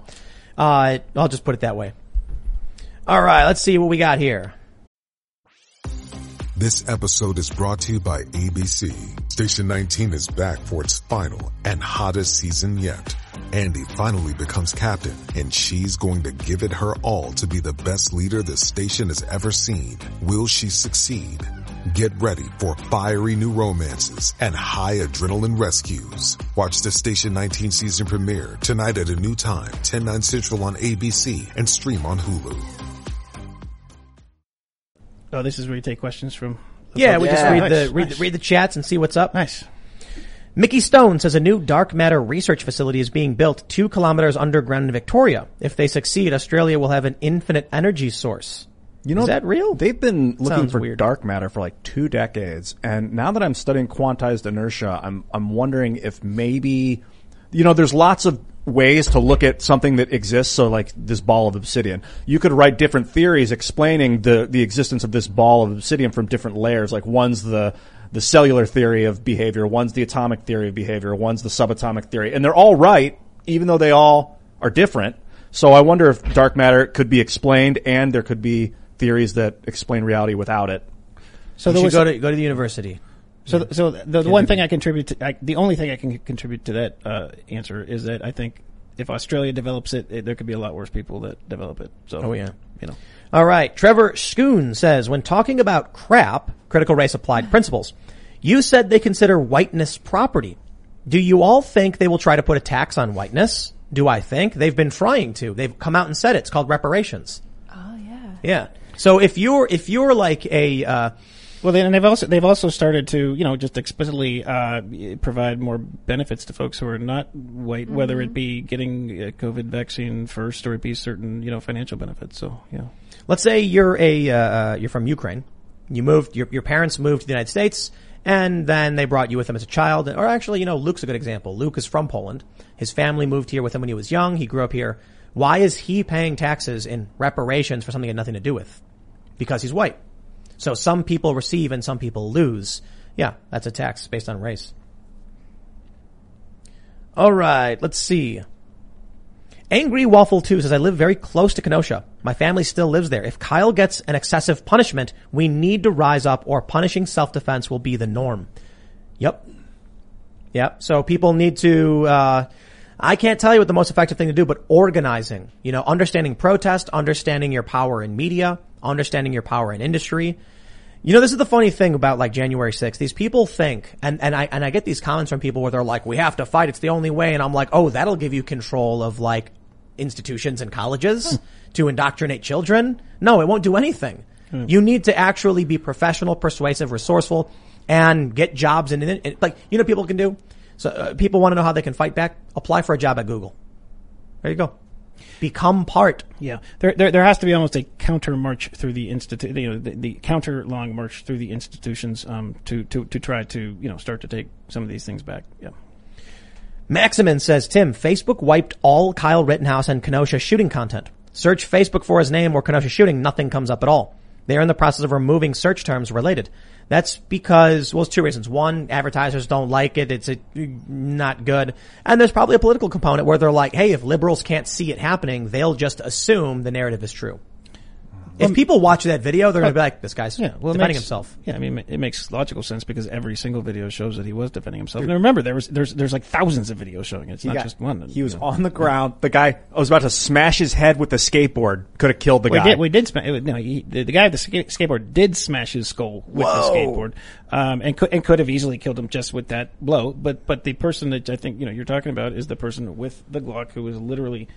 uh, I'll just put it that way. All right, let's see what we got here. This episode is brought to you by ABC. Station 19 is back for its final and hottest season yet. Andy finally becomes captain, and she's going to give it her all to be the best leader the station has ever seen. Will she succeed? Get ready for fiery new romances and high adrenaline rescues. Watch the Station 19 season premiere tonight at a new time, 10, 9 central on ABC and stream on Hulu. Oh, this is where you take questions from. Yeah, we just read Nice, the read, nice. the read the chats and see what's up. Nice. Mickey Stone says a new dark matter research facility is being built two kilometers underground in Victoria. If they succeed, Australia will have an infinite energy source. You know, Is that real? They've been looking Sounds for weird. dark matter for like two decades, and now that I'm studying quantized inertia, I'm I'm wondering if maybe, you know, there's lots of ways to look at something that exists. So, like this ball of obsidian, you could write different theories explaining the the existence of this ball of obsidian from different layers. Like one's the the cellular theory of behavior, one's the atomic theory of behavior, one's the subatomic theory, and they're all right, even though they all are different. So I wonder if dark matter could be explained, and there could be theories that explain reality without it. So You there should was go to go to the university. So, so the, the one thing I contribute to, I, the only thing I can contribute to that uh, answer is that I think if Australia develops it, it, there could be a lot worse people that develop it. So, Oh, yeah. you know, All right. Trevor Schoon says, when talking about crap, critical race applied principles, you said they consider whiteness property. Do you all think they will try to put a tax on whiteness? Do I think? They've been trying to. They've come out and said it. It's called reparations. Oh yeah. Yeah. So if you're, if you're like a, uh, well, then they've also they've also started to you know just explicitly uh, provide more benefits to folks who are not white, whether it be getting a COVID vaccine first or it be certain you know financial benefits. So, yeah. let's say you're a, uh, you're from Ukraine. You moved, your, your parents moved to the United States and then they brought you with them as a child. Or actually, you know, Luke's a good example. Luke is from Poland. His family moved here with him when he was young. He grew up here. Why is he paying taxes in reparations for something he had nothing to do with? Because he's white. So some people receive and some people lose. Yeah, that's a tax based on race. All right, let's see. Angry Waffle 2 says, I live very close to Kenosha. My family still lives there. If Kyle gets an excessive punishment, we need to rise up or punishing self-defense will be the norm. Yep. Yep. So people need to, uh, I can't tell you what the most effective thing to do, but organizing, you know, understanding protest, understanding your power in media, understanding your power in industry. You know, this is the funny thing about like January 6th. These people think, and, and I, and I get these comments from people where they're like, we have to fight. It's the only way. And I'm like, oh, that'll give you control of like institutions and colleges to indoctrinate children. No, it won't do anything. Hmm. You need to actually be professional, persuasive, resourceful, and get jobs in, in like, you know, people can do. So uh, people want to know how they can fight back. Apply for a job at Google. There you go. Become part. Yeah, there, there there has to be almost a counter march through the institute, you know, the, the counter long march through the institutions um, to to to try to you know start to take some of these things back. Yeah. Maximin says, Tim, Facebook wiped all Kyle Rittenhouse and Kenosha shooting content. Search Facebook for his name or Kenosha shooting, nothing comes up at all. They are in the process of removing search terms related. That's because, well, it's two reasons. One, advertisers don't like it. It's a, not good. And there's probably a political component where they're like, hey, if liberals can't see it happening, they'll just assume the narrative is true. If people watch that video, they're going to be like, "This guy's Yeah, well, defending makes- himself." Yeah, I mean, it makes logical sense because every single video shows that he was defending himself. And remember, there was there's there's like thousands of videos showing it. It's not Yeah. just one. He was you know. on the ground. The guy was about to smash his head with the skateboard. Could have killed the We guy. did. We did. Sma- no, he, the, the guy with the ska- skateboard did smash his skull with the skateboard, um, and could and could have easily killed him just with that blow. But but the person that I think you know you're talking about is the person with the Glock who was literally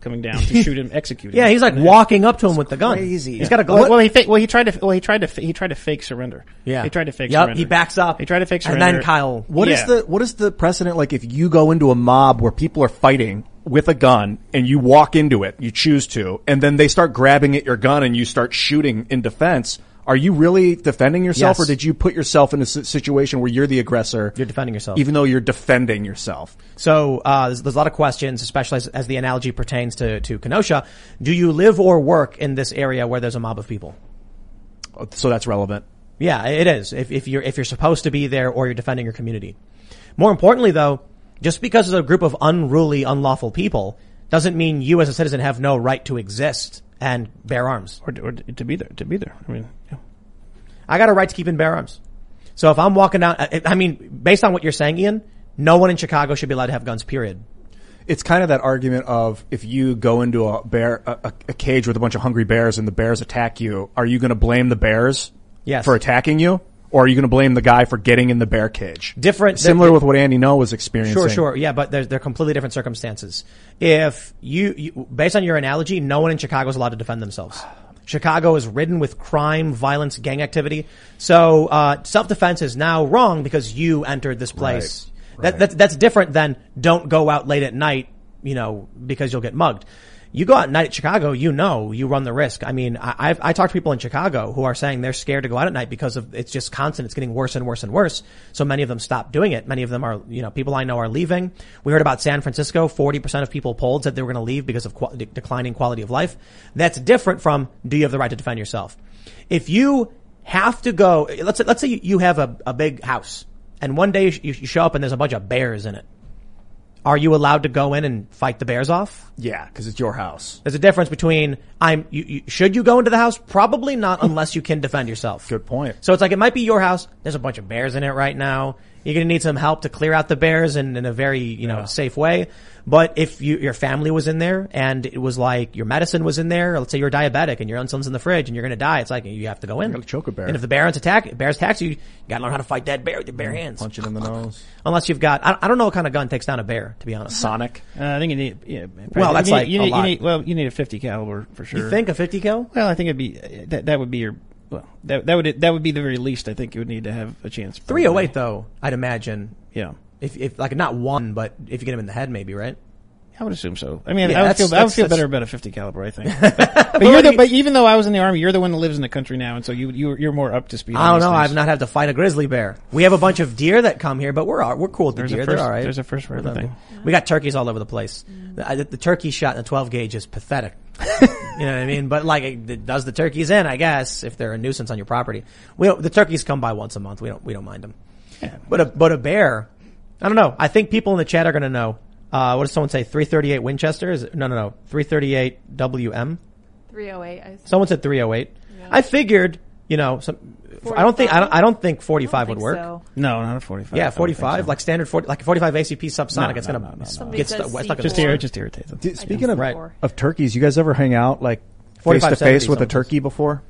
coming down to shoot him, [LAUGHS] execute him. Yeah, he's like walking up to him with the gun. crazy. He's got a Well, well, he fa- well he tried to well he tried to fa- he tried to fake surrender. Yeah. he tried to fake Yep, surrender. he backs up. He tried to fake surrender. And then Kyle- What is Yeah. the what is the precedent like if you go into a mob where people are fighting with a gun and you walk into it, you choose to, and then they start grabbing at your gun and you start shooting in defense? Are you really defending yourself, Yes. or did you put yourself in a situation where you're the aggressor? You're defending yourself. even though you're defending yourself. So uh, there's, there's a lot of questions, especially as, as the analogy pertains to to Kenosha. Do you live or work in this area where there's a mob of people? So that's relevant. Yeah, it is. If, if you're if you're supposed to be there or you're defending your community. More importantly, though, just because there's a group of unruly, unlawful people doesn't mean you as a citizen have no right to exist and bear arms. or, or to be there to be there. I mean, yeah. I got a right to keep and bear arms. So if I'm walking down, I, mean, based on what you're saying, Ian, no one in Chicago should be allowed to have guns. Period. It's kind of that argument of if you go into a bear a, a- a cage with a bunch of hungry bears and the bears attack you, are you going to blame the bears Yes. for attacking you, or are you going to blame the guy for getting in the bear cage? Different- similar with what Andy No was experiencing. Sure, sure. Yeah, but they're, they're completely different circumstances. If you, you, based on your analogy, no one in Chicago is allowed to defend themselves. Chicago is ridden with crime, violence, gang activity. So, uh, self-defense is now wrong because you entered this place. That, that's, that's different than don't go out late at night, you know, because you'll get mugged. You go out at night at Chicago, you know, you run the risk. I mean, I, I've, I talk to people in Chicago who are saying they're scared to go out at night because of, it's just constant. It's getting worse and worse and worse. So many of them stop doing it. Many of them are, you know, people I know are leaving. We heard about San Francisco. 40% of people polled said they were going to leave because of qu- declining quality of life. That's different from, do you have the right to defend yourself? If you have to go, let's, let's say you- you have a, a big house and one day you, you show up and there's a bunch of bears in it. Are you allowed to go in and fight the bears off? Yeah, because it's your house. There's a difference between I'm. You, you, should you go into the house? Probably not, unless you can defend yourself. Good point. So it's like it might be your house. There's a bunch of bears in it right now. You're gonna need some help to clear out the bears in, in a very you know safe way. But if you, your family was in there and it was like your medicine was in there, let's say you're diabetic and your insulin's in the fridge and you're gonna die, it's like you have to go in. gotta choke a bear. And if the bears attack, bears attacks you, you gotta learn how to fight that bear with your bare hands. Punch it in the nose. Unless you've got, I, I don't know what kind of gun takes down a bear, to be honest. Sonic. Uh, I think you need. Yeah, Well, that's you need, like you a need, lot. You need, well, you need a 50 caliber for sure. You think a 50 cal? Well, I think it'd be that. That would be your. Well, that that would that would be the very least. I think you would need to have a chance. 308 though, I'd imagine. Yeah, If, if like not one, but if you get him in the head, maybe right. I would assume so. I mean, Yeah, I would feel I would feel that's- better about a 50 caliber. I think. [LAUGHS] But, but you're the, but even though I was in the army, you're the one that lives in the country now, and so you you you're more up to speed. I don't know. things. I've not had to fight a grizzly bear. We have a bunch of deer that come here, but we're all, we're cool with the There's deer. first- They're all right. there's a first for everything. We got turkeys all over the place. The, the, the turkey shot in the 12 gauge is pathetic. You know what I mean? But like, it, it does the turkeys in, I guess, if they're a nuisance on your property. We don't, the turkeys come by once a month. We don't we don't mind them. But a but a bear, I don't know. I think people in the chat are going to know. Uh, what does someone say? 338 Winchester? Is it, no, no, no. 338 WM? 308. Someone said 308. I figured, you know, some, I don't think I don't, I don't think 45 would think work. so. No, not a 45. Yeah, 45, so. like standard 40, like 45 ACP subsonic. No, it's no, gonna no, no, no. Somebody get says stuck. stuck just the- ir- just irritates them. D- Speaking of Right. of turkeys, you guys ever hang out like face to face with a sometimes. turkey before?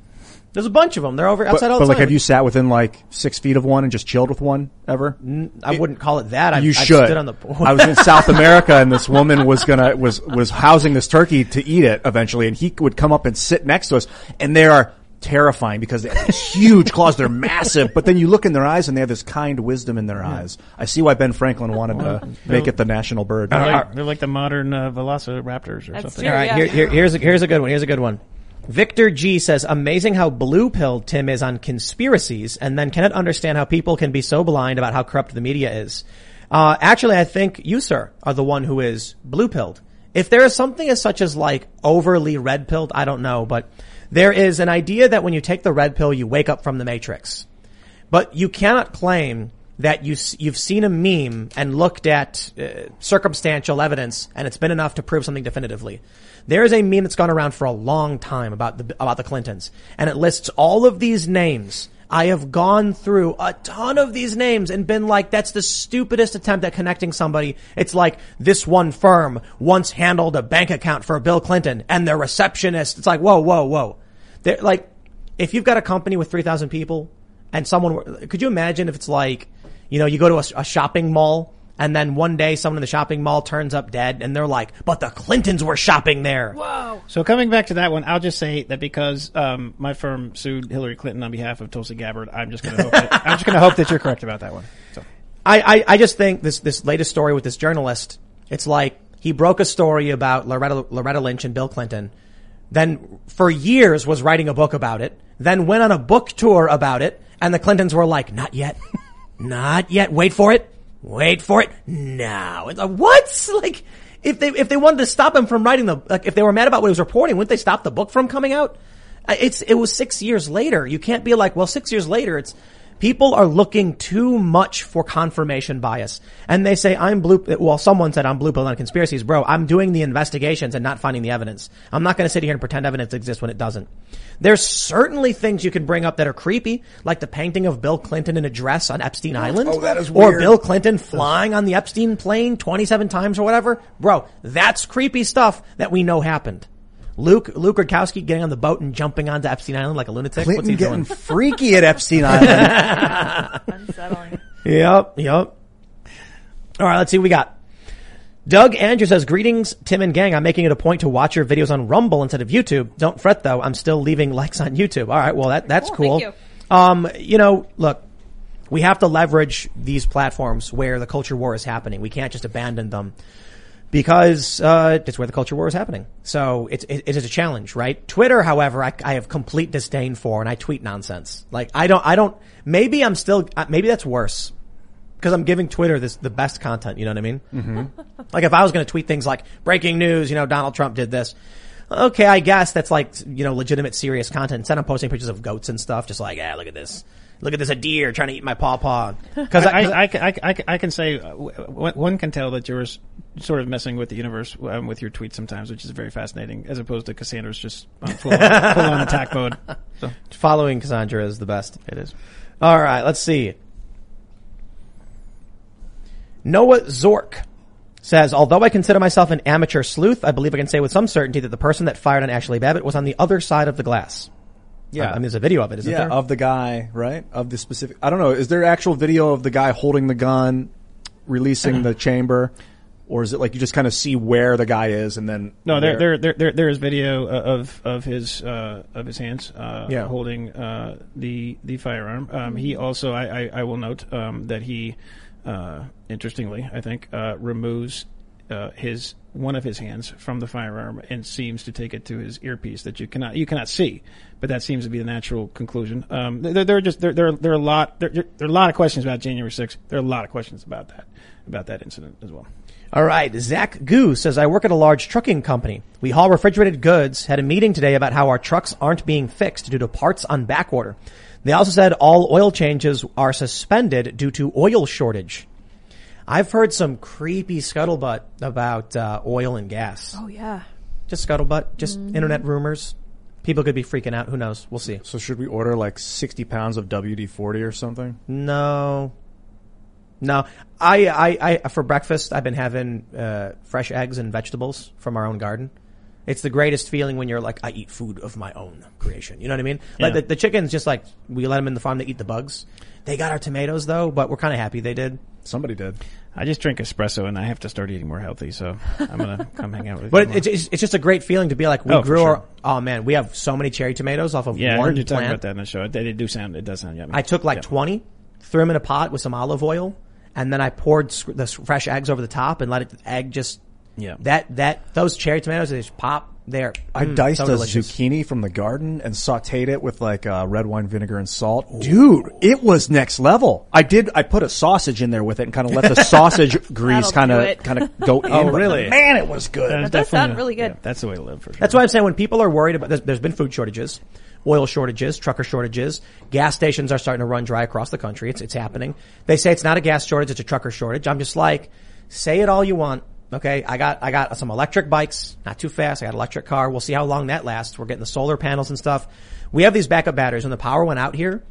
There's a bunch of them. They're over But, outside all but the like, have you sat within like six feet of one and just chilled with one ever? I wouldn't call it that. I've, you I've should. stood on the [LAUGHS] I was in South America and this woman was gonna was was housing this turkey to eat it eventually, and he would come up and sit next to us, and there are terrifying because they have these huge claws. They're massive, but then you look in their eyes and they have this kind wisdom in their eyes. I see why Ben Franklin wanted to make it the national bird. They're like, they're like the modern uh, Velociraptors or That's something. true. All right, yeah. here, here, here's a, here's a good one. Here's a good one. Victor G says, amazing how blue pilled Tim is on conspiracies and then cannot understand how people can be so blind about how corrupt the media is. Uh, actually, I think you, sir, are the one who is blue pilled. If there is something as such as like overly red pilled, I don't know, but there is an idea that when you take the red pill, you wake up from the matrix. But you cannot claim that you, you've seen a meme and looked at uh, circumstantial evidence and it's been enough to prove something definitively. There is a meme that's gone around for a long time about the about the Clintons and it lists all of these names. I have gone through a ton of these names and been like, that's the stupidest attempt at connecting somebody. It's like this one firm once handled a bank account for Bill Clinton and their receptionist. It's like, whoa, whoa, whoa. They're like, if you've got a company with 3,000 people and someone, could you imagine if it's like, you know, you go to a, a shopping mall and then one day someone in the shopping mall turns up dead and they're like, but the Clintons were shopping there. So coming back to that one, I'll just say that because um, my firm sued Hillary Clinton on behalf of Tulsi Gabbard, I'm just going to hope that, I'm just going to hope that you're correct about that one. So I, I, I just think this, this latest story with this journalist, it's like he broke a story about Loretta, Loretta Lynch and Bill Clinton, then for years was writing a book about it, then went on a book tour about it, and the Clintons were like, not yet, not yet, wait for it, wait for it, now. It's like, what? [LAUGHS] Like, if they, if they wanted to stop him from writing the, like, if they were mad about what he was reporting, wouldn't they stop the book from coming out? Uh, It's, it was six years later. You can't be like, well, six years later, it's, people are looking too much for confirmation bias. And they say, I'm blue, well, someone said I'm blue pill on conspiracies. Bro, I'm doing the investigations and not finding the evidence. I'm not going to sit here and pretend evidence exists when it doesn't. There's certainly things you can bring up that are creepy, like the painting of Bill Clinton in a dress on Epstein oh, Island. Oh, that is Or. Bill Clinton flying on the Epstein plane 27 times or whatever. Bro, that's creepy stuff that we know happened. Luke, Luke Rudkowski getting on the boat and jumping onto Epstein Island like a lunatic. What's Clinton he getting doing? freaky at Epstein Island. [LAUGHS] Unsettling. Yep, yep. All right, let's see what we got. Doug Andrew says, greetings, Tim and gang. I'm making it a point to watch your videos on Rumble instead of YouTube. Don't fret though. I'm still leaving likes on YouTube. All right. Well, that, that's Cool, cool. thank Um, you know, look, we have to leverage these platforms where the culture war is happening. We can't just abandon them because uh, it's where the culture war is happening. So it's it, it is a challenge, right? Twitter, however, I, I have complete disdain for, and I tweet nonsense. Like I don't, I don't. Maybe I'm still. uh, Maybe that's worse because I'm giving Twitter this the best content. You know what I mean? Mm-hmm. [LAUGHS] like if I was going to tweet things like breaking news, you know, Donald Trump did this. Okay, I guess that's like you know legitimate, serious content. Instead, I'm posting pictures of goats and stuff, just like, yeah, look at this. Look at this, a deer trying to eat my pawpaw. Because [LAUGHS] I, I, I, I, can- I, can- I can say uh, w- one can tell that you're sort of messing with the universe um, with your tweets sometimes, which is very fascinating, as opposed to Cassandra's just on full, on, [LAUGHS] full on attack mode. So following Cassandra is the best. it is. All right, let's see. Noah Zork says, although I consider myself an amateur sleuth, I believe I can say with some certainty that the person that fired on Ashli Babbitt was on the other side of the glass. Yeah. I mean, there's a video of it, isn't yeah, there? of the guy, right? Of the specific. I don't know. Is there actual video of the guy holding the gun, releasing the chamber, or is it like you just kind of see where the guy is and then? No, there, there, there, there, there is video uh, of of his uh, of his hands uh, Yeah. holding uh, the the firearm. Um, he also, I, I, I will note um, that he, uh, interestingly, I think, uh, removes uh, his one of his hands from the firearm and seems to take it to his earpiece that you cannot you cannot see, but that seems to be the natural conclusion. Um, there, there are just there, there, there are a lot there, there are a lot of questions about January 6th. There are a lot of questions about that about that incident as well. All right. Zach Goo says, I work at a large trucking company. We haul refrigerated goods. Had a meeting today about how our trucks aren't being fixed due to parts on back order. They also said all oil changes are suspended due to oil shortage. I've heard some creepy scuttlebutt about uh, oil and gas. Oh yeah. Just scuttlebutt, just internet rumors. People could be freaking out. Who knows? We'll see. So should we order like sixty pounds of WD forty or something? No. No. I, I, I, for breakfast, I've been having, uh, fresh eggs and vegetables from our own garden. It's the greatest feeling when you're like, I eat food of my own creation. You know what I mean? Like the, the chickens just like, we let them in the farm, to eat the bugs. They got our tomatoes though, but we're kind of happy they did. Somebody did. I just drink espresso and I have to start eating more healthy, so I'm gonna [LAUGHS] come hang out with But you. it's, it's, it's just a great feeling to be like, we Oh, grew our, oh man, we have so many cherry tomatoes off of yeah, one you talking plant. about that in the show. It, it do sound, it does sound yummy. I took like. 20, threw them in a pot with some olive oil, and then I poured the fresh eggs over the top and let it, the egg just, Yeah. that, that, those cherry tomatoes, they just pop They're I mm, diced so a delicious. zucchini from the garden and sauteed it with like uh, red wine vinegar and salt. Dude, it was next level. I did. I put a sausage in there with it and kind of let the [LAUGHS] sausage grease That'll kind do of it. kind of go [LAUGHS] in. Oh, really? Man, it was good. That is does sound really good. yeah, that's the way to live for sure. That's why I'm saying when people are worried about, there's, there's been food shortages, oil shortages, trucker shortages, gas stations are starting to run dry across the country. It's, it's happening. They say it's not a gas shortage, it's a trucker shortage. I'm just like, say it all you want. Okay. I got, I got some electric bikes, not too fast. I got an electric car. We'll see how long that lasts. We're getting the solar panels and stuff. We have these backup batteries. When the power went out here,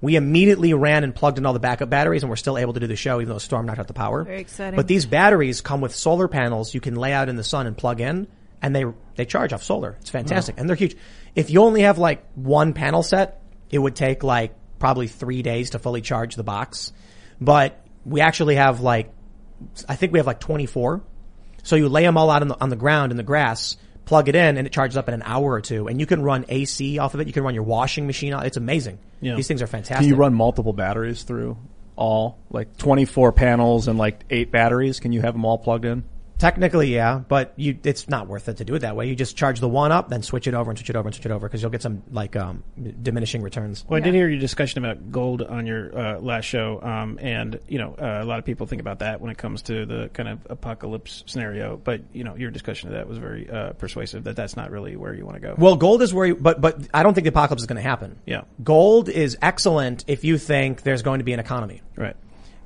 we immediately ran and plugged in all the backup batteries and we're still able to do the show even though the storm knocked out the power. Very exciting. But these batteries come with solar panels you can lay out in the sun and plug in and they, they charge off solar. It's fantastic. And they're huge. If you only have like one panel set, it would take like probably three days to fully charge the box. But we actually have like, I think we have like 24. So you lay them all out on the, on the ground in the grass, plug it in and it charges up in an hour or two and you can run AC off of it. You can run your washing machine out. It's amazing. Yeah. These things are fantastic. Can you run multiple batteries through all like 24 panels and like eight batteries? Can you have them all plugged in? Technically, yeah, but you, it's not worth it to do it that way. You just charge the one up, then switch it over and switch it over and switch it over because you'll get some like, um, diminishing returns. Well, I did hear your discussion about gold on your uh, last show, um, and you know uh, a lot of people think about that when it comes to the kind of apocalypse scenario. But you know your discussion of that was very uh, persuasive. That that's not really where you want to go. Well, gold is where, you, but but I don't think the apocalypse is going to happen. Yeah. gold is excellent if you think there's going to be an economy. right.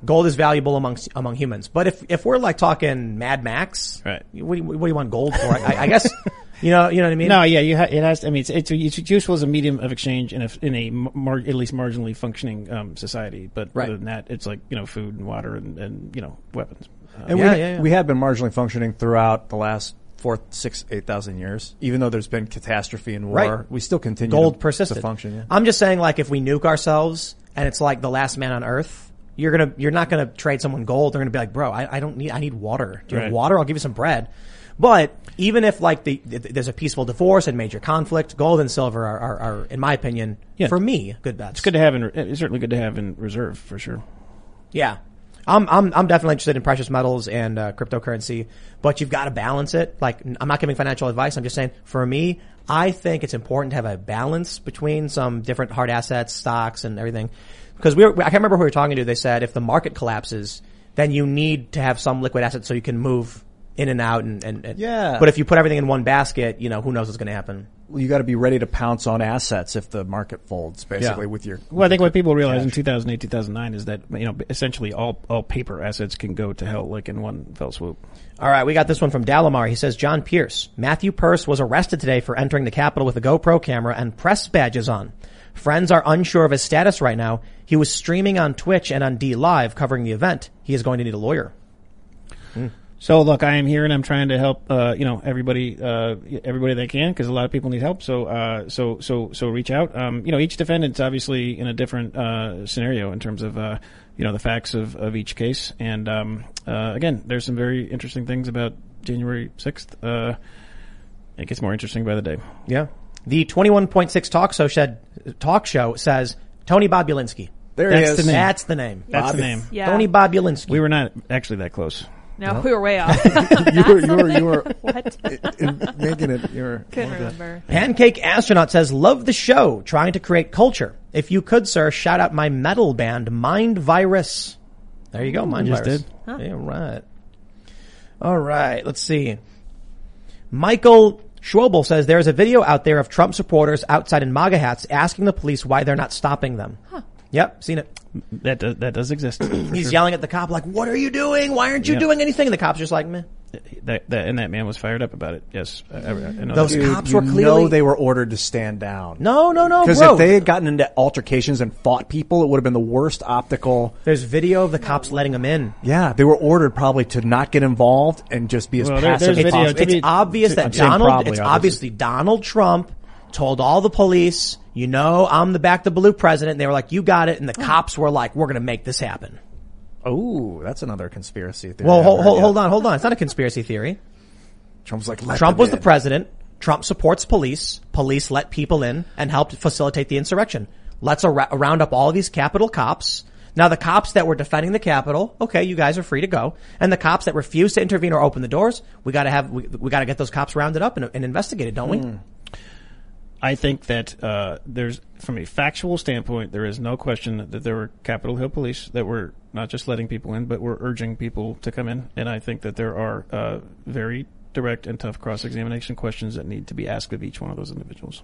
Gold is valuable amongst among humans, but if if we're like talking Mad Max, Right. What do you, what do you want gold for? I, I guess [LAUGHS] you know you know what I mean. No, yeah, you ha- it has. I mean, it's, it's it's useful as a medium of exchange in a in a mar- at least marginally functioning um, society. But Right. other than that, it's like you know food and water and, and you know weapons. Uh, And Yeah, we, yeah, yeah. we have been marginally functioning throughout the last four, six, eight thousand years. Even though there's been catastrophe and war, Right. we still continue gold to, persisted. to function. Yeah. I'm just saying, like, if we nuke ourselves and it's like the last man on Earth, you're gonna, you're not gonna trade someone gold. They're gonna be like, bro, I, I don't need, I need water. Do you have water? I'll give you some bread. But even if like the, th- there's a peaceful divorce and major conflict, gold and silver are, are, are in my opinion, Yeah. for me, good bets. it's good to have in. It's certainly good to have in reserve for sure. Yeah. I'm, I'm, I'm definitely interested in precious metals and uh, cryptocurrency, but you've got to balance it. Like, I'm not giving financial advice. I'm just saying, for me, I think it's important to have a balance between some different hard assets, stocks, and everything. Because we were, I can't remember who we were talking to. They said if the market collapses, then you need to have some liquid assets so you can move in and out and, and, and Yeah. But if you put everything in one basket, you know, who knows what's going to happen. you got to be ready to pounce on assets if the market folds, basically, Yeah. with your. Well, I think what people realize in 2008, 2009 is that you know essentially all all paper assets can go to hell like in one fell swoop. All right, we got this one from Dalamar. He says, John Pierce, Matthew Purse was arrested today for entering the Capitol with a GoPro camera and press badges on. Friends are unsure of his status right now. He was streaming on Twitch and on DLive covering the event. He is going to need a lawyer. So look, I am here and I'm trying to help, uh, you know, everybody, uh, everybody that can because a lot of people need help. So, uh, so, so, so reach out. Um, you know, each defendant's obviously in a different, uh, scenario in terms of, uh, you know, the facts of, of each case. And, um, uh, again, there's some very interesting things about January 6th. Uh, it gets more interesting by the day. Yeah. The 21.6 talk show said, talk show says Tony Bobulinski. There That's he is. the name. That's the name. That's the name. Yeah. Tony Bobulinski. We were not actually that close. No, we were way off. [LAUGHS] [LAUGHS] You were, you were, you were [LAUGHS] what? in making it. You were. Couldn't remember. Pancake Astronaut says, love the show, trying to create culture. If you could, sir, shout out my metal band, Mind Virus. There you go, Mind just Virus. did. Yeah, right. All right, let's see. Michael Schwobel says there's a video out there of Trump supporters outside in MAGA hats asking the police why they're not stopping them. Huh. Yep, seen it. That does, that does exist. [CLEARS THROAT] He's sure. yelling at the cop like, "What are you doing? Why aren't you Yeah. doing anything?" And the cop's just like, "Meh." That, that, and that man was fired up about it. Yes, I, I, I know Those that. cops you were clearly know they were ordered to stand down. no, no, no, Because if they had gotten into altercations and fought people, it would have been the worst optical. There's video of the cops letting them in. Yeah, they were ordered probably to not get involved and just be as Well, passive there's as possible. to it's be- obvious that I'm Donald, probably, it's obviously. obviously Donald Trump told all the police, you know, I'm the back the blue president. And they were like, you got it. And the cops were like, we're going to make this happen. Oh, that's another conspiracy theory. Well, hold, hold, hold on, hold on. It's not a conspiracy theory. Trump's like, Trump was the president. Trump supports police. Police let people in and helped facilitate the insurrection. Let's ar- round up all of these Capitol cops. Now the cops that were defending the Capitol, okay, you guys are free to go. And the cops that refused to intervene or open the doors, we gotta have, we, we gotta get those cops rounded up and, and investigated, don't we? Hmm. I think that uh, there's, from a factual standpoint, there is no question that there were Capitol Hill police that were not just letting people in, but were urging people to come in. And I think that there are uh, very direct and tough cross-examination questions that need to be asked of each one of those individuals.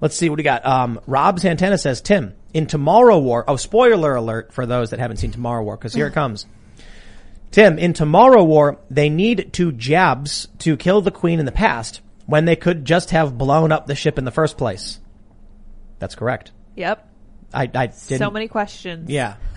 Let's see what we got. Um, Rob Santana says, Tim, in Tomorrow War, oh, spoiler alert for those that haven't seen Tomorrow War, because here it [SIGHS] comes. Tim, in Tomorrow War, they need two jabs to kill the queen in the past when they could just have blown up the ship in the first place. That's correct. Yep. I, I didn't. So many questions. Yeah. [LAUGHS]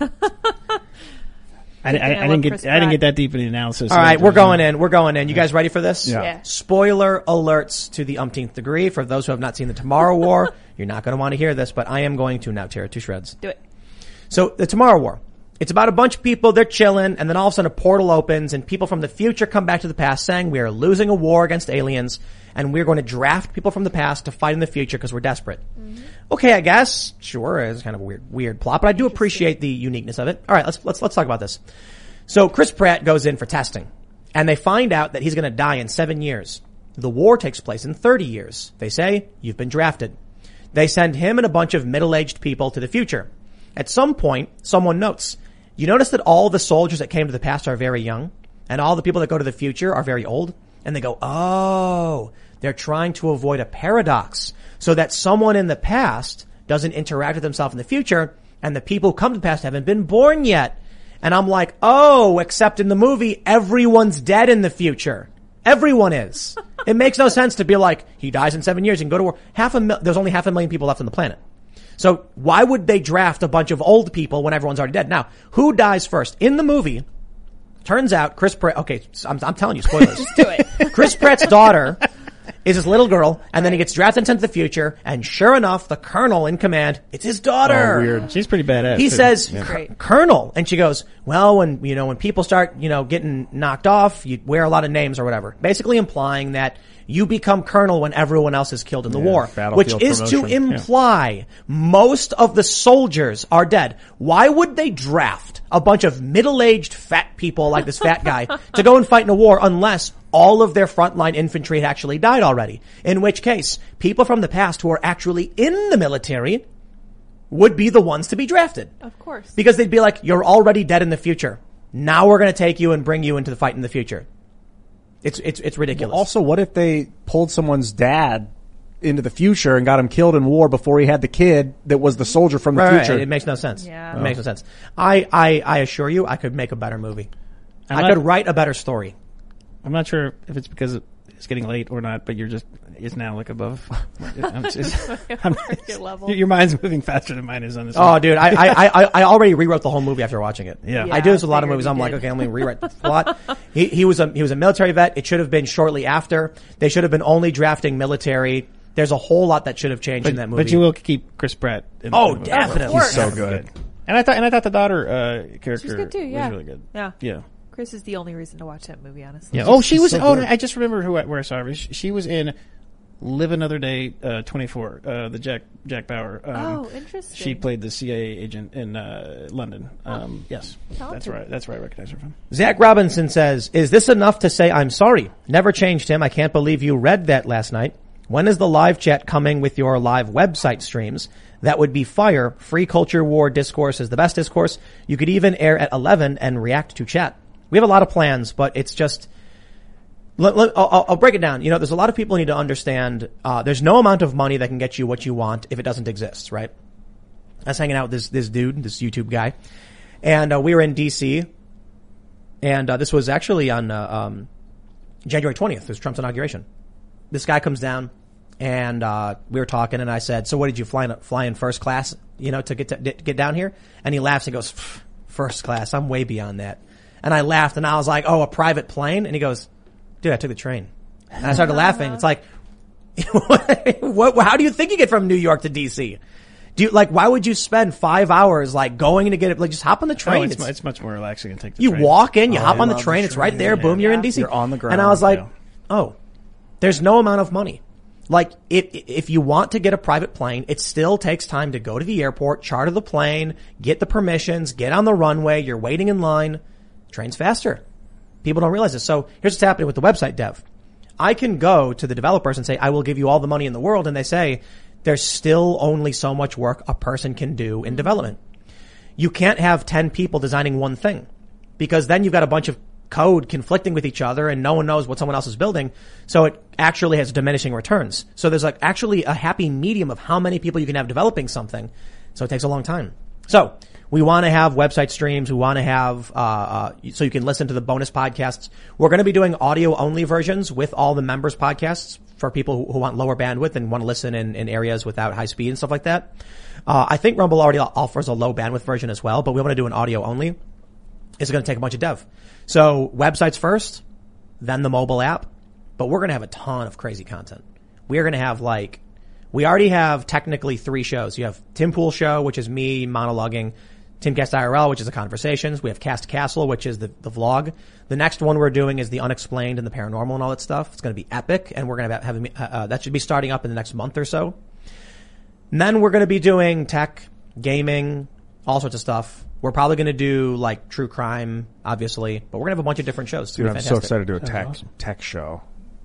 I, I, I, I didn't get I didn't get that deep in the analysis. All right, we're going in. We're going in. You guys ready for this? Yeah. Yeah. Spoiler alerts to the umpteenth degree. For those who have not seen the Tomorrow War, [LAUGHS] you're not going to want to hear this, but I am going to now tear it to shreds. Do it. So the Tomorrow War. It's about a bunch of people, they're chilling, and then all of a sudden a portal opens and people from the future come back to the past saying we are losing a war against aliens and we're going to draft people from the past to fight in the future because we're desperate. Mm-hmm. Okay, I guess. Sure, it's kind of a weird, weird plot, but I do appreciate the uniqueness of it. Alright, let's, let's, let's talk about this. So Chris Pratt goes in for testing and they find out that he's going to die in seven years. The war takes place in 30 years. They say, you've been drafted. They send him and a bunch of middle-aged people to the future. At some point, someone notes, you notice that all the soldiers that came to the past are very young and all the people that go to the future are very old? And they go, oh, they're trying to avoid a paradox so that someone in the past doesn't interact with themselves in the future and the people who come to the past haven't been born yet. And I'm like, oh, except in the movie, everyone's dead in the future. Everyone is. [LAUGHS] it makes no sense to be like, he dies in seven years and go to war. Half a mil- there's only half a million people left on the planet. So why would they draft a bunch of old people when everyone's already dead? Now, who dies first? In the movie, turns out Chris Pratt, okay, I'm, I'm telling you spoilers. Just [LAUGHS] Do it. Chris Pratt's daughter is this little girl, and then he gets drafted into the future, and sure enough, the colonel in command, it's his daughter. Oh, weird. She's pretty badass. He too. says, Yeah. Great. Colonel, and she goes, well, when, you know, when people start, you know, getting knocked off, you wear a lot of names or whatever. Basically implying that you become Colonel when everyone else is killed in the war. Which battlefield is to promotion. imply most of the soldiers are dead. Why would they draft a bunch of middle-aged fat people like this fat guy [LAUGHS] to go and fight in a war unless all of their frontline infantry had actually died already? In which case, people from the past who are actually in the military would be the ones to be drafted. Of course. Because they'd be like, you're already dead in the future. Now we're going to take you and bring you into the fight in the future. It's, it's, it's ridiculous. Also, what if they pulled someone's dad into the future and got him killed in war before he had the kid that was the soldier from the Right, right, future? It makes no sense. Yeah. It makes no sense. I, I, I assure you, I could make a better movie. I'm I not- could write a better story. I'm not sure if it's because it's getting late or not, but you're just it's now like above. [LAUGHS] I'm just, I'm, Your level. your mind's moving faster than mine is on this. Oh, one. dude, I, I, I, I already rewrote the whole movie after watching it. Yeah. I do this with a lot of movies. I'm like, okay, let me [LAUGHS] rewrite the plot. He, he was a, he was a military vet. It should have been shortly after. They should have been only drafting military. There's a whole lot that should have changed in that movie. But you will keep Chris Pratt. In Oh, in the- definitely. He's so good. And I thought, and I thought the daughter uh, character good too, yeah. was really good. Yeah. Yeah. Chris is the only reason to watch that movie, honestly. Yeah. Oh, she was. so oh, good. I just remember who I, where I saw her. She, she was in Live Another Day, uh, 24. Uh, the Jack Jack Bauer. Um, Oh, interesting. She played the CIA agent in uh, London. Um, yes, that's Talented. right. That's where I recognize her from. Zach Robinson says, is this enough to say I'm sorry? Never changed him. I can't believe you read that last night. When is the live chat coming with your live website streams? That would be fire. Free culture war discourse is the best discourse. You could even air at 11 and react to chat. We have a lot of plans, but it's just, let, let- I'll, I'll- break it down. You know, there's a lot of people need to understand, uh, there's no amount of money that can get you what you want if it doesn't exist, right? I was hanging out with this, this dude, this YouTube guy, and uh, we were in DC, and uh, this was actually on uh, um, January 20th. It was Trump's inauguration. This guy comes down, and uh, we were talking, and I said, "So what did you fly in, fly in first class? You know, to get to get down here?" And he laughs and goes, "Pff, first class? I'm way beyond that." And I laughed, and I was like, "Oh, a private plane?" And he goes, "Dude, I took the train." And I started laughing. It's like, [LAUGHS] what? How do you think you get from New York to DC? Do you like? Why would you spend five hours like going to get it? Like, just hop on the Oh, train. it's, It's- it's much more relaxing and take the you train. walk in, you Oh, hop I on the love the train, it's right train. there, boom, you're in DC. You're on the ground. And I was like, yeah. oh, there's no amount of money. Like, if, if you want to get a private plane, it still takes time to go to the airport, charter the plane, get the permissions, get on the runway, you're waiting in line. Train's faster. People don't realize this. So here's what's happening with the website dev. I can go to the developers and say, I will give you all the money in the world. And they say, there's still only so much work a person can do in hmm. development. You can't have 10 people designing one thing because then you've got a bunch of code conflicting with each other and no one knows what someone else is building. So it actually has diminishing returns. So there's like actually a happy medium of how many people you can have developing something. So it takes a long time. So we want to have website streams. We want to have, uh, uh, so you can listen to the bonus podcasts. We're going to be doing audio only versions with all the members podcasts for people who, want lower bandwidth and want to listen in, in areas without high speed and stuff like that. Uh, I think Rumble already offers a low bandwidth version as well, but we want to do an audio only. It's going to take a bunch of dev. So websites first, then the mobile app, but we're going to have a ton of crazy content. We are going to have like, we already have technically three shows. You have Tim Pool Show, which is me monologuing. Timcast IRL, which is the conversations. We have Cast Castle, which is the, the vlog. The next one we're doing is the unexplained and the paranormal and all that stuff. It's going to be epic, and we're going to have, have uh, that should be starting up in the next month or so. And then we're going to be doing tech, gaming, all sorts of stuff. We're probably going to do like true crime, obviously, but we're going to have a bunch of different shows. It's Dude, gonna I'm be so excited to do a tech tech show.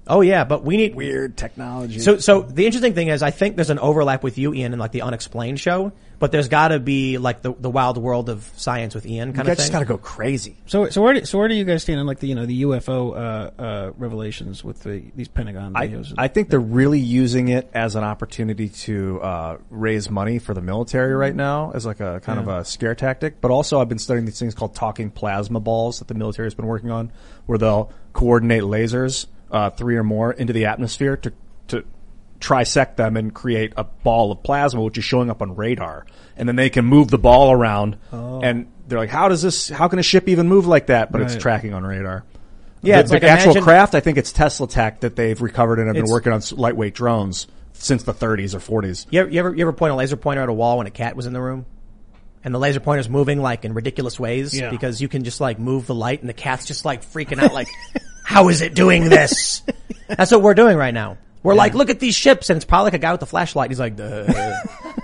Oh yeah, but we need Weird technology. So, so the interesting thing is, I think there's an overlap with you, Ian, in like the unexplained show, but there's got to be like the the wild world of science with Ian kind guys of thing. just got to go crazy. So, so where do, so where do you guys stand on like the you know the UFO uh, uh, revelations with the these Pentagon I, videos? I think they're really using it as an opportunity to uh, raise money for the military right now as like a kind of a scare tactic. But also, I've been studying these things called talking plasma balls that the military has been working on, where they'll coordinate lasers, uh, three or more, into the atmosphere to to trisect them and create a ball of plasma, which is showing up on radar. And then they can move the ball around, and they're like, "How does this? How can a ship even move like that?" But it's tracking on radar. Yeah, the, it's the like actual imagine- craft. I think it's Tesla tech that they've recovered and have been working on lightweight drones since the 30s or 40s. You ever, you ever you ever point a laser pointer at a wall when a cat was in the room, and the laser pointer's moving like in ridiculous ways Yeah. because you can just like move the light, and the cat's just like freaking out, like, [LAUGHS] "How is it doing this?" [LAUGHS] That's what we're doing right now. We're like, "Look at these ships," and it's probably like a guy with a flashlight. He's like, Duh.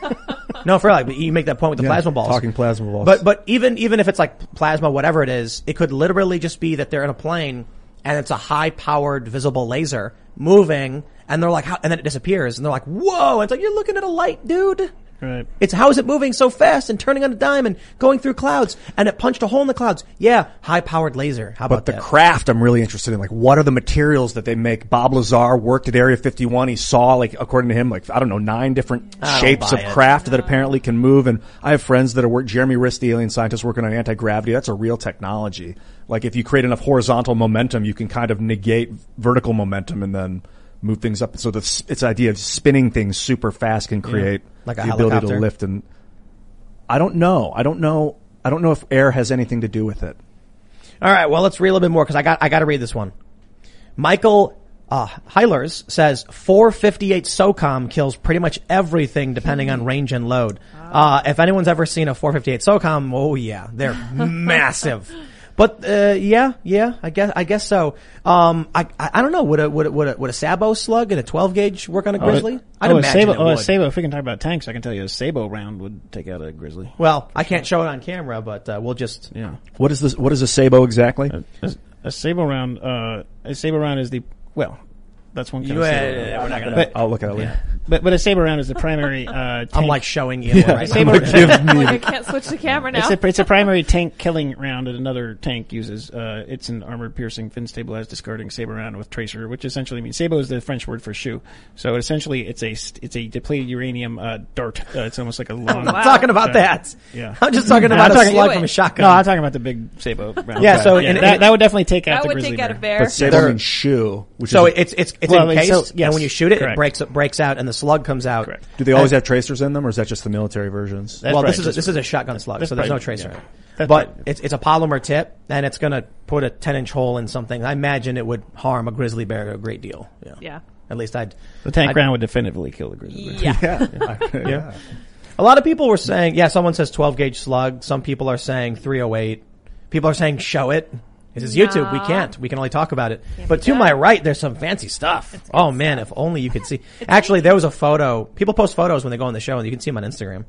[LAUGHS] "No, for real, like, you make that point with the Yeah, plasma balls, talking plasma balls. But but even even if it's like plasma, whatever it is, it could literally just be that they're in a plane and it's a high powered visible laser moving, and they're like, how, and then it disappears, and they're like, "Whoa!" And it's like you're looking at a light, dude. Right. It's how is it moving so fast and turning on a dime and going through clouds and it punched a hole in the clouds. Yeah, high powered laser. How But about the that? craft, I'm really interested in. Like, what are the materials that they make? Bob Lazar worked at Area 51. He saw, like, according to him, like I don't know, nine different shapes of it. craft that apparently can move. And I have friends that are work. Jeremy Rys, the alien scientist, working on anti gravity. That's a real technology. Like, if you create enough horizontal momentum, you can kind of negate vertical momentum and then move things up. So the its idea of spinning things super fast can create Like a the ability to lift. And I don't know. I don't know. I don't know if air has anything to do with it. All right, well, let's read a little bit more because I got I got to read this one. Michael uh, Heilers says 458 SOCOM kills pretty much everything depending on range and load. [LAUGHS] Uh, if anyone's ever seen a 458 SOCOM, oh yeah, they're [LAUGHS] massive. But uh, yeah, yeah, I guess I guess so. Um, I, I I don't know. Would a would a, would a, would a Sabot slug and a 12 gauge work on a Grizzly? I'd oh, a imagine Sabot, it oh, a. Sabot. If we can talk about tanks, I can tell you a Sabot round would take out a Grizzly. Well, I can't show it on camera, but uh, we'll just Yeah. What is this? What is a Sabot exactly? A, a Sabot round. Uh, a Sabot round is the well. That's one kind You, of. uh, Sabot round. we're not gonna. But- I'll look at it later. But but a sabot round is the primary. Uh, I'm tank- like showing you right sabot, like I can't switch the camera now. It's a, it's a primary tank killing round that another tank uses. Uh, it's an armor piercing, fin stabilized, discarding sabot round with tracer, which essentially means sabot is the French word for shoe. So essentially, it's a st- it's a depleted uranium uh, dart. Uh, it's almost like a long. I'm not talking about uh, that. Yeah. I'm just talking about I'm a talking- slug from a shotgun. No, I'm talking about the big sabot round. Yeah, so in- that, in- that would definitely take out that the would grizzly take out a bear. bear. But sabot They're- means shoe, which so is, it's it's it's Well, it's- encased, so- yes. and when you shoot it, it Correct. breaks breaks out, and the slug comes out. Correct. do they always have tracers in them, or is that just the military versions? That's well, right, this is a, just- this is a shotgun slug, that's so there's no tracer. yeah. in it. That's but right. it's it's a polymer tip, and it's going to put a 10 inch hole in something. I imagine it would harm a grizzly bear a great deal. Yeah. Yeah. At least I'd. The tank I'd- round would definitively kill the grizzly bear. Yeah. [LAUGHS] [LAUGHS] yeah. yeah. A lot of people were saying, yeah, someone says 12 gauge slug. Some people are saying 308. People are saying show it. This is YouTube. We can't. We can only talk about it. Can't but to done. my right, there's some fancy stuff. Oh man, if only you could see. [LAUGHS] Actually, there was a photo. People post photos when they go on the show, and you can see them on Instagram.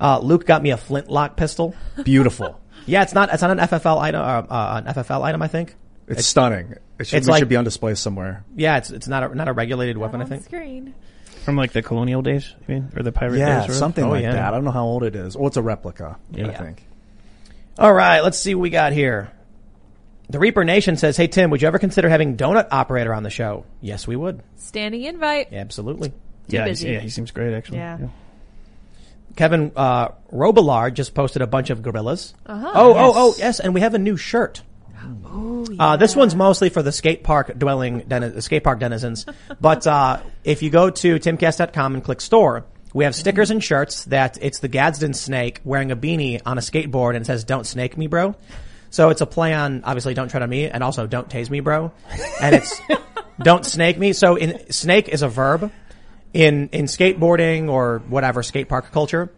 Uh, Luke got me a flintlock pistol. Beautiful. [LAUGHS] Yeah, it's not. It's not an FFL item. Uh, uh, an FFL item, I think. It's, stunning. It should, it's like- should be on display somewhere. Yeah, it's it's not a not a regulated weapon. I think. screen. From like the colonial days, you mean, or the pirate Yeah, days? sort of? something Oh, like yeah. that. I don't know how old it is. Oh, it's a replica. I Yeah. think. All right, let's see what we got here. The Reaper Nation says, "Hey Tim, would you ever consider having Donut Operator on the show?" Yes, we would. Standing invite. Absolutely. Yeah, busy. yeah, he seems great actually. Yeah. Kevin uh, Robillard just posted a bunch of gorillas. Oh, oh, oh, yes, and we have a new shirt. Uh, this one's mostly for the skate park dwelling, den- the skate park denizens. [LAUGHS] but uh, if you go to timcast.com and click store, we have stickers and shirts that it's the Gadsden snake wearing a beanie on a skateboard and it says "Don't snake me, bro." So it's a play on obviously "Don't tread on me" and also "Don't tase me, bro," and it's [LAUGHS] "Don't snake me." So in snake is a verb in in skateboarding or whatever skate park culture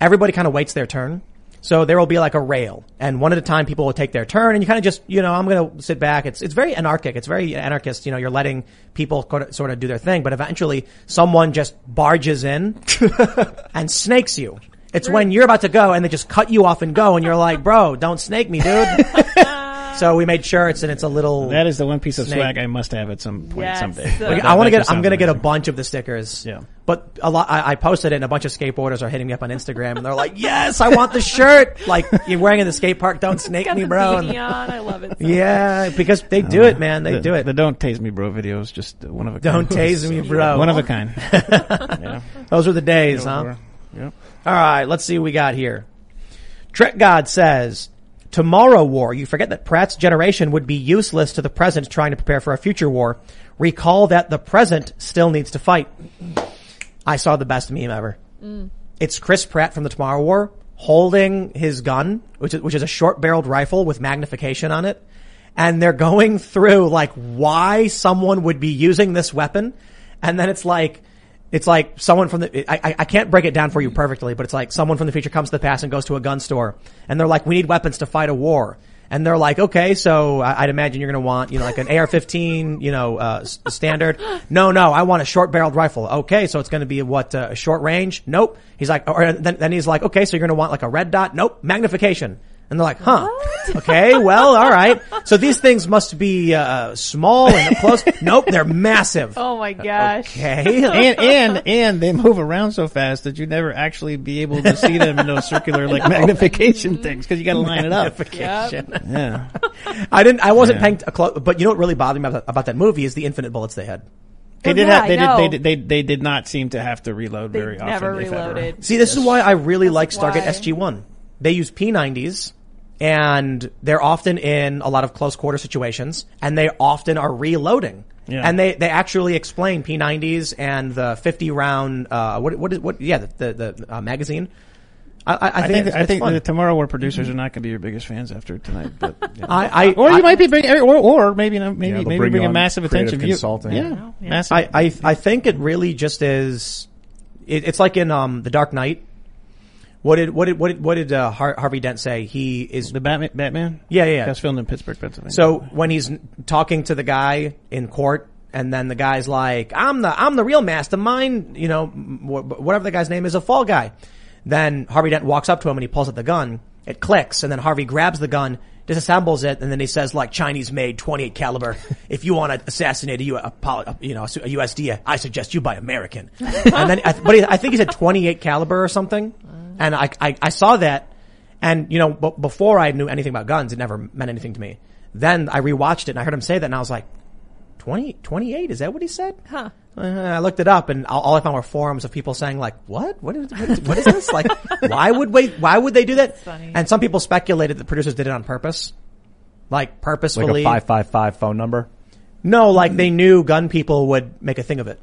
everybody kind of waits their turn. So there will be like a rail, and one at a time, people will take their turn, and you kind of just, you know, I'm going to sit back. It's it's very anarchic. It's very anarchist. You know, you're letting people sort of do their thing, but eventually, someone just barges in [LAUGHS] and snakes you. It's when you're about to go, and they just cut you off and go, and you're like, "Bro, don't snake me, dude." [LAUGHS] so we made shirts, and it's a little. That is the one piece of Snake. swag I must have at some point Yes. someday. [LAUGHS] Like, Like, That- I want to get. I'm gonna get a bunch of the stickers. Yeah. But a lot. I, I posted it, and a bunch of skateboarders are hitting me up on Instagram, and they're like, "Yes, I want the shirt." Like you're wearing it in the skate park. Don't snake Got me, the bro. beanie And- on. I love it. so yeah, because they do it, man. They the, do it. The "Don't Tase Me, Bro" video is just uh, one of a Don't kind. tase me, [LAUGHS] bro. One of a kind. yeah. Those were the days, huh? Yep. All right, let's see what we got here. Trek God says, Tomorrow war. You forget that Pratt's generation would be useless to the present trying to prepare for a future war. Recall that the present still needs to fight. I saw the best meme ever. Mm. It's Chris Pratt from the Tomorrow War holding his gun, which is, which is a short barreled rifle with magnification on it. And they're going through like why someone would be using this weapon. And then it's like, it's like someone from the, I, I- can't break it down for you perfectly, but it's like someone from the future comes to the past and goes to a gun store and they're like, we need weapons to fight a war. And they're like, okay, so I'd imagine you're going to want, you know, like an AR-15, you know, uh, standard. No, no, I want a short-barreled rifle. Okay, so it's going to be what, uh, short range? Nope. He's like, or then, then he's like, okay, so you're going to want like a red dot? Nope. Magnification. And they're like, huh? Okay, well, all right. So these things must be uh, small and close. nope, they're massive. Oh my gosh. Okay. [LAUGHS] and and and they move around so fast that you never actually be able to see them in those circular like magnification things because you got to line it up. Magnification. Yeah, I didn't. I wasn't Yeah. paying t- close. But you know what really bothered me about, about that movie is the infinite bullets they had. they Oh, did. yeah, have, they, did, they did. They they did not seem to have to reload They very often. never if ever. reloaded. See, this is why I really like Stargate why. SG One. They use P90s, and they're often in a lot of close quarter situations, and they often are reloading. Yeah. And they, they actually explain P90s and the 50 round, uh, what, what is, what, yeah, the, the, the uh, magazine. I, I, I I think, think it's, I it's think fun. the Tomorrow War producers are not going to be your biggest fans after tonight. But [LAUGHS] yeah. I, I, or you I- might be bringing, or, or maybe maybe Yeah, maybe bring bring a massive creative attention. You- consulting. Yeah, Yeah. massive. I, I, I think it really just is. It, it's like in um, the Dark Knight. What did what did what did what did uh, Har- Harvey Dent say? He is the Batman. Batman. Yeah, yeah, yeah. That's filmed in Pittsburgh, Pennsylvania. So when he's talking to the guy in court, and then the guy's like, "I'm the I'm the real mastermind," you know, wh- whatever the guy's name is, a fall guy. Then Harvey Dent walks up to him and he pulls out the gun. It clicks, and then Harvey grabs the gun, disassembles it, and then he says like Chinese made 28 caliber. [LAUGHS] if you want to assassinate a, U, a, a, you know, a USD, I suggest you buy American. [LAUGHS] and then, I, but he, I think he said 28 caliber or something. And I, I, I saw that, and you know, b- before I knew anything about guns, it never meant anything to me. Then I rewatched it and I heard him say that, and I was like, 20, 28? Is that what he said? Huh. Uh, I looked it up, and all, all I found were forums of people saying like, "What? What is? What is, what is this? like, [LAUGHS] why would we? Why would they do that?" funny. And some people speculated that producers did it on purpose, like Like purposefully. a 555 phone number. no, like they knew gun people would make a thing of it.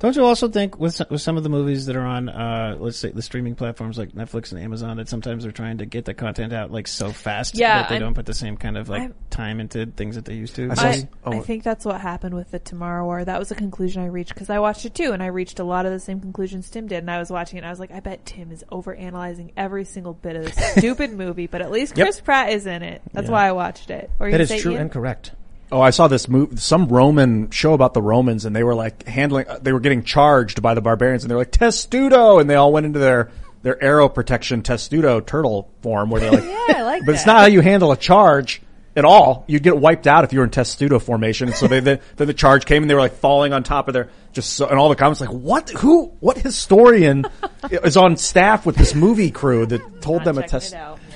Don't you also think with some, with some of the movies that are on, uh, let's say the streaming platforms like Netflix and Amazon, that sometimes they're trying to get the content out like so fast Yeah, that they I'm- don't put the same kind of like I'm- time into things that they used to? saw- I, Oh. I think that's what happened with the Tomorrow War. That was a conclusion I reached because I watched it too, and I reached a lot of the same conclusions Tim did. And I was watching it, and I was like, I bet Tim is over analyzing every single bit of this [LAUGHS] stupid movie, but at least Yep. Chris Pratt is in it. That's Yeah. why I watched it. Or That gonna is say true Ian? and correct. Oh, I saw this move, some Roman show about the Romans and they were like handling, they were getting charged by the barbarians and they're like, testudo! And they all went into their, their arrow protection testudo turtle form where they're like, [LAUGHS] Yeah, I like but it's not how you handle a charge at all. You'd get wiped out if you were in testudo formation. And So they, then, then the charge came and they were like falling on top of their, just so, and all the comments like, what, who, what historian [LAUGHS] is on staff with this movie crew that told them a test?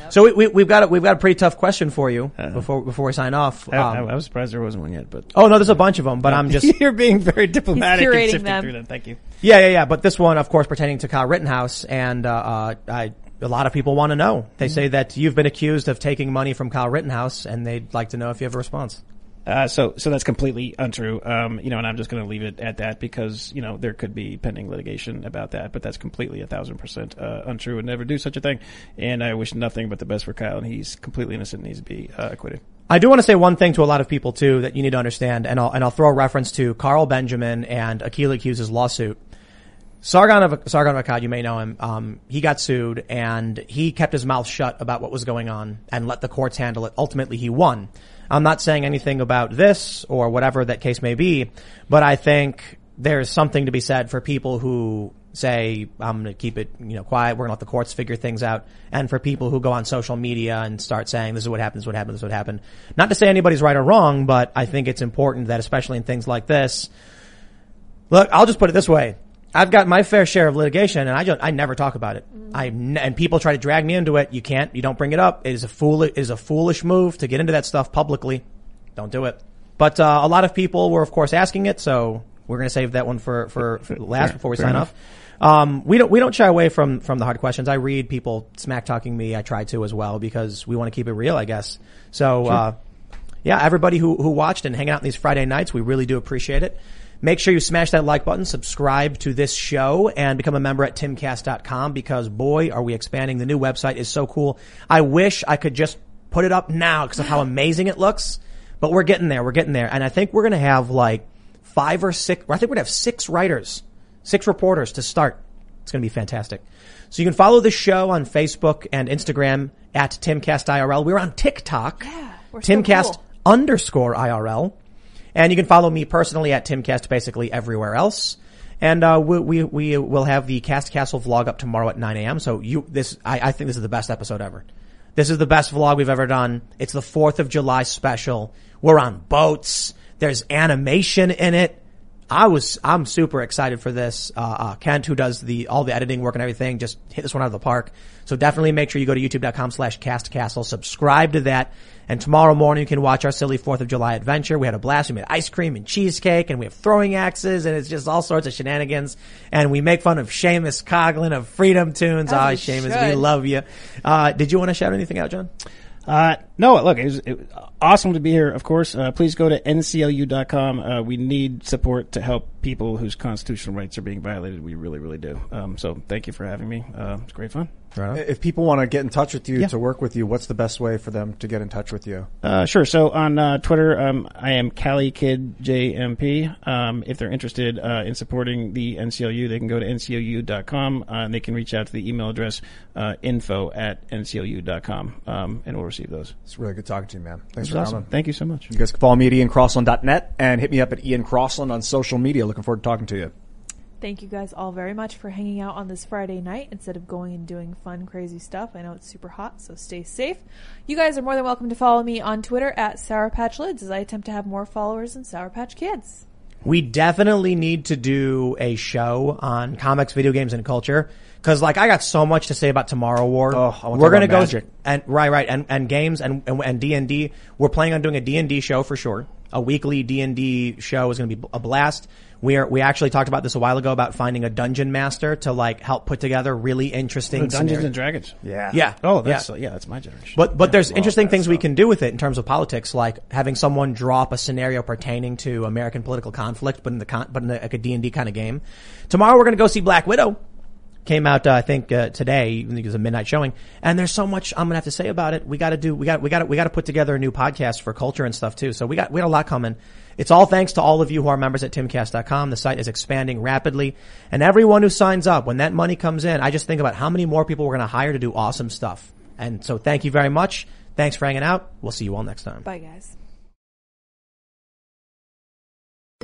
It out. Yep. So we, we, we've got a, we've got a pretty tough question for you before before we sign off. I, I- Um, I was surprised there wasn't one yet, but oh no, there's a bunch of them, but I'm just [LAUGHS] you're being very diplomatic curating and sifting them. through them. Thank you. Yeah, yeah, yeah. But this one, of course, pertaining to Kyle Rittenhouse, and uh, uh, I, a lot of people want to know. They say that you've been accused of taking money from Kyle Rittenhouse, and they'd like to know if you have a response. Uh, so, so that's completely untrue. Um, you know, and I'm just going to leave it at that because you know there could be pending litigation about that, but that's completely a thousand percent uh, untrue. Would never do such a thing. And I wish nothing but the best for Kyle, and he's completely innocent, and needs to be uh, acquitted. I do want to say one thing to a lot of people too that you need to understand, and I'll and I'll throw a reference to Carl Benjamin and Akilah Hughes' lawsuit. Sargon of Sargon of Akkad, you may know him. Um, he got sued, and he kept his mouth shut about what was going on and let the courts handle it. Ultimately, he won. I'm not saying anything about this or whatever that case may be, but I think there's something to be said for people who say, I'm going to keep it, you know, quiet. We're going to let the courts figure things out. And for people who go on social media and start saying, this is what is what happened, this is what happened. Not to say anybody's right or wrong, but I think it's important that especially in things like this, look, I'll just put it this way. I've got my fair share of litigation and I just, I never talk about it. I, and people try to drag me into it. You can't, you don't bring it up. It is a fool, it is a foolish move to get into that stuff publicly. Don't do it. But, uh, a lot of people were of course asking it, so we're going to save that one for, for, for last before we sign enough. off. Um, we don't, we don't shy away from, from the hard questions. I read people smack talking me. I try to as well because we want to keep it real, I guess. So, uh, yeah, everybody who, who watched and hanging out these Friday nights, we really do appreciate it. Make sure you smash that like button, subscribe to this show, and become a member at timcast.com because boy, are we expanding. The new website is so cool. I wish I could just put it up now because of how amazing it looks, but we're getting there. We're getting there. And I think we're going to have like five or six, I think we're going to have six writers, six reporters to start. It's going to be fantastic. So you can follow the show on Facebook and Instagram at TimCastIRL. We're on TikTok. Yeah, we're so Timcast cool. underscore IRL. And you can follow me personally at Timcast basically everywhere else. And, uh, we, we, we will have the Cast Castle vlog up tomorrow at 9 a.m. So you, this, I, I think this is the best episode ever. This is the best vlog we've ever done. It's the 4th of July special. We're on boats. There's animation in it. I was, I'm super excited for this. Uh, uh, Kent, who does the, all the editing work and everything, just hit this one out of the park. So definitely make sure you go to youtube.com slash castcastle, subscribe to that. And tomorrow morning you can watch our silly 4th of July adventure. We had a blast. We made ice cream and cheesecake and we have throwing axes and it's just all sorts of shenanigans. And we make fun of Seamus Coughlin of FreedomToons. Ah, we Seamus, we love you. Uh, did you want to shout anything out, John? Uh, no, look, it was, it was awesome to be here, of course. Uh, please go to nclu.com. Uh, we need support to help people whose constitutional rights are being violated. We really, really do. Um, so thank you for having me. Uh, it's great fun. If people want to get in touch with you Yeah. to work with you, what's the best way for them to get in touch with you? Uh, sure. So on uh, Twitter, um, I am Cali Kid JMP. Um, if they're interested uh, in supporting the NCLU, they can go to nclu.com uh, and they can reach out to the email address uh, info at nclu.com um, and we'll receive those. It's really good talking to you, man. Thanks This is for awesome. coming. Thank you so much. You guys can follow me at iancrossland.net and hit me up at Ian Crossland on social media. Looking forward to talking to you. Thank you guys all very much for hanging out on this Friday night instead of going and doing fun, crazy stuff. I know it's super hot, so stay safe. You guys are more than welcome to follow me on Twitter at Sour Patch Lids as I attempt to have more followers than Sour Patch Kids. We definitely need to do a show on comics, video games, and culture. Cause like I got so much to say about Tomorrow War. Oh, I wanna We're gonna go Magic. and right, right, and, and games and and and D and D. We're planning on doing a D and D show for sure. A weekly D and D show is going to be a blast. We are we actually talked about this a while ago about finding a dungeon master to like help put together really interesting Dungeons scenarios. and Dragons. Yeah. Yeah. Oh, that's yeah. yeah, that's my generation. But but there's interesting that things we can do with it in terms of politics, like having someone draw up a scenario pertaining to American political conflict, but in the con- but in the, like a D and D kind of game. Tomorrow we're going to go see Black Widow. Came out, uh, I think uh, today. It was a midnight showing, and there's so much I'm gonna have to say about it. We got to do, we got, we got, we got to put together a new podcast for culture and stuff too. So we got, we got a lot coming. It's all thanks to all of you who are members at timcast.com. The site is expanding rapidly, and everyone who signs up, when that money comes in, I just think about how many more people we're gonna hire to do awesome stuff. And so thank you very much. Thanks for hanging out. We'll see you all next time. Bye, guys.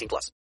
18 plus.